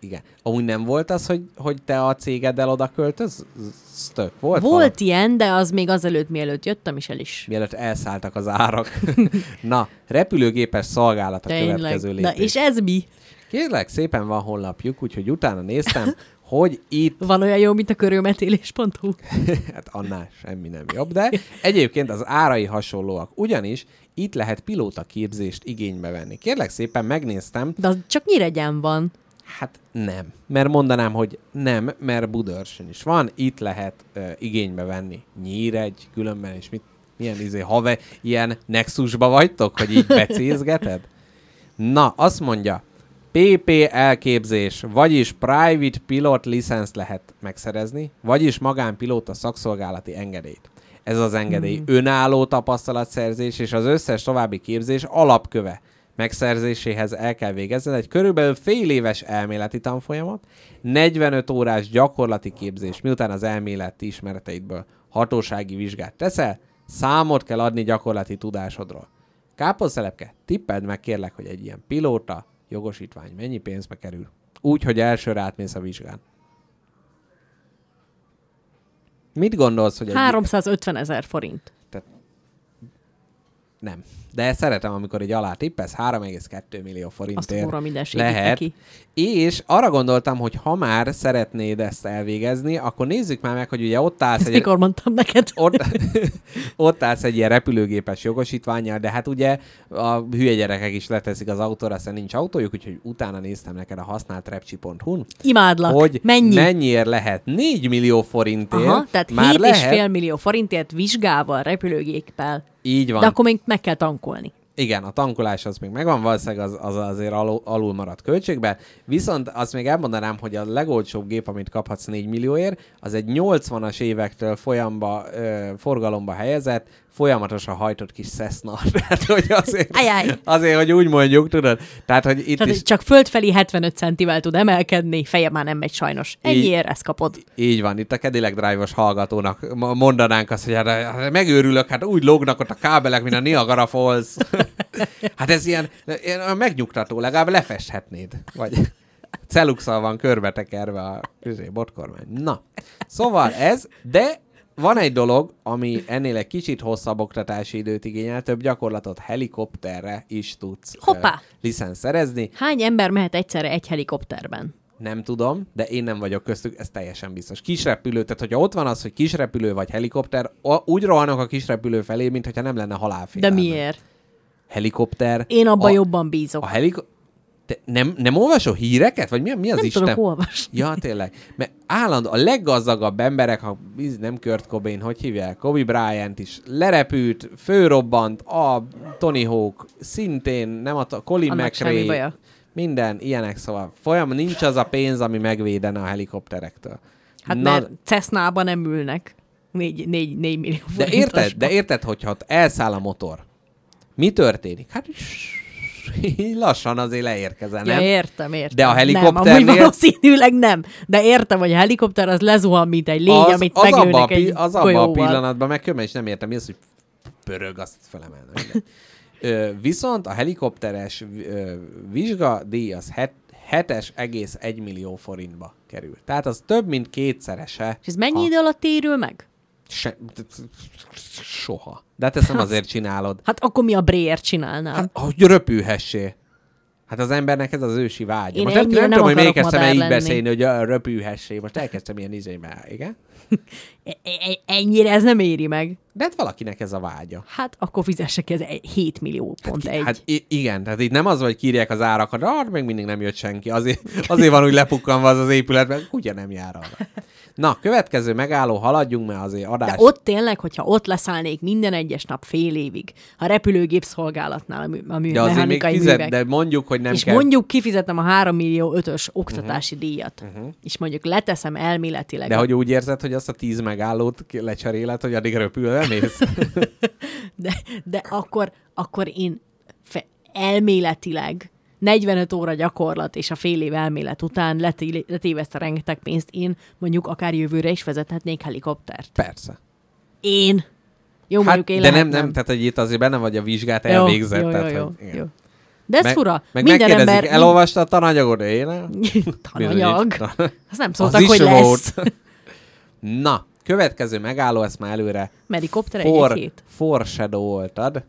Igen. Amúgy nem volt az, hogy, hogy te a cégeddel oda költöztök? Volt?
Volt
valami?
ilyen, de az még azelőtt, mielőtt jöttem is el is.
Mielőtt elszálltak az árak. Na, repülőgépes szolgálat a
Tényleg.
következő
Na,
lépés.
és ez mi?
Kérlek, szépen van honlapjuk, úgyhogy utána néztem, hogy itt
Van olyan jó, mint a körülmetélés.hu?
hát annál semmi nem jobb, de egyébként az árai hasonlóak, ugyanis itt lehet pilóta képzést igénybe venni. Kérlek szépen, megnéztem,
De az csak Nyíregyen van.
hát nem, mert mondanám, hogy nem, mert Budörsön is van, itt lehet uh, igénybe venni Nyíregy, különben is mit, milyen izé, have, ilyen nexusba vagytok, hogy így becézgeted? Na, azt mondja, PP elképzés, vagyis Private Pilot License lehet megszerezni, vagyis magánpilóta szakszolgálati engedélyt. Ez az engedély hmm. önálló tapasztalatszerzés és az összes további képzés alapköve. Megszerzéséhez el kell végezned egy körülbelül fél éves elméleti tanfolyamat, 45 órás gyakorlati képzés, miután az elméleti ismereteidből hatósági vizsgát teszel, számot kell adni gyakorlati tudásodról. Káposztelepke, tippeld meg kérlek, hogy egy ilyen pilóta jogosítvány mennyi pénzbe kerül. Úgy, hogy elsőre átmész a vizsgán. Mit gondolsz, hogy egy...
350 ezer forint.
Tehát... Nem. De szeretem, amikor egy alá tippesz, 3,2 millió
Azt
forintért
a minden segít
lehet.
neki.
És arra gondoltam, hogy ha már szeretnéd ezt elvégezni, akkor nézzük már meg, hogy ugye ott állsz
Ezt
egy...
mikor mondtam neked?
ott, ott állsz egy ilyen repülőgépes jogosítványjal, de hát ugye a hülye gyerekek is leteszik az autóra, aztán nincs autójuk, úgyhogy utána néztem neked a használt repcsi.hu-n,
Imádlak.
hogy
Mennyi?
mennyiért lehet 4 millió forintért.
Aha, tehát
már
7,5
lehet,
millió forintért vizsgával, repülőgéppel.
Így van.
De akkor még meg kell tankolni.
Igen, a tankolás az még megvan, valószínűleg az, az azért alul, alul maradt költségben, viszont azt még elmondanám, hogy a legolcsóbb gép, amit kaphatsz 4 millióért, az egy 80-as évektől folyamba, ö, forgalomba helyezett, folyamatosan hajtott kis Cessna. Tehát, hogy azért,
Ajaj.
azért, hogy úgy mondjuk, tudod? Tehát, hogy itt
Tehát
is
csak földfelé 75 centivel tud emelkedni, feje már nem megy sajnos. Ennyiért ezt kapod.
Így van, itt a Cadillac Drive-os hallgatónak mondanánk azt, hogy hát, hát megőrülök, hát úgy lógnak ott a kábelek, mint a Niagara Falls. hát ez ilyen, ilyen megnyugtató, legalább lefesthetnéd. Vagy celuxal van körbetekerve a közé, botkormány. Na, szóval ez, de van egy dolog, ami ennél egy kicsit hosszabb oktatási időt igényel, több gyakorlatot helikopterre is tudsz
Hoppá!
licensz szerezni.
Hány ember mehet egyszerre egy helikopterben?
Nem tudom, de én nem vagyok köztük, ez teljesen biztos. Kisrepülő, tehát hogyha ott van az, hogy kisrepülő vagy helikopter, úgy rohanok a kisrepülő felé, mintha nem lenne
De
halálfélelme.
miért?
Helikopter.
Én abban jobban bízok.
A heliko... Te nem, nem olvasol híreket? Vagy mi, mi az
nem
Isten?
tudok olvasni.
Ja, tényleg. Mert állandó, a leggazdagabb emberek, ha nem Kurt Cobain, hogy hívják? Kobe Bryant is lerepült, főrobbant, a Tony Hawk, szintén, nem a Colin
Annak
McRae,
baja.
minden, ilyenek, szóval folyam, nincs az a pénz, ami megvédene a helikopterektől.
Hát
Na,
mert Cessnába nem ülnek. 4, 4, 4 millió
de érted, de érted, hogyha elszáll a motor, mi történik? Hát így lassan azért leérkezel,
Ja,
nem?
értem, értem.
De a
Nem,
helikopternél-
amúgy valószínűleg nem. De értem, hogy a helikopter az lezuhan, mint egy lény,
az,
amit
az abban a, pi-
egy
az abba a pillanatban, meg különben is nem értem, mi az, hogy pörög, azt felemelne. mindegy. Ö, viszont a helikopteres ö, vizsgadíj az het, 7,1 millió forintba kerül. Tehát az több, mint kétszerese.
És ez mennyi
a-
idő alatt térül meg?
Se, soha. De hát ezt nem azért csinálod.
Hát akkor mi a Breyer csinálnál?
Hát, hogy röpülhessé. Hát az embernek ez az ősi vágya.
Én
Most nem, nem,
nem
tudom, hogy
akarok
kezdtem így
lenni.
beszélni, hogy röpülhessé. Most elkezdtem ilyen izébe, igen?
E- e- ennyire ez nem éri meg.
De hát valakinek ez a vágya.
Hát akkor fizesse ki ez egy 7 millió pont egy.
Hát igen, tehát itt nem az, hogy kírják az árakat, ah, még mindig nem jött senki. Azért, azért van úgy lepukkanva az az épület, mert kutya nem jár arra. Na, következő megálló, haladjunk, mert azért adás...
De ott tényleg, hogyha ott leszállnék minden egyes nap fél évig, a repülőgép szolgálatnál, a, mű, a mű,
de azért még fizet,
művek,
de mondjuk, hogy nem
és
kell...
mondjuk kifizetem a 3 millió ötös oktatási uh-huh. díjat, uh-huh. és mondjuk leteszem elméletileg.
De hogy úgy érzed, hogy azt a tíz megállót lecseréled, hogy addig röpülve mész?
de, de akkor, akkor én fe, elméletileg 45 óra gyakorlat és a fél év elmélet után leté- letéveszte rengeteg pénzt, én mondjuk akár jövőre is vezethetnék helikoptert.
Persze.
Én. Jó, mondjuk én
Hát, de nem, nem, tehát hogy itt azért benne vagy a vizsgát
Jó,
elvégzett.
Jó, jó,
tehát,
jó,
hogy, igen.
jó. De ez
meg,
fura.
Meg
Minden ember...
elolvastad a tananyagot? Én?
Tananyag. Azt nem
Az
szóltak,
is
hogy lesz.
Na, következő megálló, ezt már előre
Medikopter
for,
egy hét.
foreshadowoltad.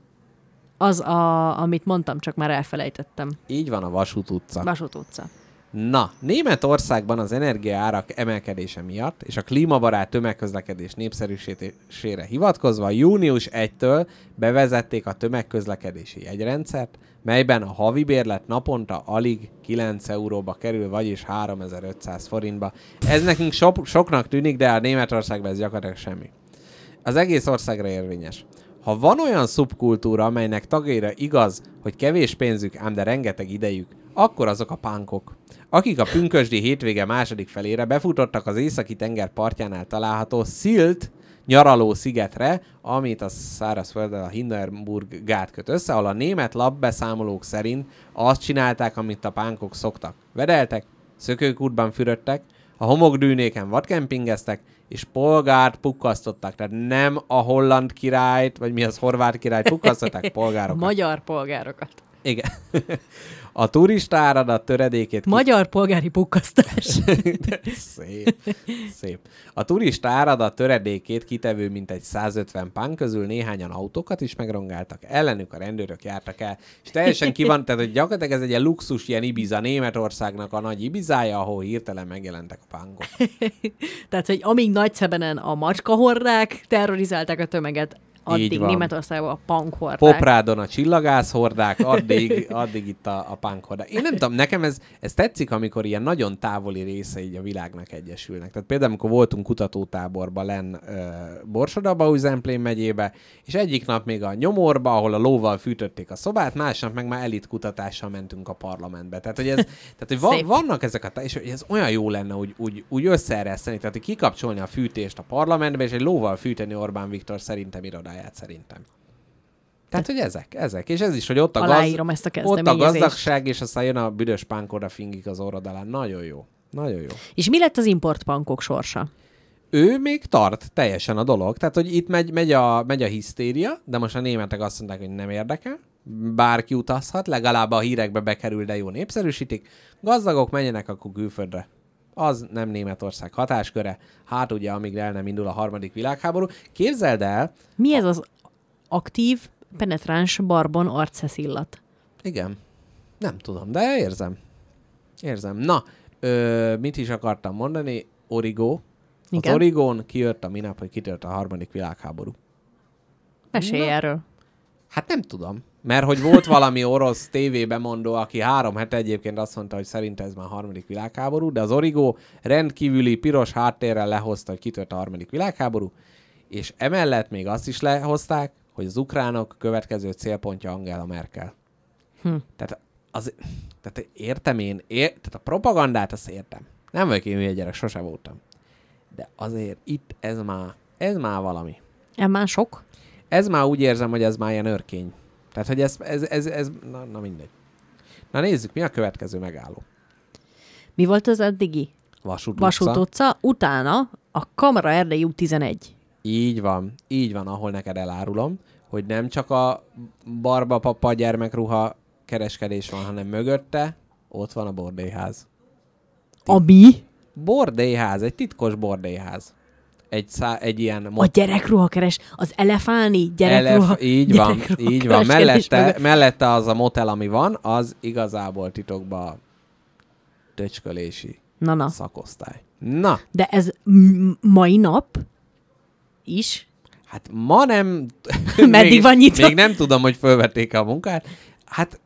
Az, a, amit mondtam, csak már elfelejtettem.
Így van a Vasút utca.
Vasút utca.
Na, Németországban az energiaárak emelkedése miatt és a klímabarát tömegközlekedés népszerűsítésére hivatkozva június 1-től bevezették a tömegközlekedési jegyrendszert, melyben a havi bérlet naponta alig 9 euróba kerül, vagyis 3500 forintba. Ez nekünk so- soknak tűnik, de a Németországban ez gyakorlatilag semmi. Az egész országra érvényes. Ha van olyan szubkultúra, amelynek tagjaira igaz, hogy kevés pénzük, ám de rengeteg idejük, akkor azok a pánkok. Akik a pünkösdi hétvége második felére befutottak az északi tenger partjánál található Szilt nyaraló szigetre, amit a szárazfölddel a Hindenburg gát köt össze, ahol a német lapbeszámolók szerint azt csinálták, amit a pánkok szoktak. Vedeltek, szökőkútban fürödtek, a homokdűnéken vadkempingeztek, és polgárt pukkasztottak. Tehát nem a holland királyt, vagy mi az horvát királyt pukkasztották, polgárokat.
Magyar polgárokat.
Igen. A turista áradat töredékét... ki-
Magyar polgári pukkasztás.
Szép. Szép. A turista áradat töredékét kitevő mintegy 150 pán közül néhányan autókat is megrongáltak, ellenük a rendőrök jártak el, és teljesen ki van, tehát hogy gyakorlatilag ez egy ilyen luxus, ilyen Ibiza, Németországnak a nagy Ibizája, ahol hirtelen megjelentek a pánkok.
Tehát, hogy amíg nagyszebenen a macskahordák terrorizálták a tömeget, addig. Németországban a punkhordák.
Poprádon a csillagászhordák, addig, addig itt a, a punkhordák. Én nem tudom, nekem ez, ez tetszik, amikor ilyen nagyon távoli részei a világnak egyesülnek. Tehát például, amikor voltunk kutatótáborban len uh, Borsodaba, Zemplén megyébe, és egyik nap még a nyomorba, ahol a lóval fűtötték a szobát, másnap meg már elit kutatással mentünk a parlamentbe. Tehát, hogy, ez, tehát, hogy van, vannak ezek a, tá- és hogy ez olyan jó lenne úgy, úgy, úgy összeereszteni, tehát hogy kikapcsolni a fűtést a parlamentbe, és egy lóval fűteni Orbán Viktor szerintem irodáját szerintem. Tehát, hogy ezek, ezek. És ez is, hogy ott a,
Aláírom ezt a
ott a gazdagság, és aztán jön a büdös pánk oda fingik az orrod alá. Nagyon jó. Nagyon jó.
És mi lett az importbankok sorsa?
Ő még tart teljesen a dolog. Tehát, hogy itt megy, megy, a, megy a hisztéria, de most a németek azt mondták, hogy nem érdekel. Bárki utazhat, legalább a hírekbe bekerül, de jó népszerűsítik. Gazdagok menjenek akkor külföldre. Az nem Németország hatásköre. Hát ugye, amíg el nem indul a harmadik világháború. Képzeld el,
Mi ez az aktív, penetráns barbon arcszeszillat?
Igen. Nem tudom, de érzem. Érzem. Na, ö, mit is akartam mondani? Origo. Az
Igen.
Origón kijött a minap, hogy kitört a harmadik világháború.
Mesélj
Na.
erről.
Hát nem tudom. Mert hogy volt valami orosz tévébemondó, aki három hete egyébként azt mondta, hogy szerint ez már a harmadik világháború, de az Origo rendkívüli piros háttérrel lehozta, hogy kitört a harmadik világháború, és emellett még azt is lehozták, hogy az ukránok következő célpontja Angela Merkel.
Hm.
Tehát, az, tehát értem én, ér, tehát a propagandát azt értem. Nem vagyok én hülye gyerek, sose voltam. De azért itt ez már, ez már valami.
Ez már sok?
Ez már úgy érzem, hogy ez már ilyen örkény. Tehát, hogy ez, ez, ez, ez na, na mindegy. Na nézzük, mi a következő megálló?
Mi volt az eddigi?
Vasút,
Vasút
utca.
utca, utána a Kamara Erdei út 11.
Így van, így van, ahol neked elárulom, hogy nem csak a barba papa gyermekruha kereskedés van, hanem mögötte ott van a bordélyház.
Ami?
Bordélyház, egy titkos bordélyház. Egy, szá, egy ilyen...
A gyerekruha keres, az elefáni gyerekruha.
Elef, így van,
gyerekruha
így van. Mellette, mellette az a motel, ami van, az igazából titokban töcskölési
Na, na.
szakosztály. Na,
De ez m- mai nap is?
hát ma nem...
Meddig
még,
van nyitva?
Még nem tudom, hogy fölvették a munkát. Hát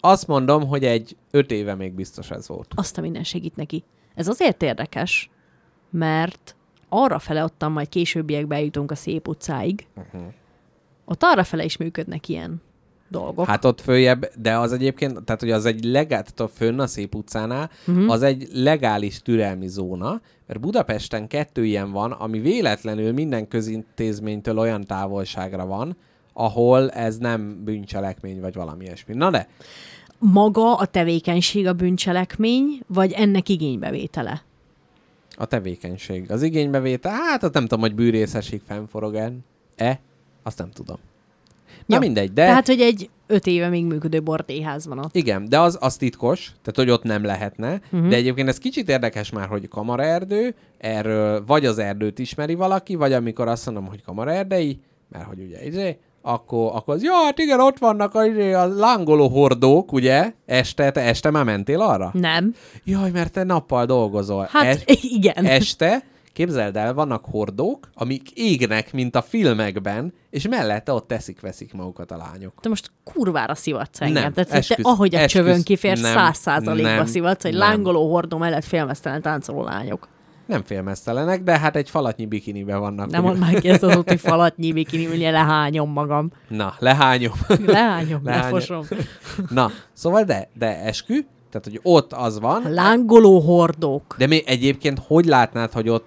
azt mondom, hogy egy öt éve még biztos ez volt.
Azt a minden segít neki. Ez azért érdekes, mert arra fele ottan majd későbbiekben jutunk a szép utcáig. Uh-huh. Ott arra fele is működnek ilyen dolgok.
Hát ott följebb, de az egyébként, tehát hogy az egy legál, tehát a fönn a Szép utcánál, uh-huh. az egy legális türelmi zóna, mert Budapesten kettő ilyen van, ami véletlenül minden közintézménytől olyan távolságra van, ahol ez nem bűncselekmény, vagy valami ilyesmi. Na de,
Maga a tevékenység a bűncselekmény, vagy ennek igénybevétele?
A tevékenység. Az igénybevétel, hát ott nem tudom, hogy bűrészesig fennforog e azt nem tudom. Na
Jó.
mindegy, de...
Tehát, hogy egy öt éve még működő bordéház van ott.
Igen, de az, az titkos, tehát hogy ott nem lehetne. Uh-huh. De egyébként ez kicsit érdekes már, hogy kamaraerdő, erről vagy az erdőt ismeri valaki, vagy amikor azt mondom, hogy kamaraerdei, mert hogy ugye izé, akkor, akkor az, ja, hát igen, ott vannak a, izé, a lángoló hordók, ugye? Este, te este már mentél arra?
Nem.
Jaj, mert te nappal dolgozol.
Hát
Es-
igen.
este, képzeld el, vannak hordók, amik égnek, mint a filmekben, és mellette ott teszik-veszik magukat a lányok.
Te most kurvára szivatsz engem.
Nem,
Tehát, hogy te,
esküsz,
ahogy a
esküsz.
csövön kifér, száz százalékba szivatsz, hogy
nem.
lángoló hordó mellett félmeztelen táncoló lányok.
Nem félmeztelenek, de hát egy falatnyi bikiniben vannak.
Nem mondd már ki ezt az úti falatnyi bikini, ugye lehányom magam.
Na, lehányom.
Lehányom, lefosom.
Na, szóval de, de eskü, tehát hogy ott az van,
Lángoló hordók.
de még egyébként hogy látnád, hogy ott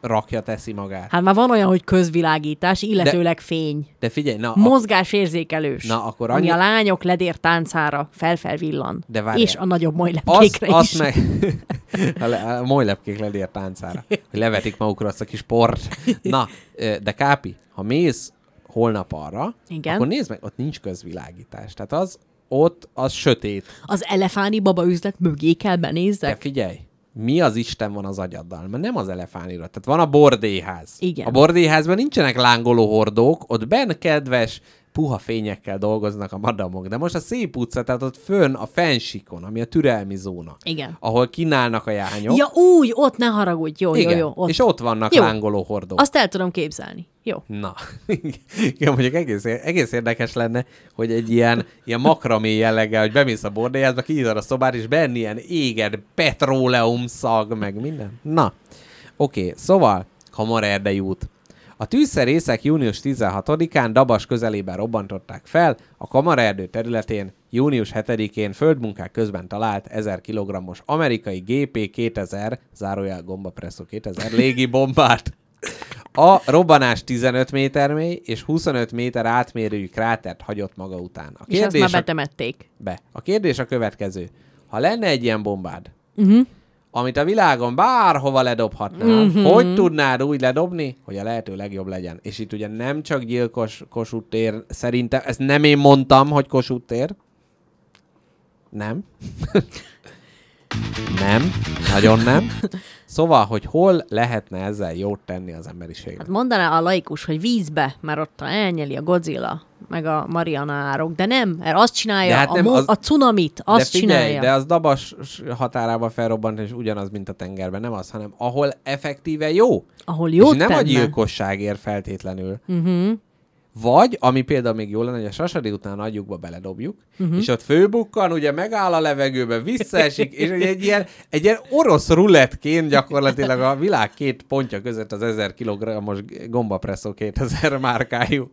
rakja teszi magát?
Hát már van olyan, hogy közvilágítás, illetőleg fény.
De figyelj, na, a,
Mozgásérzékelős.
Na, akkor
Ami
annyi-
a lányok ledér táncára felfel villan.
De várjál.
És a nagyobb majlepkékre
az
is.
meg... a, le, a molylepkék ledér táncára. Hogy levetik magukra azt a kis port. Na, de Kápi, ha mész holnap arra,
Igen.
akkor nézd meg, ott nincs közvilágítás. Tehát az ott, az sötét.
Az elefáni baba üzlet mögé kell
De
benézzek?
figyelj, mi az Isten van az agyaddal? Mert nem az elefánira. Tehát van a bordéház.
Igen.
A bordéházban nincsenek lángoló hordók, ott benn kedves, puha fényekkel dolgoznak a madamok. De most a szép utca, tehát ott fönn a fensikon, ami a türelmi zóna.
Igen.
Ahol kínálnak a jányok.
Ja, úgy, ott ne haragudj. Jó,
Igen.
jó, jó. Ott.
És ott vannak
Jó.
lángoló hordók.
Azt el tudom képzelni. Jó.
Na, igen, mondjuk egész, egész érdekes lenne, hogy egy ilyen, ilyen makramé jelleggel, hogy bemész a bordélyázba, kinyitod a szobát, és benne ilyen éged, petróleum szag, meg minden. Na, oké, okay, szóval, Kamarerdei út. A tűzszerészek június 16-án Dabas közelében robbantották fel a Kamarerdő területén június 7-én földmunkák közben talált 1000 kg-os amerikai GP-2000, zárójel gombapresszó 2000 légi bombát. A robbanás 15 méter mély és 25 méter átmérőjű krátert hagyott maga után. A
És azt már
kérdés, a,
betemették.
be. a kérdés a következő. Ha lenne egy ilyen bombád,
Uh-huh.
Amit a világon bárhova ledobhatnál,
Mhm.
uh-huh. hogy tudnád úgy ledobni, hogy a lehető legjobb legyen? És itt ugye nem csak gyilkos Kossuth tér, szerintem, ezt nem én mondtam, hogy Kossuth tér. Nem. nem. Nagyon nem. Szóval, hogy hol lehetne ezzel jót tenni az emberiségnek?
Hát mondaná a laikus, hogy vízbe, mert ott elnyeli a Godzilla, meg a Mariana árok, de nem, mert azt csinálja,
De hát
a,
nem, az-
a cunamit, azt
de figyelj,
csinálja.
de az Dabas határában felrobbant, és ugyanaz, mint a tengerben. Nem az, hanem ahol effektíve jó.
Ahol jót
és nem
tenne.
a gyilkosságért feltétlenül.
Uh-huh.
Vagy, ami például még jó lenne, hogy a Sasadi után agyukba beledobjuk, uh-huh. és ott főbukkan, ugye megáll a levegőbe, visszaesik, és egy ilyen, egy ilyen orosz rulettként gyakorlatilag a világ két pontja között az 1000 kg-os gombapresszó 2000 márkájú.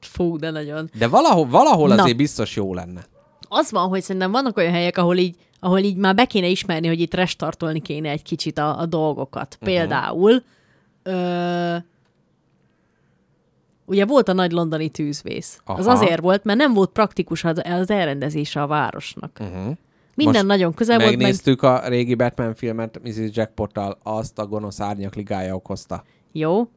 Fú, de nagyon.
De valahol, valahol
Na.
azért biztos jó lenne.
Az van, hogy szerintem vannak olyan helyek, ahol így, ahol így már be kéne ismerni, hogy itt restartolni kéne egy kicsit a, a dolgokat.
Mhm.
Például, ö, ugye volt a nagy londoni tűzvész. Az
Aha.
azért volt, mert nem volt praktikus az, az elrendezése a városnak.
Uh-huh.
Minden
Most
nagyon közel volt, meg
Megnéztük a régi Batman filmet Mrs. Jackpottal, azt a gonosz árnyak ligája okozta.
jó.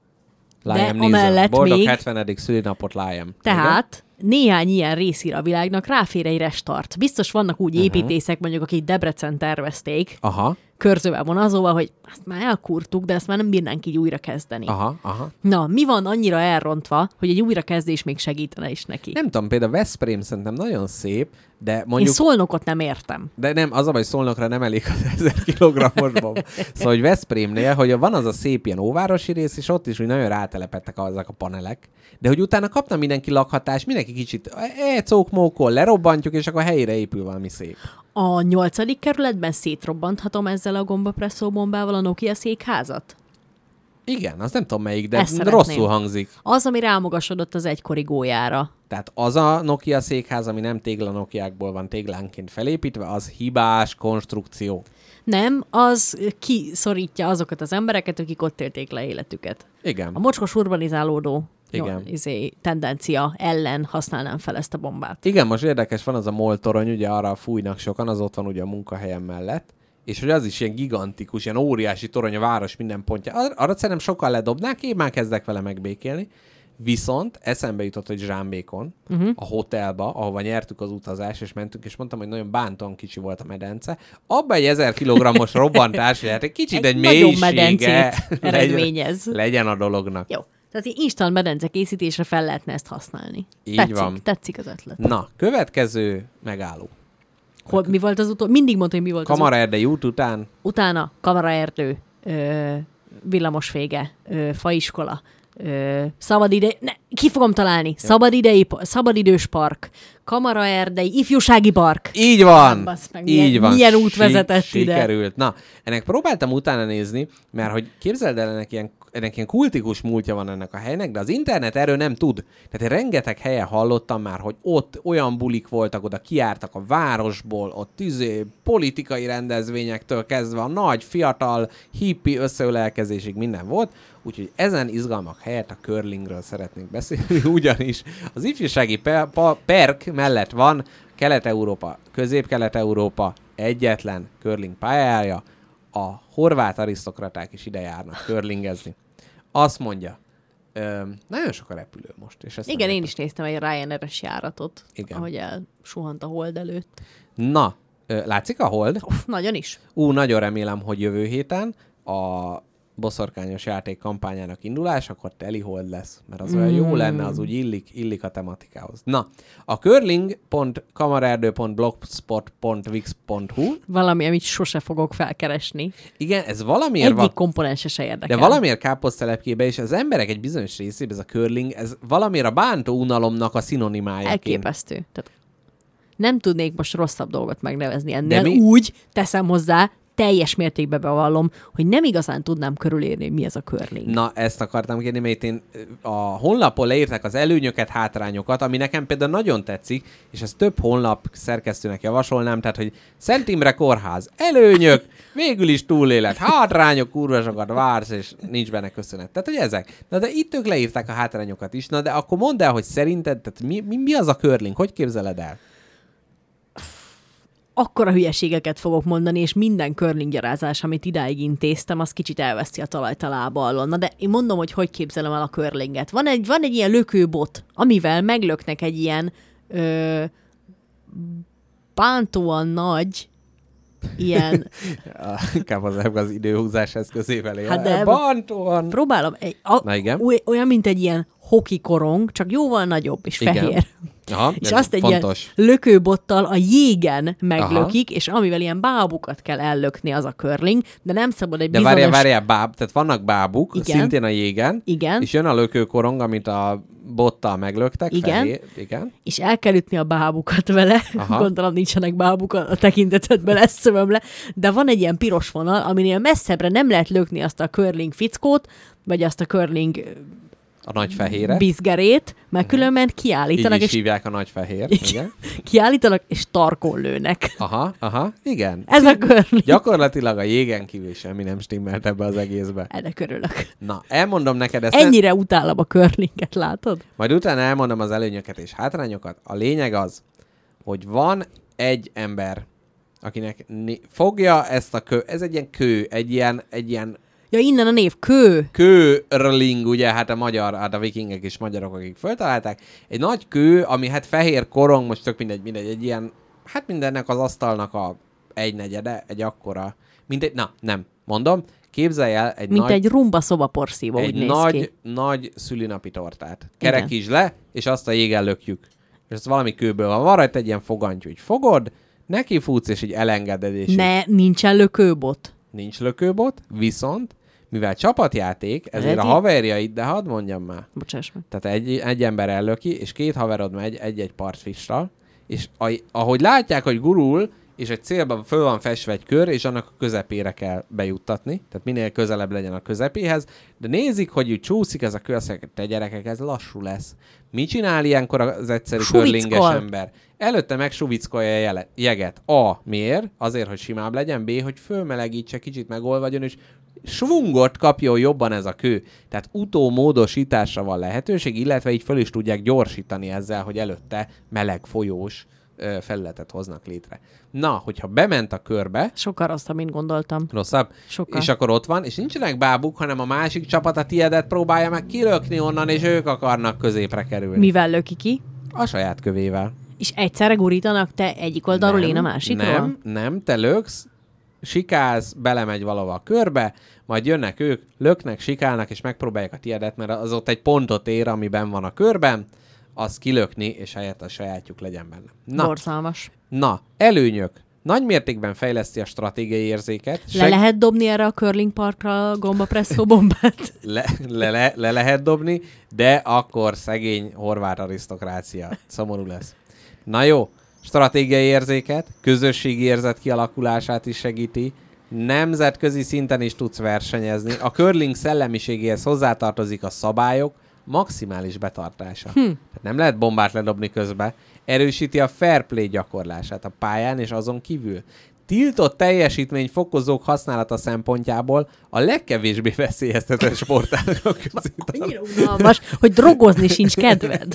Liam Neeson.
amellett
Boldog
még-
70. szülinapot Liam.
Tehát néhány ilyen részére a világnak ráfér egy restart. Biztos vannak úgy
Mhm.
építészek, mondjuk, akik Debrecen tervezték,
Aha,
körzővel vonazóval, hogy ezt már elkurtuk, de ezt már nem bírnánk így újra kezdeni.
aha, aha.
Na, mi van annyira elrontva, hogy egy újrakezdés még segítene is neki?
Nem tudom, például Veszprém szerintem nagyon szép, de
Én
mondjuk...
Szolnokot nem értem.
De nem, az a baj, Szolnokra nem elég az 1000 kilogrammos bomb. Szóval, hogy Veszprémnél, hogy van az a szép ilyen óvárosi rész, és ott is úgy nagyon rátelepettek azok a panelek, de hogy utána kapna mindenki lakhatás, mindenki kicsit e, cókmókol, lerobbantjuk, és akkor helyére épül valami szép.
A nyolcadik kerületben szétrobbanthatom ezzel a gombapresszó bombával a Nokia székházat?
Igen, azt nem tudom melyik, de
Ezt szeretném.
rosszul hangzik.
Az, ami rámagasodott az egykori gólyára.
Tehát az a Nokia székház, ami nem tégla Nokiákból van téglánként felépítve, az hibás konstrukció.
Nem, az kiszorítja azokat az embereket, akik ott élték le életüket.
Igen.
A mocskos urbanizálódó
Igen.
Jó, izé, tendencia ellen használnám fel ezt a bombát.
Igen, most érdekes, van az a MOL torony, ugye arra fújnak sokan, az ott van ugye a munkahelyem mellett, és hogy az is ilyen gigantikus, ilyen óriási torony a város minden pontja. Ar- Arra szerintem sokan ledobnák, én már kezdek vele megbékélni. Viszont eszembe jutott, hogy Zsámbékon, uh-huh. a hotelba, ahova nyertük az utazás, és mentünk, és mondtam, hogy nagyon bántóan kicsi volt a medence. Abba egy 1000 kilogrammos robbantás, lehet egy kicsit egy,
Egy
mélysége
eredményez.
legyen, legyen a dolognak.
Jó. Tehát egy instant medence készítésre fel lehetne ezt használni.
Így
tetszik,
van.
Tetszik az ötlet.
Na, következő megálló.
Hol, mi volt az utol? Mindig mondta, hogy mi volt az
Kamara Erdei út után
Utána kamaraerdő, ö, villamosvége, ö, faiskola, ö, szabadide... Ne, ki fogom találni? Szabadidei, szabadidős park, kamaraerdei, ifjúsági park.
Így van!
Hát, bassz meg,
így
milyen-
van.
milyen út vezetett ide?
Sikerült. Na, ennek próbáltam utána nézni, mert hogy képzeld el, ennek ilyen, ennek ilyen kultikus múltja van ennek a helynek, de az internet erről nem tud. Tehát én rengeteg helyen hallottam már, hogy ott olyan bulik voltak, oda kiártak a városból, ott tüzé, politikai rendezvényektől kezdve a nagy, fiatal, hippi összeölelkezésig minden volt, úgyhogy ezen izgalmak helyett a curlingről szeretnénk beszélni, ugyanis az ifjúsági perk mellett van Kelet-Európa, Közép-Kelet-Európa egyetlen curling pályája, a horvát arisztokraták is ide járnak curlingezni. Azt mondja, ö, nagyon sok a repülő most. És ezt
Igen, én is néztem egy Ryanair-es járatot,
Igen.
ahogy elsuhant a hold előtt.
Na, ö, látszik a hold?
Uff, nagyon is.
Ú, nagyon remélem, hogy jövő héten a boszorkányos játék kampányának indulásakor teli hold lesz, mert az olyan jó lenne, az úgy illik, illik a tematikához. Na, a curling.kamarerdő.blogspot.wix.hu
Valami, amit sose fogok felkeresni.
igen, ez valamiért
Egyik
van,
komponense se érdekel.
de valamiért káposztelepkébe, és az emberek egy bizonyos részében ez a curling, ez valamiért a bántó unalomnak a szinonimája.
Elképesztő. Tehát nem tudnék most rosszabb dolgot megnevezni ennél.
De
mi- Úgy teszem hozzá, teljes mértékben bevallom, hogy nem igazán tudnám körülírni, hogy mi ez a curling.
Na, ezt akartam kérni, mert én a honlapon leírták az előnyöket, hátrányokat, ami nekem például nagyon tetszik, és ezt több honlap szerkesztőnek javasolnám, tehát, hogy Szent Imre Kórház, előnyök, végül is túlélet, hátrányok, kurva sokat vársz, és nincs benne köszönet. Tehát, hogy ezek. Na, de itt ők leírták a hátrányokat is. Na, de akkor mondd el, hogy szerinted, tehát mi, mi, mi az a curling? Hogy képzeled el?
Akkora hülyeségeket fogok mondani, és minden curlinggyarázás, amit idáig intéztem, az kicsit elveszti a talajt a lába alól. Na de én mondom, hogy hogy képzelem el a curlinget. Van egy, van egy ilyen lökőbot, amivel meglöknek egy ilyen ö, bántóan nagy, ilyen
Inkább az, az időhúzás eszközével él.
Hát de-
Bantóan.
Próbálom. Egy, a,
Na igen.
Oly, olyan, mint egy ilyen hoki korong, csak jóval nagyobb és
Igen.
fehér.
Aha,
És azt egy
fontos.
ilyen lökőbottal a jégen meglökik, és amivel ilyen bábukat kell ellökni, az a curling, de nem szabad egy
De
bizonyos...
várjál, várjál, báb, tehát vannak bábuk,
Igen.
szintén a jégen,
Igen.
és jön a lökőkorong, amit a bottal meglöktek.
Igen.
Fehér, igen.
és el kell ütni a bábukat vele.
Aha.
Gondolom nincsenek bábuk a tekintetedben lesz szövöm de van egy ilyen piros vonal, aminél messzebbre nem lehet lökni azt a curling fickót, vagy azt a curling
A nagy fehére.
bizgerét, mert különben
Így
kiállítanak,
is
és,
hívják a nagy fehér.
Igen. Kiállítanak, és tarkon lőnek.
Aha, aha, igen.
Ez a curling.
Gyakorlatilag a jégen kívül semmi nem stimmelt ebbe az egészbe.
Ennek örülök.
Na, elmondom neked ezt. nem-
Ennyire utálom a curlinget, látod?
Majd utána elmondom az előnyöket és hátrányokat. A lényeg az, hogy van egy ember, akinek fogja ezt a kő, ez egy ilyen kő, egy ilyen, egy ilyen
Ja, innen a név kő.
Kőrling, ugye, hát a magyar, hát a vikingek is magyarok, akik föltalálták. Egy nagy kő, ami hát fehér korong, most tök mindegy, mindegy, egy ilyen, hát mindennek az asztalnak a egy negyede, egy akkora, mindegy, na, nem, mondom, képzelj el egy
Mint
nagy,
egy rumba szobaporszívó, úgy
egy
néz
nagy,
ki.
nagy szülinapi tortát. Kerekítsd le, és azt a jégen lökjük. És ez valami kőből van. Van rajta egy ilyen fogantyú, hogy fogod, neki futsz, és így elengeded, és így
Ne, nincsen lökőbot.
nincs lökőbot, viszont, mivel csapatjáték, ezért a
Edi?
haverjaid, de hadd mondjam már,
Bocsáss meg.
tehát egy, egy ember ellöki, és két haverod megy egy-egy partfissal, és a, ahogy látják, hogy gurul, és egy célban föl van festve egy kör, és annak a közepére kell bejuttatni, tehát minél közelebb legyen a közepéhez, de nézik, hogy úgy csúszik ez a kör, te gyerekek, ez lassú lesz. Mit csinál ilyenkor az egyszerű körlinges ember? Előtte megsuvickolja a jeget. A. Miért? Azért, hogy simább legyen. B. Hogy fölmelegítse, kicsit megolvadjon, és svungot kapjon jobban ez a kő. Tehát utómódosításra van lehetőség, illetve így föl is tudják gyorsítani ezzel, hogy előtte meleg folyós felületet hoznak létre. Na, hogyha bement a körbe,
Sokkal rosszabb, mint gondoltam.
rosszabb,
Sokkal.
és akkor ott van, és nincsenek bábuk, hanem a másik csapat a tiedet próbálja meg kilökni onnan, és ők akarnak középre kerülni.
Mivel löki ki?
A saját kövével.
És egyszerre gurítanak te egyik oldalról, én a másikról?
Nem, nem, te löksz, sikálsz, belemegy valahova a körbe, majd jönnek ők, löknek, sikálnak, és megpróbálják a tiedet, mert az ott egy pontot ér, amiben van a körben, azt kilökni, és helyett a sajátjuk legyen benne. Na,
Borzalmas.
na előnyök. Nagy mértékben fejleszti a stratégiai érzéket.
Le lehet dobni erre a curling parkra a gombapresszó bombát?
le, le, le, le lehet dobni, de akkor szegény horvát arisztokrácia. Szomorú lesz. Na jó, stratégiai érzéket, közösségi érzet kialakulását is segíti, nemzetközi szinten is tudsz versenyezni. A curling szellemiségéhez hozzátartozik a szabályok maximális betartása. Hm. Tehát nem lehet bombát ledobni közbe. Erősíti a fair play gyakorlását a pályán és azon kívül. Tiltott teljesítmény fokozók használata szempontjából a legkevésbé veszélyeztetett sportágok közé
Annyira unalmas, hogy drogozni sincs kedved.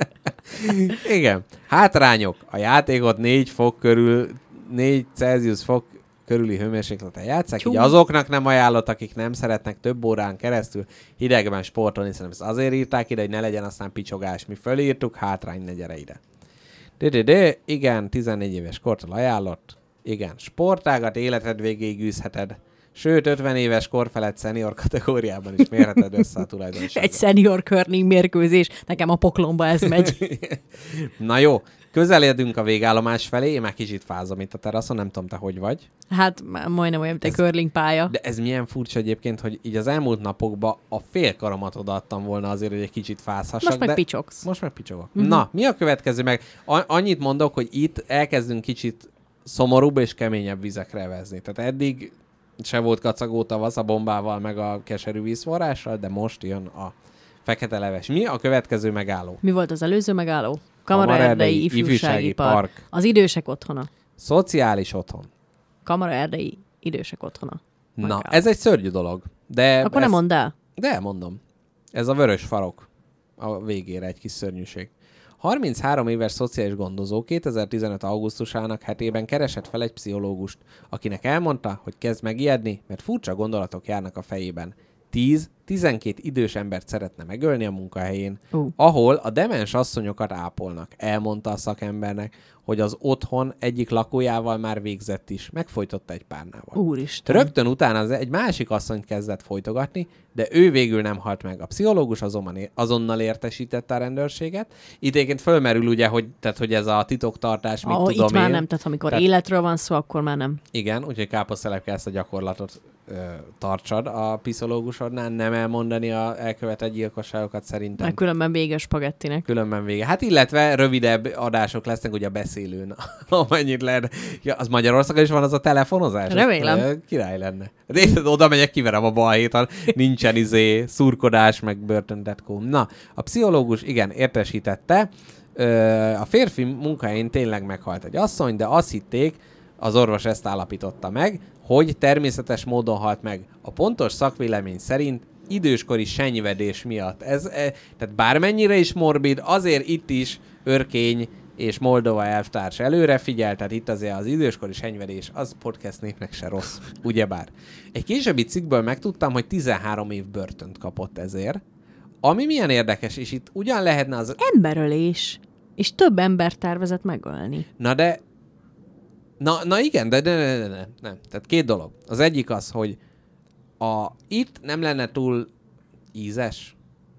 Igen. Hátrányok. A játékot 4 fok körül, 4 Celsius fok körüli hőmérsékleten játszák, így azoknak nem ajánlott, akik nem szeretnek több órán keresztül hidegben sportolni, szerintem ezt azért írták ide, hogy ne legyen aztán picsogás. Mi fölírtuk, hátrány ne gyere ide. De, de, de, igen, 14 éves kortól ajánlott. Igen, sportágat életed végéig űzheted. Sőt, 50 éves kor felett szenior kategóriában is mérheted össze a tulajdonságot.
Egy senior curling mérkőzés, nekem a poklomba ez megy.
Na jó, közeledünk a végállomás felé, én már kicsit fázom itt a teraszon, nem tudom te hogy vagy.
Hát majdnem olyan, mint egy curling pálya.
De ez milyen furcsa egyébként, hogy így az elmúlt napokban a fél karomat odaadtam volna azért, hogy egy kicsit fázhassak.
Most meg
de...
picsogsz.
Most meg picsogok. Mm-hmm. Na, mi a következő meg? A- annyit mondok, hogy itt elkezdünk kicsit szomorúbb és keményebb vizekre vezni. Tehát eddig se volt kacagó tavasz a bombával, meg a keserű vízforrással, de most jön a fekete leves. Mi a következő megálló?
Mi volt az előző megálló?
Kamaraerdei
Kamaraerdei ifjúsági,
Ifjúsági
park.
Park.
Az idősek otthona.
Szociális otthon.
Kamaraerdei idősek otthona.
Na,
Megálló.
ez egy szörnyű dolog. De
Akkor nem
ez-
mondd el.
De mondom. Ez a vörös farok. A végére egy kis szörnyűség. 33 éves szociális gondozó 2015. augusztusának hetében keresett fel egy pszichológust, akinek elmondta, hogy kezd megijedni, mert furcsa gondolatok járnak a fejében. 10-12 idős embert szeretne megölni a munkahelyén,
Ú.
ahol a demens asszonyokat ápolnak. Elmondta a szakembernek, hogy az otthon egyik lakójával már végzett is, megfojtotta egy párnával.
Úristen.
Rögtön utána az egy másik asszonyt kezdett folytogatni, de ő végül nem halt meg. A pszichológus azonnal értesítette a rendőrséget. Itt egyébként fölmerül ugye, hogy, tehát, hogy ez a titoktartás, mit
Oh,
tudom
itt már
én.
nem, tehát amikor
Tehát-
életről van szó, akkor már nem.
Igen, úgyhogy káposztelepke ezt a gyakorlatot tartsad a pszichológusodnál, nem elmondani a elkövetett gyilkosságokat szerintem.
Mert különben vége spagettinek.
Különben vége. Hát illetve rövidebb adások lesznek ugye a beszélőn, amennyit lehet. Ja, az Magyarországon is van az a telefonozás?
Remélem.
Az, ö, király lenne. De én oda megyek, kiverem a balhéton, nincsen izé, szurkodás, meg börtöntetkó. Na, a pszichológus igen, értesítette, a férfi munkahelyén tényleg meghalt egy asszony, de azt hitték, az orvos ezt állapította meg, hogy természetes módon halt meg. A pontos szakvélemény szerint időskori senyvedés miatt. Ez, e, tehát bármennyire is morbid, azért itt is örkény és Moldova elvtárs előre figyel, tehát itt azért az időskori senyvedés, az podcast népnek se rossz, ugyebár. Egy későbbi cikkből megtudtam, hogy 13 év börtönt kapott ezért, ami milyen érdekes, és itt ugyan lehetne az...
Emberölés. És több ember tervezett megölni.
Na de... Na, na igen, de, de, de, de, de nem. Tehát két dolog. Az egyik az, hogy a, itt nem lenne túl ízes,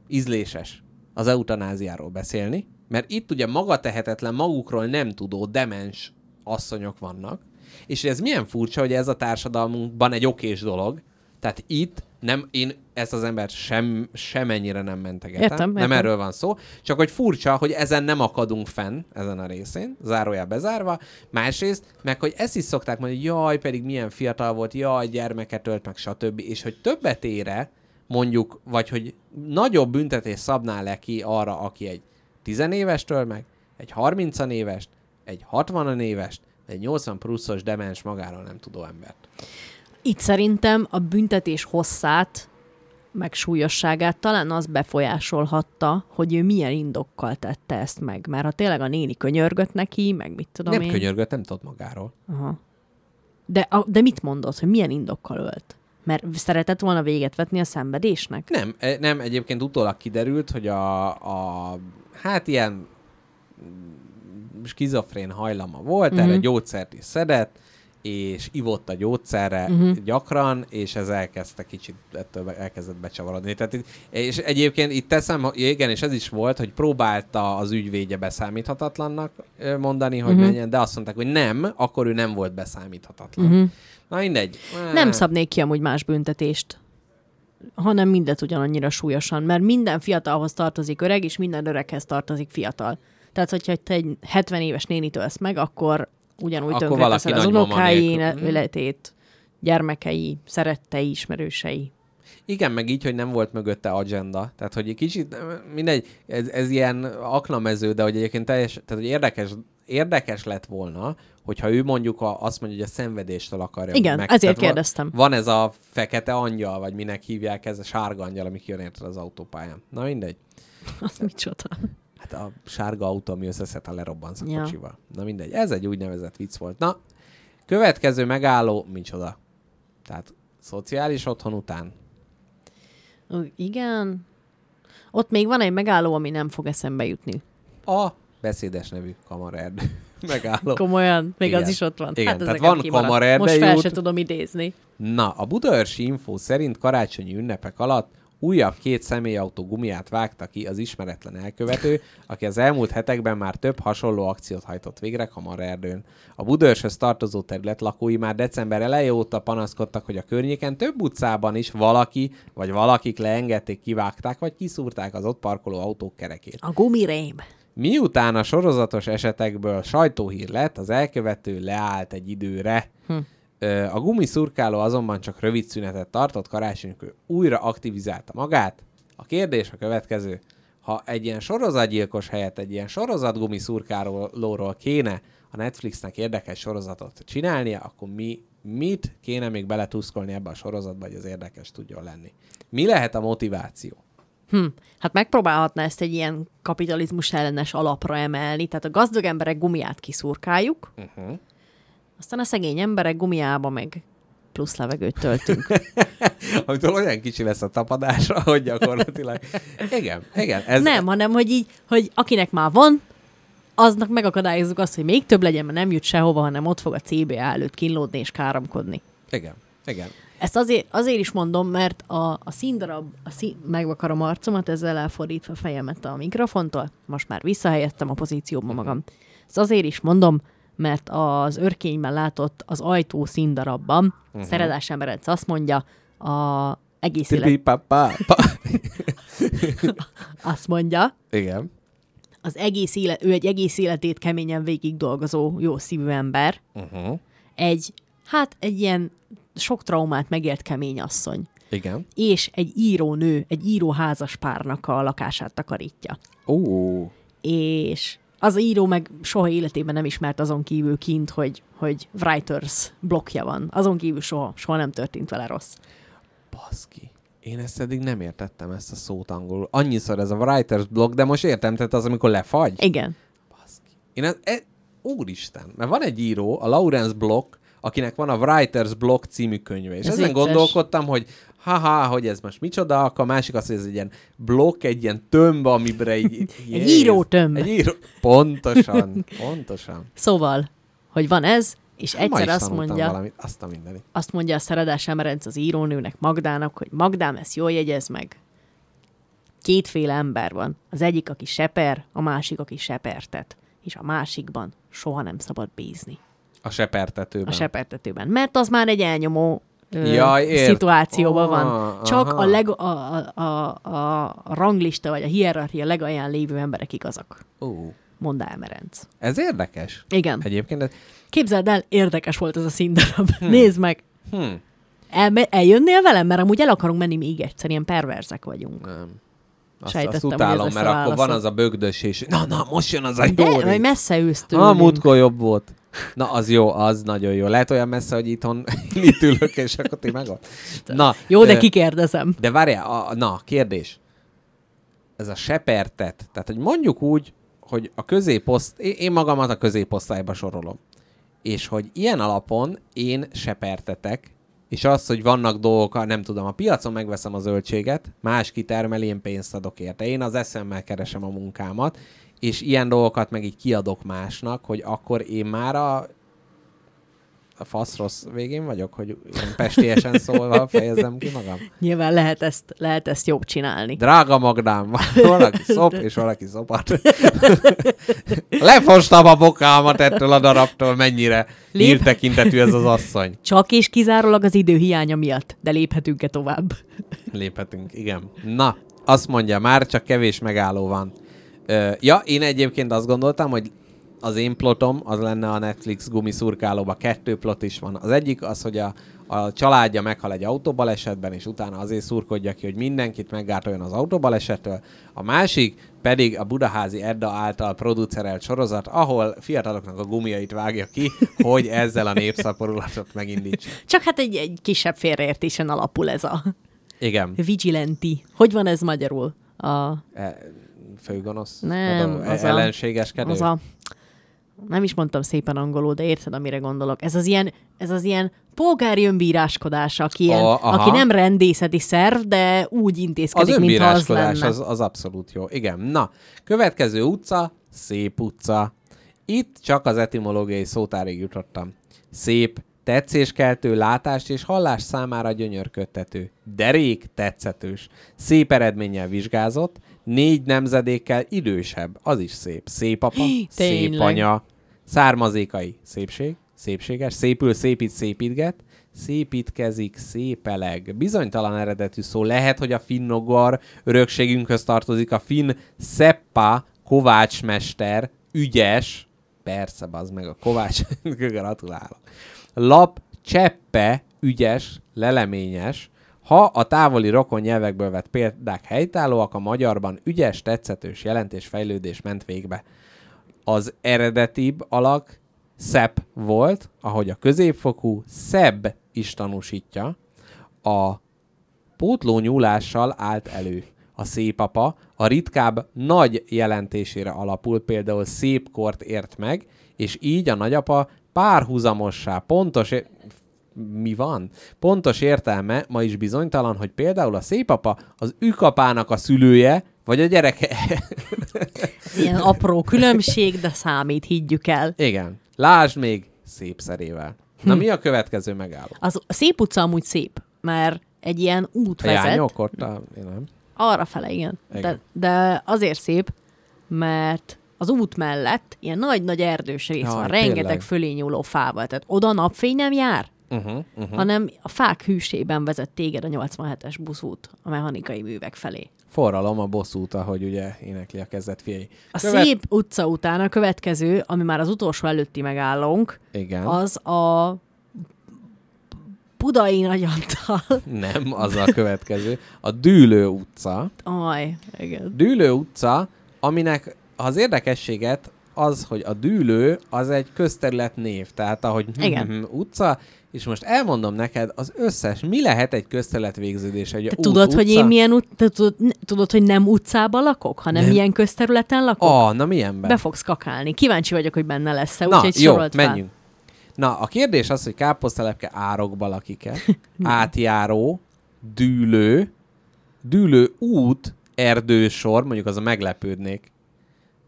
ízléses az eutanáziáról beszélni, mert itt ugye magatehetetlen, magukról nem tudó, demens asszonyok vannak, és ez milyen furcsa, hogy ez a társadalmunkban egy okés dolog, tehát itt nem, én ezt az embert sem, semennyire nem mentegetem.
Értem,
Nem
értem.
erről van szó. Csak hogy furcsa, hogy ezen nem akadunk fenn, ezen a részén, zárójel bezárva. Másrészt, meg hogy ezt is szokták mondani, hogy jaj, pedig milyen fiatal volt, jaj, gyermeket ölt meg, stb. És hogy többet ére, mondjuk, vagy hogy nagyobb büntetés szabná le ki arra, aki egy tizenévestől meg, egy 30 évest, egy 60 évest, egy 80 pluszos demens magáról nem tudó embert.
Itt szerintem a büntetés hosszát, meg súlyosságát talán az befolyásolhatta, hogy ő milyen indokkal tette ezt meg. Mert ha tényleg a néni könyörgött neki, meg mit tudom
nem
én.
könyörgött, nem tudott magáról.
Aha. De, a, de mit mondod, hogy milyen indokkal ölt? Mert szeretett volna véget vetni a szenvedésnek?
Nem, e- nem, egyébként utólag kiderült, hogy a, a hát ilyen skizofrén hajlama volt, uh-huh. erre gyógyszert is szedett, és ivott a gyógyszerre uh-huh. gyakran, és ez elkezdte kicsit, ettől elkezdett becsavarodni. Tehát, itt- és egyébként itt teszem, igen, és ez is volt, hogy próbálta az ügyvédje beszámíthatatlannak mondani, hogy uh-huh. menjen, de azt mondták, hogy nem, akkor ő nem volt beszámíthatatlan. Uh-huh. Na mindegy.
Nem szabnék ki amúgy más büntetést, hanem mindet ugyanannyira súlyosan, mert minden fiatalhoz tartozik öreg, és minden öreghez tartozik fiatal. Tehát, hogyha te egy 70 éves nénit ölsz meg, akkor ugyanúgy
Akkor
tönkreteszed az unokái.
Mhm.
életét, gyermekei, szerettei, ismerősei.
Igen, meg így, hogy nem volt mögötte agenda. Tehát, hogy egy kicsit, mindegy, ez, ez ilyen aknamező, de hogy egyébként teljes, tehát, hogy érdekes, érdekes lett volna, hogyha ő mondjuk a, azt mondja, hogy a szenvedéstől akarja
Igen,
meg.
ezért
Tehát van-
kérdeztem.
Van ez a fekete angyal, vagy minek hívják, ez a sárga angyal, ami kijön érted az autópályán. Na mindegy.
Az micsoda.
Hát a sárga autó, ami összeszed, ha lerobbansz a
Ja.
kocsival. Na mindegy, ez egy úgynevezett vicc volt. Na, következő megálló, micsoda? Tehát szociális otthon után
Ó, Igen. Ott még van egy megálló, ami nem fog eszembe jutni.
a beszédes nevű kamaraerdő megálló.
Komolyan, még
Igen.
az is ott van.
Igen,
hát
tehát van. Kamarerdei
Most fel
út.
se tudom idézni.
Na, a budaörsi info szerint karácsonyi ünnepek alatt újabb két személyautó gumiát vágta ki az ismeretlen elkövető, aki az elmúlt hetekben már több hasonló akciót hajtott végre Kamarerdőn. A Budaörshöz tartozó terület lakói már december eleje óta panaszkodtak, hogy a környéken több utcában is valaki vagy valakik leengedték, kivágták vagy kiszúrták az ott parkoló autók kerekét.
A gumirém.
Miután a sorozatos esetekből sajtóhír lett, az elkövető leállt egy időre. Hm. A gumiszurkáló azonban csak rövid szünetet tartott, karácsonykor újra aktivizálta magát. A kérdés a következő. Ha egy ilyen sorozatgyilkos helyett egy ilyen sorozat gumiszurkálóról kéne a Netflixnek érdekes sorozatot csinálnia, akkor mi mit kéne még beletuszkolni ebbe a sorozatba, hogy az érdekes tudjon lenni? Mi lehet a motiváció?
Hm. Hát megpróbálhatna ezt egy ilyen kapitalizmus ellenes alapra emelni, tehát a gazdag emberek gumiát kiszurkáljuk,
Uh-huh.
Aztán a szegény emberek gumiába meg plusz levegőt töltünk.
Amitől olyan kicsi lesz a tapadásra, hogy gyakorlatilag... Igen, igen. Ez,
nem, hanem hogy így, hogy akinek már van, aznak megakadályozzuk azt, hogy még több legyen, mert nem jut sehova, hanem ott fog a CBA előtt kínlódni és káromkodni.
Igen, igen.
Ezt azért, azért is mondom, mert a, a színdarab, a szín, megvakarom arcomat, ezzel elfordítva fejemet a mikrofontól, most már visszahelyeztem a pozícióba magam. Ezt azért is mondom, mert az örkényben látott az ajtó színdarabban uh-huh. Szeredás Emberec azt mondja, a egész élet,
Tipi-pa-pa. Pa.
azt mondja,
Igen.
az egész élet, ő egy egész életét keményen végig dolgozó, jó szívű ember,
Uh-huh.
egy, hát egy ilyen sok traumát megélt kemény asszony.
Igen.
és egy írónő, egy író házaspárnak a lakását takarítja.
Ó.
És az író meg soha életében nem ismert azon kívül kint, hogy, hogy writers blokkja van. Azon kívül soha, soha nem történt vele rossz.
Baszki. Én ezt eddig nem értettem, ezt a szót angolul. Annyiszor ez a writer's block, de most értem, tehát az, amikor lefagy.
Igen.
Baszki. Én ez, e, úristen, mert van egy író, a Lawrence Block, akinek van a Writer's Block című könyve, és
Ez
ezen
vicces.
gondolkodtam, hogy haha, hogy ez most micsoda, akkor a másik az, hogy ez egy ilyen blokk, egy ilyen tömb, amibre így...
Egy írótömb.
Egy író... Pontosan, pontosan.
Szóval, hogy van ez, és
Hát
egyszer azt mondja,
Valamit, azt a mindenit.
azt mondja a Szeredás Emerenc az írónőnek, Magdának, hogy Magdám, ezt jól jegyez meg. Kétféle ember van. Az egyik, aki seper, a másik, aki sepertet. És a másikban soha nem szabad bízni.
A sepertetőben.
A sepertetőben. Mert az már egy elnyomó
ért-
szituációban
Ah,
van. Csak
aha.
a, leg, a, a, a, a, ranglista vagy a hierarchia legalján lévő emberek igazak.
Ú,
Mondá Emerenc.
ez érdekes.
Igen.
Egyébként, ez...
Képzeld el, érdekes volt ez a színdarab. Hmm. Nézd meg.
Hm,
El, eljönnél velem? Mert amúgy el akarunk menni még egyszer, ilyen perverzek vagyunk.
nem. Azt, azt utálom, mert akkor van az a bögdös, és na, na, most jön az a
De,
Dóri.
vagy messze ülsz tőlünk.
múltkor jobb volt. Na, az jó, az nagyon jó. Lehet olyan messze, hogy itthon itt ülök, és akkor ti meg. Na,
Jó, de kikérdezem.
De várjál, a, na, kérdés. Ez a sepertet, tehát hogy mondjuk úgy, hogy a középoszt, én magamat a középosztályba sorolom. És hogy ilyen alapon én sepertetek, és az, hogy vannak dolgok, nem tudom, a piacon megveszem a zöldséget, más kitermeli, én pénzt adok érte. Én az eszemmel keresem a munkámat, és ilyen dolgokat meg így kiadok másnak, hogy akkor én már a a fasz rossz végén vagyok, hogy ilyen pestiesen szólva fejezem ki magam.
Nyilván lehet ezt, lehet ezt jobb csinálni.
Drága Magdám, valaki szop, és valaki szopat. Lefostam a bokámat ettől a darabtól, mennyire
Lép-
hírtekintetű ez az asszony.
Csak és kizárólag az idő hiánya miatt. De léphetünk-e tovább?
Léphetünk, igen. Na, azt mondja, már csak kevés megálló van. Ö, ja, én egyébként azt gondoltam, hogy az én plotom az lenne a Netflix gumiszurkálóba. Kettő plot is van. Az egyik az, hogy a, a családja meghal egy autóbalesetben, és utána azért szurkodja ki, hogy mindenkit meggátoljon az autóbalesettől. A másik pedig a Budaházi Edda által producerelt sorozat, ahol fiataloknak a gumiait vágja ki, hogy ezzel a népszaporulatot megindítsa.
Csak hát egy, egy kisebb félreértésen alapul ez a
Igen.
vigilante. Hogy van ez magyarul? A,
E, főgonosz?
Nem, az a-
ellenségeskedő?
az a... Nem is mondtam szépen angolul, de érted, amire gondolok. Ez az ilyen, ez az ilyen polgári önbíráskodás, aki, ilyen,
A- aha.
aki nem rendészeti szerv, de úgy
Az
intézkedik, mintha az lenne.
az, az abszolút jó. Igen. Na, következő utca, szép utca. Itt csak az etimológiai szótárig jutottam. Szép, tetszéskeltő, látás és hallás számára gyönyörködtető. Derék, tetszetős. Szép eredménnyel vizsgázott, négy nemzedékkel idősebb, az is szép. Szép apa, szép
Tényleg.
anya, származékai, szépség, szépséges, szépül, szépít, szépítget, szépítkezik, szépeleg. Bizonytalan eredetű szó. Lehet, hogy a finnogor örökségünkhöz tartozik. A finn Szeppa, kovácsmester, ügyes, persze, az meg a kovács, gratulálok. Lap, cseppe, ügyes, leleményes, ha a távoli rokon nyelvekből vett példák helytállóak, a magyarban ügyes, tetszetős jelentés fejlődés ment végbe. Az eredetibb alak szebb volt, ahogy a középfokú szebb is tanúsítja, a pótló nyúlással állt elő. A szépapa a ritkább nagy jelentésére alapul, például szép kort ért meg, és így a nagyapa párhuzamossá, pontos, mi van? Pontos értelme ma is bizonytalan, hogy például a szépapa az ükapának a szülője, vagy a gyereke.
Ilyen apró különbség, de számít, higgyük el.
Igen. Lásd még szép szerével. Na
Hm.
mi a következő megálló?
Az, a szép utca amúgy szép, mert egy ilyen út
A
vezet.
jányok ott a... Én nem.
Arra fele, igen.
Igen.
De, de azért szép, mert az út mellett ilyen nagy-nagy erdős rész
Jaj,
van,
tényleg.
rengeteg fölé nyúló fával. Tehát oda napfény nem jár,
Uh-huh, uh-huh.
hanem a fák hűsében vezet téged a 87-es buszút a mechanikai művek felé.
Forralom a bosszút, ahogy ugye énekli a kezdet fiai.
A Követ... szép utca után a következő, ami már az utolsó előtti megállónk,
Igen.
az a Budai Nagyantal.
Nem, az a következő. A Dűlő utca.
Aj, igen.
Dűlő utca, aminek az érdekességet az, hogy a dűlő az egy közterület név, tehát ahogy
Igen.
utca, és most elmondom neked az összes, mi lehet egy közterület végződése. Hogy a
Te
út,
tudod, hogy
utca?
én milyen ut- te tudod, tudod, hogy nem utcában lakok, hanem
Nem.
milyen közterületen lakok?
Ah, na milyenben?
Be fogsz kakálni. Kíváncsi vagyok, hogy benne lesz-e, úgyhogy
jó,
sorolt fel.
menjünk. Na, a kérdés az, hogy káposztelepke árokba lakik-e, átjáró, dűlő, dűlő út, erdősor, mondjuk az a meglepődnék.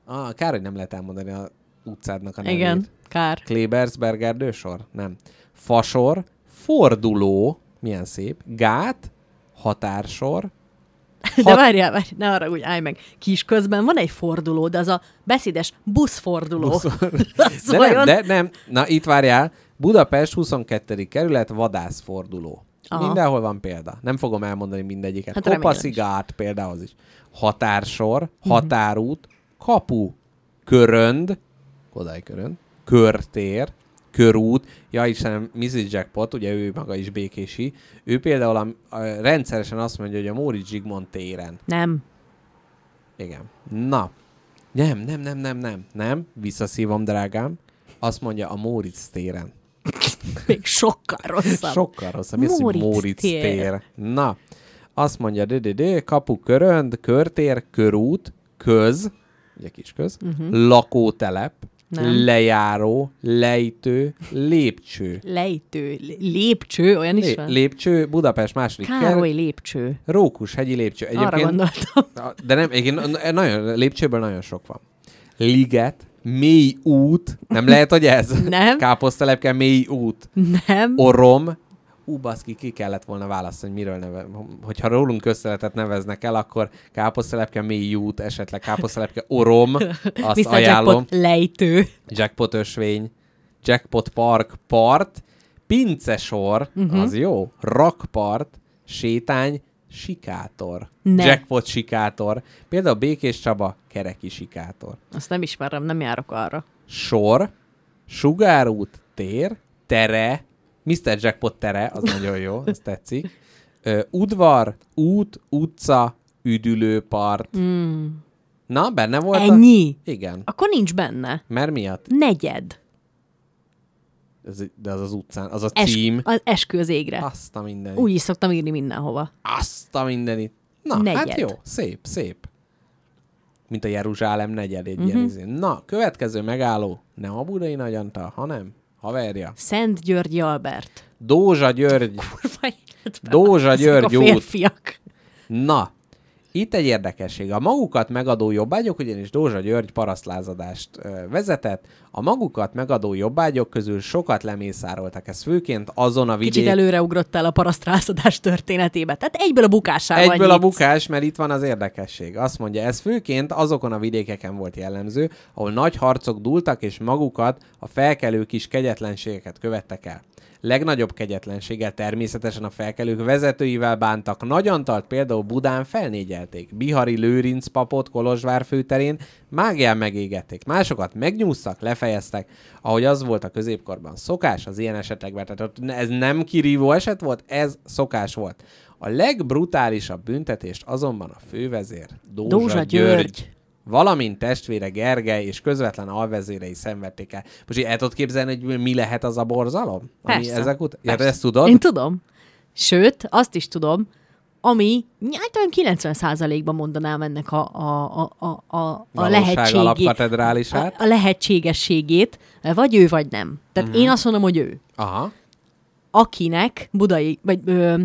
Ah, kár, hogy nem lehet elmondani a utcádnak a nevét.
Igen, kár.
Klebersberg erdősor? Nem. Fasor, forduló, milyen szép, gát, határsor,
De
Hat-
várjál, ne arra úgy állj meg. Kis közben van egy forduló, de az a beszédes buszforduló. Az
De
vajon-
nem, de nem. Na, itt várjál. Budapest 22. kerület vadászforduló.
Aha.
Mindenhol van példa. Nem fogom elmondani mindegyiket.
Hát
Hát
remélem
Kopaszi
is.
gát például is. Határsor,
Mhm.
határút, kapu, körönd, Kodály körönd, körtér, körút, ja Istenem, Mrs. Jackpot, ugye ő maga is békési, ő például a, a, rendszeresen azt mondja, hogy a Móricz Zsigmond téren.
Nem.
Igen. Na. Nem, nem, nem, nem, nem, nem. Visszaszívom, drágám. Azt mondja a Móricz téren.
Még sokkal rosszabb.
Sokkal rosszabb. Mi
Móricz
Móricz
tér.
tér? Na. Azt mondja, de, de, de, kapu, körönd, körtér, körút, köz, ugye kis köz, uh-huh. lakótelep.
Nem.
lejáró, lejtő, lépcső.
Lejtő, lé- lépcső, olyan is
Lé-
van?
lépcső, Budapest második
Károly lépcső.
Rókus hegyi lépcső.
Arra gondoltam.
De nem, egyébként nagyon, lépcsőből nagyon sok van. Liget, mély út, nem lehet, hogy ez?
Nem.
Káposztelepke, mély út.
Nem.
Orom, ú, baszki, ki kellett volna választani, hogy miről neve. Hogyha rólunk közteletet neveznek el, akkor káposztelepke, mély út, esetleg káposztelepke, orom, azt
Mr.
ajánlom.
Jackpot lejtő.
Jackpot ösvény, Jackpot Park part, pincesor,
Mhm.
uh-huh. az jó, rakpart, sétány, sikátor.
Ne.
Jackpot sikátor. Például Békés Csaba, kereki sikátor.
Azt nem ismerem, nem járok arra.
Sor, sugárút, tér, tere, Mr. Jackpot tere, az nagyon jó, ez tetszik. Ö, udvar, út, utca, üdülőpart.
Mm.
Na, benne volt
Ennyi?
A... Igen.
Akkor nincs benne.
Mert miatt?
Negyed.
Ez, de az az utcán, az a
Es-
cím.
az eskü az égre.
Azt a mindenit.
Úgy is szoktam írni mindenhova.
Azt a mindenit. Na, hát
Negyed.
jó, szép, szép. Mint a Jeruzsálem negyed egy
Mhm.
uh-huh. ilyen izé. Na, következő megálló, nem a budai nagyanta, hanem haverja.
Szent Györgyi Albert.
Dózsa György.
Kurva életben.
Dózsa György
a
út.
férfiak.
Na, itt egy érdekesség. A magukat megadó jobbágyok, ugyanis Dózsa György parasztlázadást vezetett. A magukat megadó jobbágyok közül sokat lemészároltak. Ez főként azon a
Kicsit
vidéken.
előreugrottál a parasztrázadás történetébe. Tehát egyből a bukásával
Egyből a
nyitsz.
bukás, mert itt van az érdekesség. Azt mondja, ez főként azokon a vidékeken volt jellemző, ahol nagy harcok dúltak, és magukat a felkelők is kegyetlenségeket követtek el. Legnagyobb kegyetlenséggel természetesen a felkelők vezetőivel bántak. Nagyantalt például Budán felnégyelték. Bihari Lőrinc papot Kolozsvár főterén mágián megégették. Másokat megnyúztak, lefejeztek, ahogy az volt a középkorban szokás az ilyen esetekben. Tehát ez nem kirívó eset volt, ez szokás volt. A legbrutálisabb büntetést azonban a fővezér Dózsa,
Dózsa
György,
György.
Valamint testvére Gergely és közvetlen alvezérei szenvedték el. Most így el tudod képzelni, hogy mi lehet az a borzalom? Ami
Persze.
ezek ut- ja,
Persze.
ezt tudod?
Én tudom. Sőt, azt is tudom, ami olyan 90%-ban mondanám ennek a, a, a, a, a, a lehetségét. A, a lehetségességét, vagy ő, vagy nem. Tehát uh-huh. én azt mondom, hogy ő.
Aha.
Akinek, Budai, vagy ö,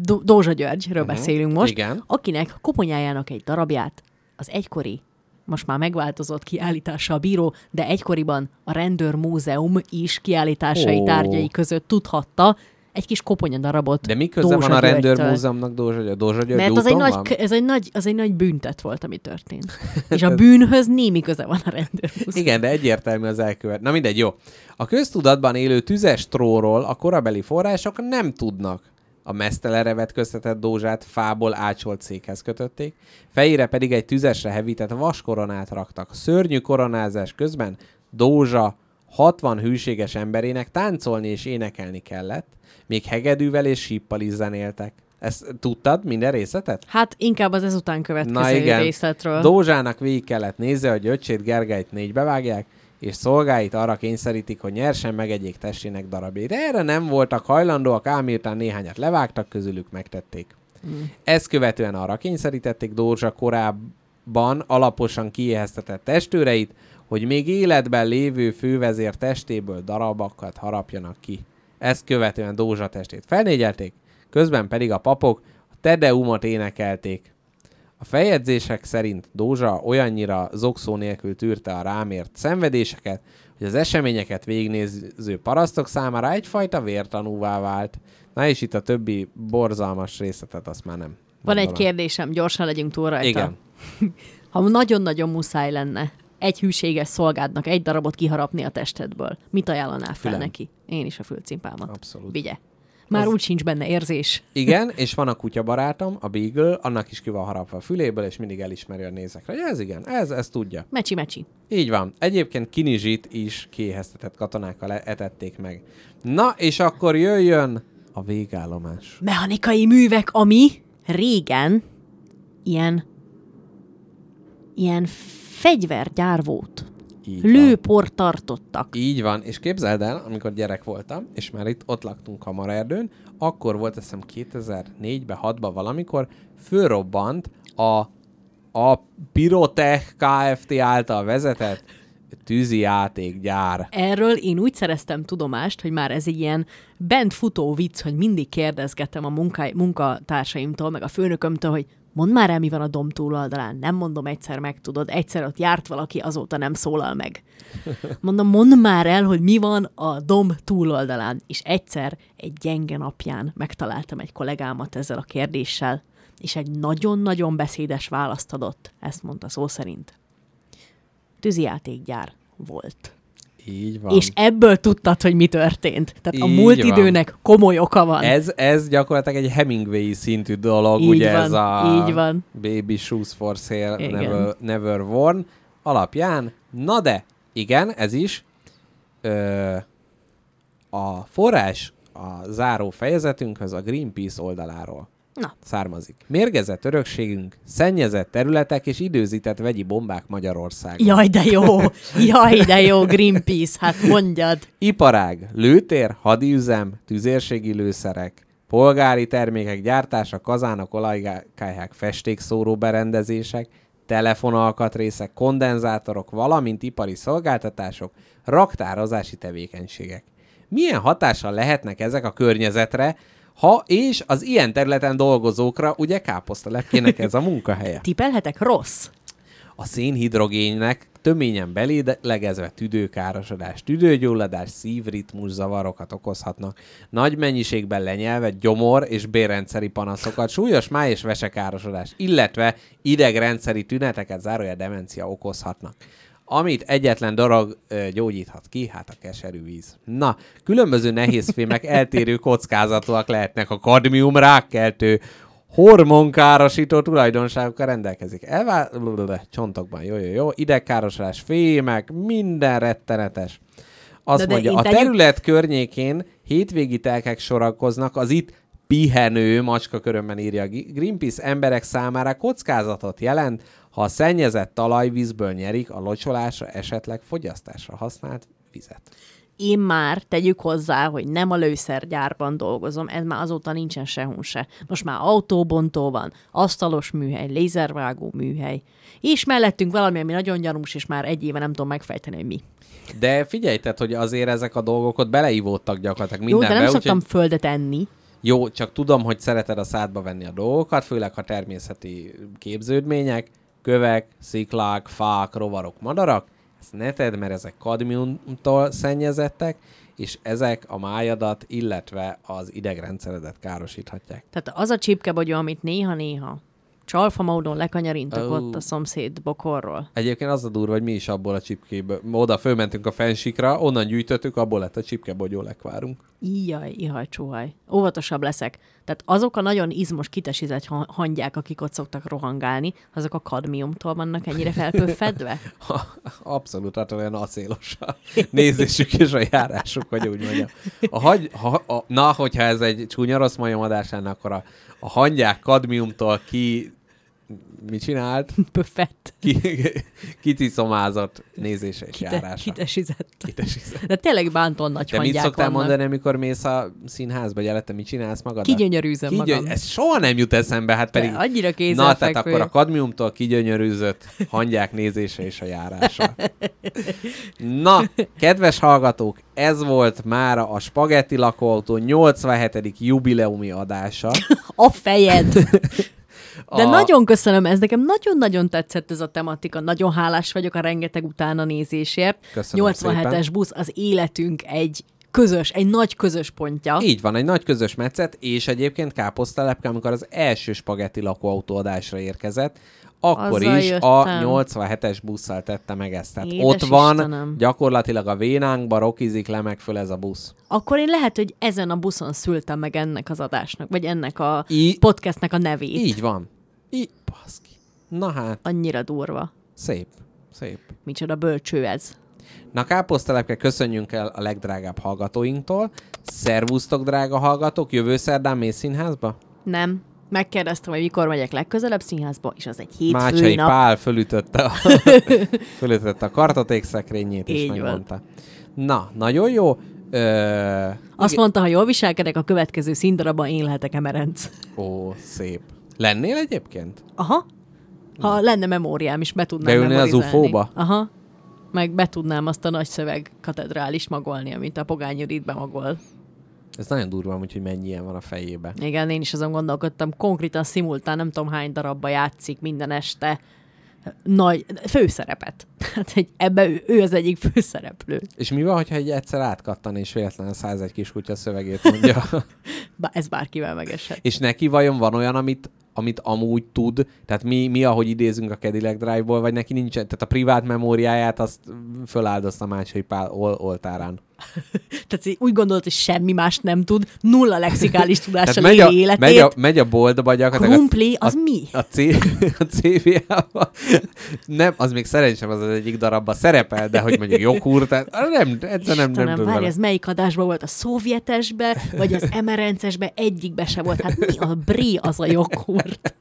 Dó- Dózsa Györgyről uh-huh. beszélünk most,
Igen.
akinek koponyájának egy darabját az egykori, most már megváltozott kiállítása a bíró, de egykoriban a Rendőr Múzeum is kiállításai
Ó.
tárgyai között tudhatta, egy kis koponya darabot
De mi köze
Dózsa
van a rendőrmúzeumnak Dózsa György? Dózsa György
Mert az egy, nagy, k- ez, egy nagy, az egy nagy büntet volt, ami történt. És a bűnhöz némi köze van a rendőrmúzeum.
Igen, de egyértelmű az elkövet. Na mindegy, jó. A köztudatban élő tüzes tróról a korabeli források nem tudnak. A mesztelere vetköztetett dózsát fából ácsolt székhez kötötték, fejére pedig egy tüzesre hevített vaskoronát raktak. Szörnyű koronázás közben Dózsa 60 hűséges emberének táncolni és énekelni kellett, még hegedűvel és síppal is zenéltek. Ezt tudtad, minden részletet?
Hát inkább az ezután következő részletről.
Dózsának végig kellett nézze, hogy öcsét Gergelyt négy bevágják, és szolgáit arra kényszerítik, hogy nyersen megegyék testének darabjait. Erre nem voltak hajlandóak, ám miután néhányat levágtak, közülük megtették. Mm. Ezt követően arra kényszerítették Dózsa korábban alaposan kiéheztetett testőreit, hogy még életben lévő fővezér testéből darabakat harapjanak ki. Ezt követően Dózsa testét felnégyelték, közben pedig a papok a Tedeumot énekelték. A feljegyzések szerint Dózsa olyannyira zokszó nélkül tűrte a rámért szenvedéseket, hogy az eseményeket végignéző parasztok számára egyfajta vértanúvá vált. Na és itt a többi borzalmas részletet azt már nem.
Van
mondom.
egy kérdésem, gyorsan legyünk túl rajta.
Igen.
Ha nagyon-nagyon muszáj lenne egy hűséges szolgádnak egy darabot kiharapni a testedből, mit ajánlanál fel
Fülem.
neki? Én is a fülcimpámat.
Abszolút.
Vigye. Már
Az-
úgy sincs benne érzés.
Igen, és van a kutyabarátom, a Beagle, annak is ki van harapva a füléből, és mindig elismeri a nézekre. Ja, ez igen, ez, ez tudja.
Mecsi-mecsi.
Így van. Egyébként Kinizsit is kiéheztetett katonákkal e- etették meg. Na, és akkor jöjjön a végállomás.
Mechanikai művek, ami régen ilyen ilyen fegyvergyár volt.
Így van.
Lőport tartottak.
Így van, és képzeld el, amikor gyerek voltam, és már itt ott laktunk Kamaraerdőn, akkor volt, azt hiszem 2004-ben, 6-ban valamikor, fölrobbant a, a Pirotech Kft. által vezetett tűzi játékgyár.
Erről én úgy szereztem tudomást, hogy már ez egy ilyen bent futó vicc, hogy mindig kérdezgetem a munka, munkatársaimtól, meg a főnökömtől, hogy mondd már el, mi van a dom túloldalán. Nem mondom, egyszer meg tudod. Egyszer ott járt valaki, azóta nem szólal meg. Mondom, mondd már el, hogy mi van a dom túloldalán. És egyszer egy gyenge napján megtaláltam egy kollégámat ezzel a kérdéssel, és egy nagyon-nagyon beszédes választ adott. Ezt mondta szó szerint. Tűzijátékgyár volt.
Így van.
És ebből tudtad, hogy mi történt. Tehát a
Így
múlt
van.
időnek komoly oka van.
Ez, ez gyakorlatilag egy Hemingway szintű dolog,
Így
ugye
van,
ez a
így van.
Baby Shoes for Sale
Igen.
never, never Worn alapján. Na de, igen, ez is. Ö, a forrás a záró fejezetünkhöz a Greenpeace oldaláról
Na.
származik. Mérgezett örökségünk, szennyezett területek és időzített vegyi bombák Magyarországon.
Jaj, de jó! Jaj, de jó, Greenpeace, hát mondjad.
Iparág, lőtér, hadiüzem, tüzérségi lőszerek, polgári termékek gyártása, kazánok, olajkályhák, festékszóró berendezések, telefonalkatrészek, kondenzátorok, valamint ipari szolgáltatások, raktározási tevékenységek. Milyen hatással lehetnek ezek a környezetre, ha és az ilyen területen dolgozókra, ugye káposztalepkének ez a munkahelye.
Tipelhetek rossz?
A szénhidrogénnek töményen belélegezve tüdőkárosodás, tüdőgyulladás, szívritmus zavarokat okozhatnak, nagy mennyiségben lenyelve gyomor és bérrendszeri panaszokat, súlyos máj és vesekárosodás, illetve idegrendszeri tüneteket, zárója demencia okozhatnak. Amit egyetlen ö, gyógyíthat ki, hát a keserű víz. Na, különböző nehézfémek eltérő kockázatúak lehetnek a kadmium rákkeltő, hormonkárosító tulajdonságokkal rendelkezik. Elvá... Csontokban, jó, jó, jó. Idegkárosodás, fémek, minden rettenetes. Azt
De- de
mondja,
én
a terület környékén hétvégi telkek sorakoznak az itt pihenő, macska körömben írja a Greenpeace emberek számára kockázatot jelent, ha a szennyezett talajvízből nyerik a locsolásra, esetleg fogyasztásra használt vizet.
Én már tegyük hozzá, hogy nem a lőszergyárban dolgozom, ez már azóta nincsen sehol se. Most már autóbontó van, asztalos műhely, lézervágó műhely, és mellettünk valami, ami nagyon gyanús, és már egy éve nem tudom megfejteni, hogy mi.
De figyelj, tehát, hogy azért ezek a dolgok ott beleívódtak gyakorlatilag
Jó, de
mindenbe.
nem
úgyhogy-
szoktam földet enni.
Jó, csak tudom, hogy szereted a szádba venni a dolgokat, főleg ha természeti képződmények, kövek, sziklák, fák, rovarok, madarak. Ezt ne tedd, mert ezek kadmiumtól szennyezettek, és ezek a májadat, illetve az idegrendszeredet károsíthatják.
Tehát az a csípkebogyó, amit néha-néha Csalfa módon lekanyarintak
Ó.
ott a szomszéd bokorról.
Egyébként az a durva, hogy mi is abból a csipkéből, oda fölmentünk a fensikra, onnan gyűjtöttük, abból lett a csipkebogyó lekvárunk.
Íjjaj, ihaj, csóhaj. Óvatosabb leszek. Tehát azok a nagyon izmos, kitesizett ha- hangyák, akik ott szoktak rohangálni, azok a kadmiumtól vannak ennyire felpöffedve?
Abszolút, hát olyan acélos a nézésük és a járásuk, hogy úgy mondjam. A hagy, ha, a, na, hogyha ez egy csúnya rossz majom adás lenne, akkor a, a hangyák kadmiumtól ki mit csinált?
Pöffett.
Ki, kitiszomázott nézése és
Kite,
járása.
kitesizett.
Kitesizett.
De tényleg bántó nagy
Te mit szoktál
vannak.
mondani, amikor mész a színházba, hogy előtte mit csinálsz magad?
Kigyönyörűzöm magam.
Ez soha nem jut eszembe, hát pedig...
De annyira
Na, tehát akkor a kadmiumtól kigyönyörűzött hangyák nézése és a járása. Na, kedves hallgatók, ez volt mára a Spagetti lakóautó 87. jubileumi adása.
A fejed! De
A-
nagyon köszönöm, ez nekem nagyon-nagyon tetszett ez a tematika. Nagyon hálás vagyok a rengeteg utána nézésért.
Köszönöm
87-es
szépen.
busz az életünk egy közös, egy nagy közös pontja.
Így van, egy nagy közös metszet, és egyébként káposztalepke, amikor az első spagetti lakóautó adásra érkezett, akkor
Azzal
is a
jöttem.
87-es busszal tette meg ezt. Tehát
Édes
ott van
Istenem.
gyakorlatilag a vénánkba rokizik le meg föl ez a busz.
Akkor én lehet, hogy ezen a buszon szültem meg ennek az adásnak, vagy ennek a
I-
podcastnek a nevét.
Így van. Így, baszki. Na hát,
Annyira durva.
szép, szép.
Micsoda bölcső ez.
Na káposztelepke, köszönjünk el a legdrágább hallgatóinktól. Szervusztok, drága hallgatók, jövő szerdán mész színházba?
Nem. Megkérdeztem, hogy mikor megyek legközelebb színházba, és az egy
Mácsai
hétfői nap.
Pál fölütötte a, fölütötte a kartoték szekrényét, és
Így van.
megmondta. Na, nagyon jó. Ö,
Azt
igen-
mondta, ha jól viselkedek, a következő színdarabban én lehetek emerenc.
Ó, szép. Lennél egyébként?
Aha. Ha lenne memóriám is, be tudnám
Beülnél az. UFO-ba?
Aha. Meg be tudnám azt a nagy szöveg katedrális magolni, amit a Pogány Judit bemagol.
Ez nagyon durva, hogy mennyi ilyen van a fejébe.
Igen, én is azon gondolkodtam, konkrétan szimultán nem tudom hány darabba játszik minden este nagy főszerepet. Hát egy, ebbe ő, ő az egyik főszereplő.
És mi van, hogyha egy egyszer átkattan és véletlenül 101 kiskutya szövegét mondja?
Ez bárkivel megesett.
És neki vajon van olyan, amit, amit amúgy tud, tehát mi, mi ahogy idézünk a Cadillac Drive-ból, vagy neki nincsen, tehát a privát memóriáját azt föláldozta Mácsai Pál ol- oltárán.
Tehát úgy gondolod, hogy semmi más nem tud, nulla lexikális tudással
megy a,
életét.
megy, a, megy a boltba gyakorlatilag.
Krumpli, az
a,
mi?
A, C, a CV-ában. Nem, az még szerencsém az az egyik darabban szerepel, de hogy mondjuk joghurt, tehát nem, egyszer nem, nem tudom.
várj, ez melyik adásban volt? A szovjetesbe, vagy az emerencesbe? Egyikbe se volt. Hát mi a bri az a joghurt?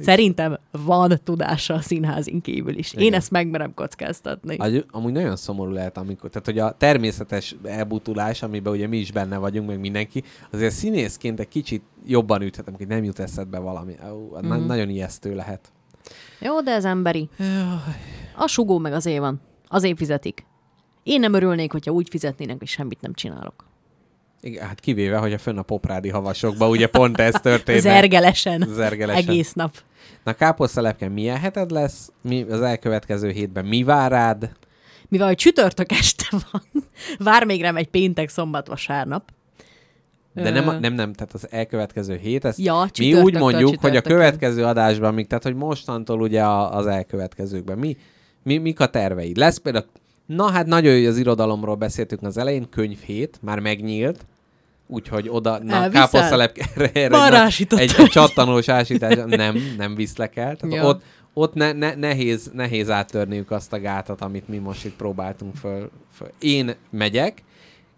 Szerintem van tudása a színházin kívül is. Én
Igen.
ezt megmerem kockáztatni.
Agy- Amúgy nagyon szomorú lehet, amikor, tehát hogy a természetes elbutulás, amiben ugye mi is benne vagyunk, meg mindenki, azért színészként egy kicsit jobban üthetem, hogy nem jut eszedbe valami. Ó, mm. na- nagyon ijesztő lehet.
Jó, de ez emberi. A sugó meg azért van. Azért fizetik. Én nem örülnék, hogyha úgy fizetnének, hogy semmit nem csinálok.
Igen, hát kivéve, hogy a fönn a poprádi havasokban ugye pont ez történt.
Zergelesen.
Zergelesen.
Egész nap.
Na káposztelepke, milyen heted lesz? Mi az elkövetkező hétben mi vár rád?
Mivel hogy csütörtök este van, vár még rám egy péntek, szombat, vasárnap.
De nem, nem, nem, tehát az elkövetkező hét, ezt
Ja,
mi úgy mondjuk, hogy a következő adásban, még, tehát hogy mostantól ugye az elkövetkezőkben. Mi, mi, mik a terveid? Lesz például, na hát nagyon jó, az irodalomról beszéltünk az elején, könyvhét, már megnyílt, úgyhogy oda, na,
Elviszel?
káposztalep, erre, erre egy, egy, egy csattanós ásítás, nem, nem viszlek el. Tehát
Ja.
ott, ott ne, ne, nehéz, nehéz áttörniük azt a gátat, amit mi most itt próbáltunk föl. föl. Én megyek,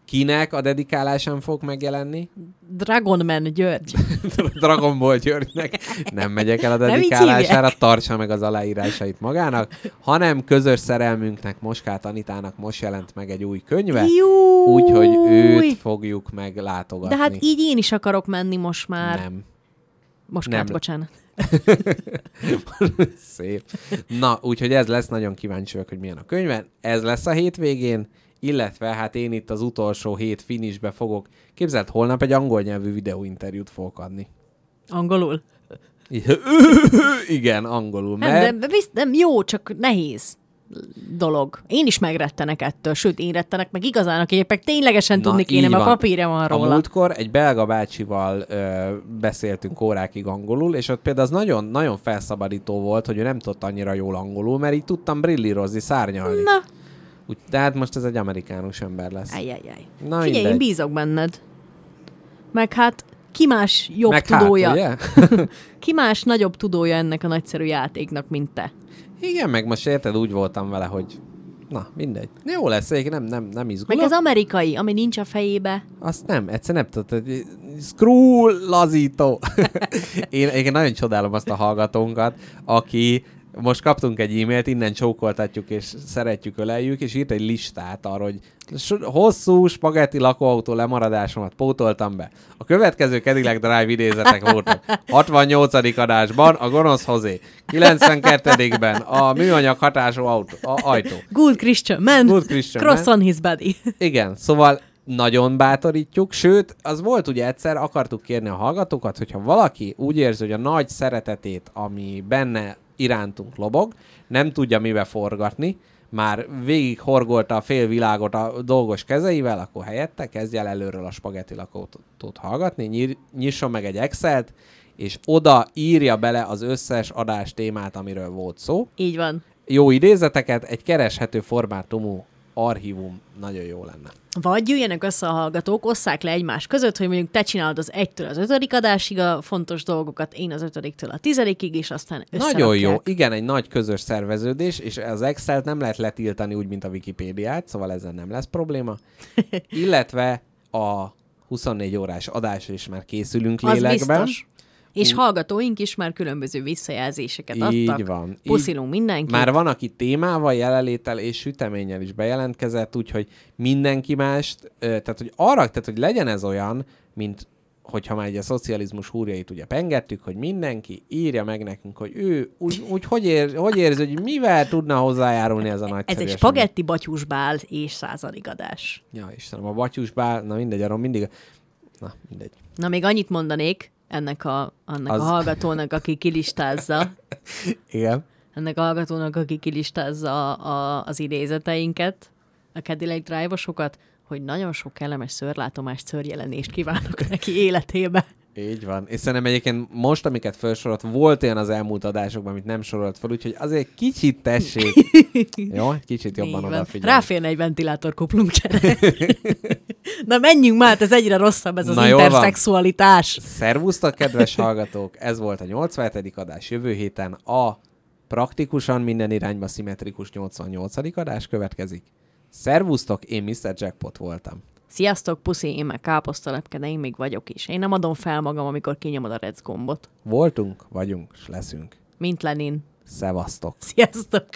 kinek a dedikálásán fog megjelenni?
Dragonman György.
Dragon Ball Györgynek nem megyek el a dedikálására, tartsa meg az aláírásait magának, hanem közös szerelmünknek, Moskát Anitának most jelent meg egy új könyve, úgyhogy őt fogjuk meglátogatni.
De hát így én is akarok menni most már.
Nem.
Most
nem.
bocsánat.
Szép. Na, úgyhogy ez lesz, nagyon kíváncsi vagyok, hogy milyen a könyve. Ez lesz a hétvégén, illetve hát én itt az utolsó hét finishbe fogok. Képzeld, holnap egy angol nyelvű videóinterjút fogok adni.
Angolul.
Igen, angolul.
Nem,
Mert...
de bizt, nem jó, csak nehéz. dolog. Én is megrettenek ettől, sőt, én rettenek meg igazán a képek. Ténylegesen
Na,
tudni kéne, mert
van.
papírja van
A
róla.
múltkor egy belga bácsival ö, beszéltünk órákig angolul, és ott például az nagyon, nagyon felszabadító volt, hogy ő nem tudott annyira jól angolul, mert így tudtam brillírozni, szárnyalni.
Na,
Úgy, tehát most ez egy amerikánus ember lesz.
ajjajjaj.
Na,
Figyelj, én
mindegy.
bízok benned. Meg hát ki más jobb
Meg
tudója,
hát, ugye?
ki más nagyobb tudója ennek a nagyszerű játéknak, mint te?
Igen, meg most érted, úgy voltam vele, hogy na, mindegy. Jó lesz, nem, nem, nem izgulok.
Meg ez amerikai, ami nincs a fejébe.
Azt nem, egyszer nem tudod, hogy screw lazító. Én egyébként nagyon csodálom azt a hallgatónkat, aki most kaptunk egy e-mailt, innen csókoltatjuk és szeretjük, öleljük, és írt egy listát arra, hogy hosszú spagetti lakóautó lemaradásomat pótoltam be. A következő Cadillac Drive idézetek voltak. 68. adásban a gonosz hozé. 92-ben a műanyag hatású autó, a, ajtó.
Good Christian man,
Good Christian
cross
man.
on his body.
Igen, szóval nagyon bátorítjuk, sőt, az volt ugye egyszer, akartuk kérni a hallgatókat, hogyha valaki úgy érzi, hogy a nagy szeretetét, ami benne irántunk lobog, nem tudja mibe forgatni, már végig horgolta a fél világot a dolgos kezeivel, akkor helyette kezdj el előről a spagetti lakót hallgatni, nyír, nyisson meg egy Excel-t, és oda írja bele az összes adás témát, amiről volt szó.
Így van.
Jó idézeteket, egy kereshető formátumú archívum nagyon jó lenne.
Vagy jöjjenek össze a hallgatók, osszák le egymás között, hogy mondjuk te csinálod az egytől az ötödik adásig a fontos dolgokat, én az ötödiktől a tizedikig, és aztán
Nagyon jó. Igen, egy nagy közös szerveződés, és az Excel-t nem lehet letiltani úgy, mint a Wikipédiát, szóval ezzel nem lesz probléma. Illetve a 24 órás adásra is már készülünk
Az
lélekben.
biztos. És hallgatóink is már különböző visszajelzéseket
Így
adtak.
van.
Puszilunk mindenkit.
Már van, aki témával, jelenléttel és süteménnyel is bejelentkezett, úgyhogy mindenki mást, tehát hogy arra, tehát hogy legyen ez olyan, mint hogyha már egy a szocializmus húrjait ugye pengettük, hogy mindenki írja meg nekünk, hogy ő úgy, úgy hogy, ér, hogy érzi, hogy mivel tudna hozzájárulni ez a nagyszerű
Ez egy spagetti batyúsbál és századik adás.
Ja, Istenem, a batyus bál, na mindegy, arról mindig, na mindegy.
Na, még annyit mondanék ennek a, annak
Az-
a hallgatónak, aki kilistázza,
Igen.
ennek a hallgatónak, aki kilistázza a, az idézeteinket, a Cadillac Drive-osokat, hogy nagyon sok kellemes szörlátomás szörjelenést kívánok neki életébe.
Így van. És szerintem egyébként most, amiket felsorolt, volt olyan az elmúlt adásokban, amit nem sorolt fel, úgyhogy azért kicsit tessék. Jó, kicsit jobban odafigyelni.
Ráférne egy ventilátorkuplunk csere. Na menjünk már, hát ez egyre rosszabb ez az
Na,
interszexualitás.
Szervusztok, kedves hallgatók! Ez volt a 87. adás. Jövő héten a praktikusan minden irányba szimmetrikus 88. adás következik. Szervusztok, én Mr. Jackpot voltam.
Sziasztok, puszi, én meg káposztalepke, de én még vagyok is. Én nem adom fel magam, amikor kinyomod a rec gombot.
Voltunk, vagyunk, és leszünk.
Mint Lenin.
Szevasztok!
Sziasztok!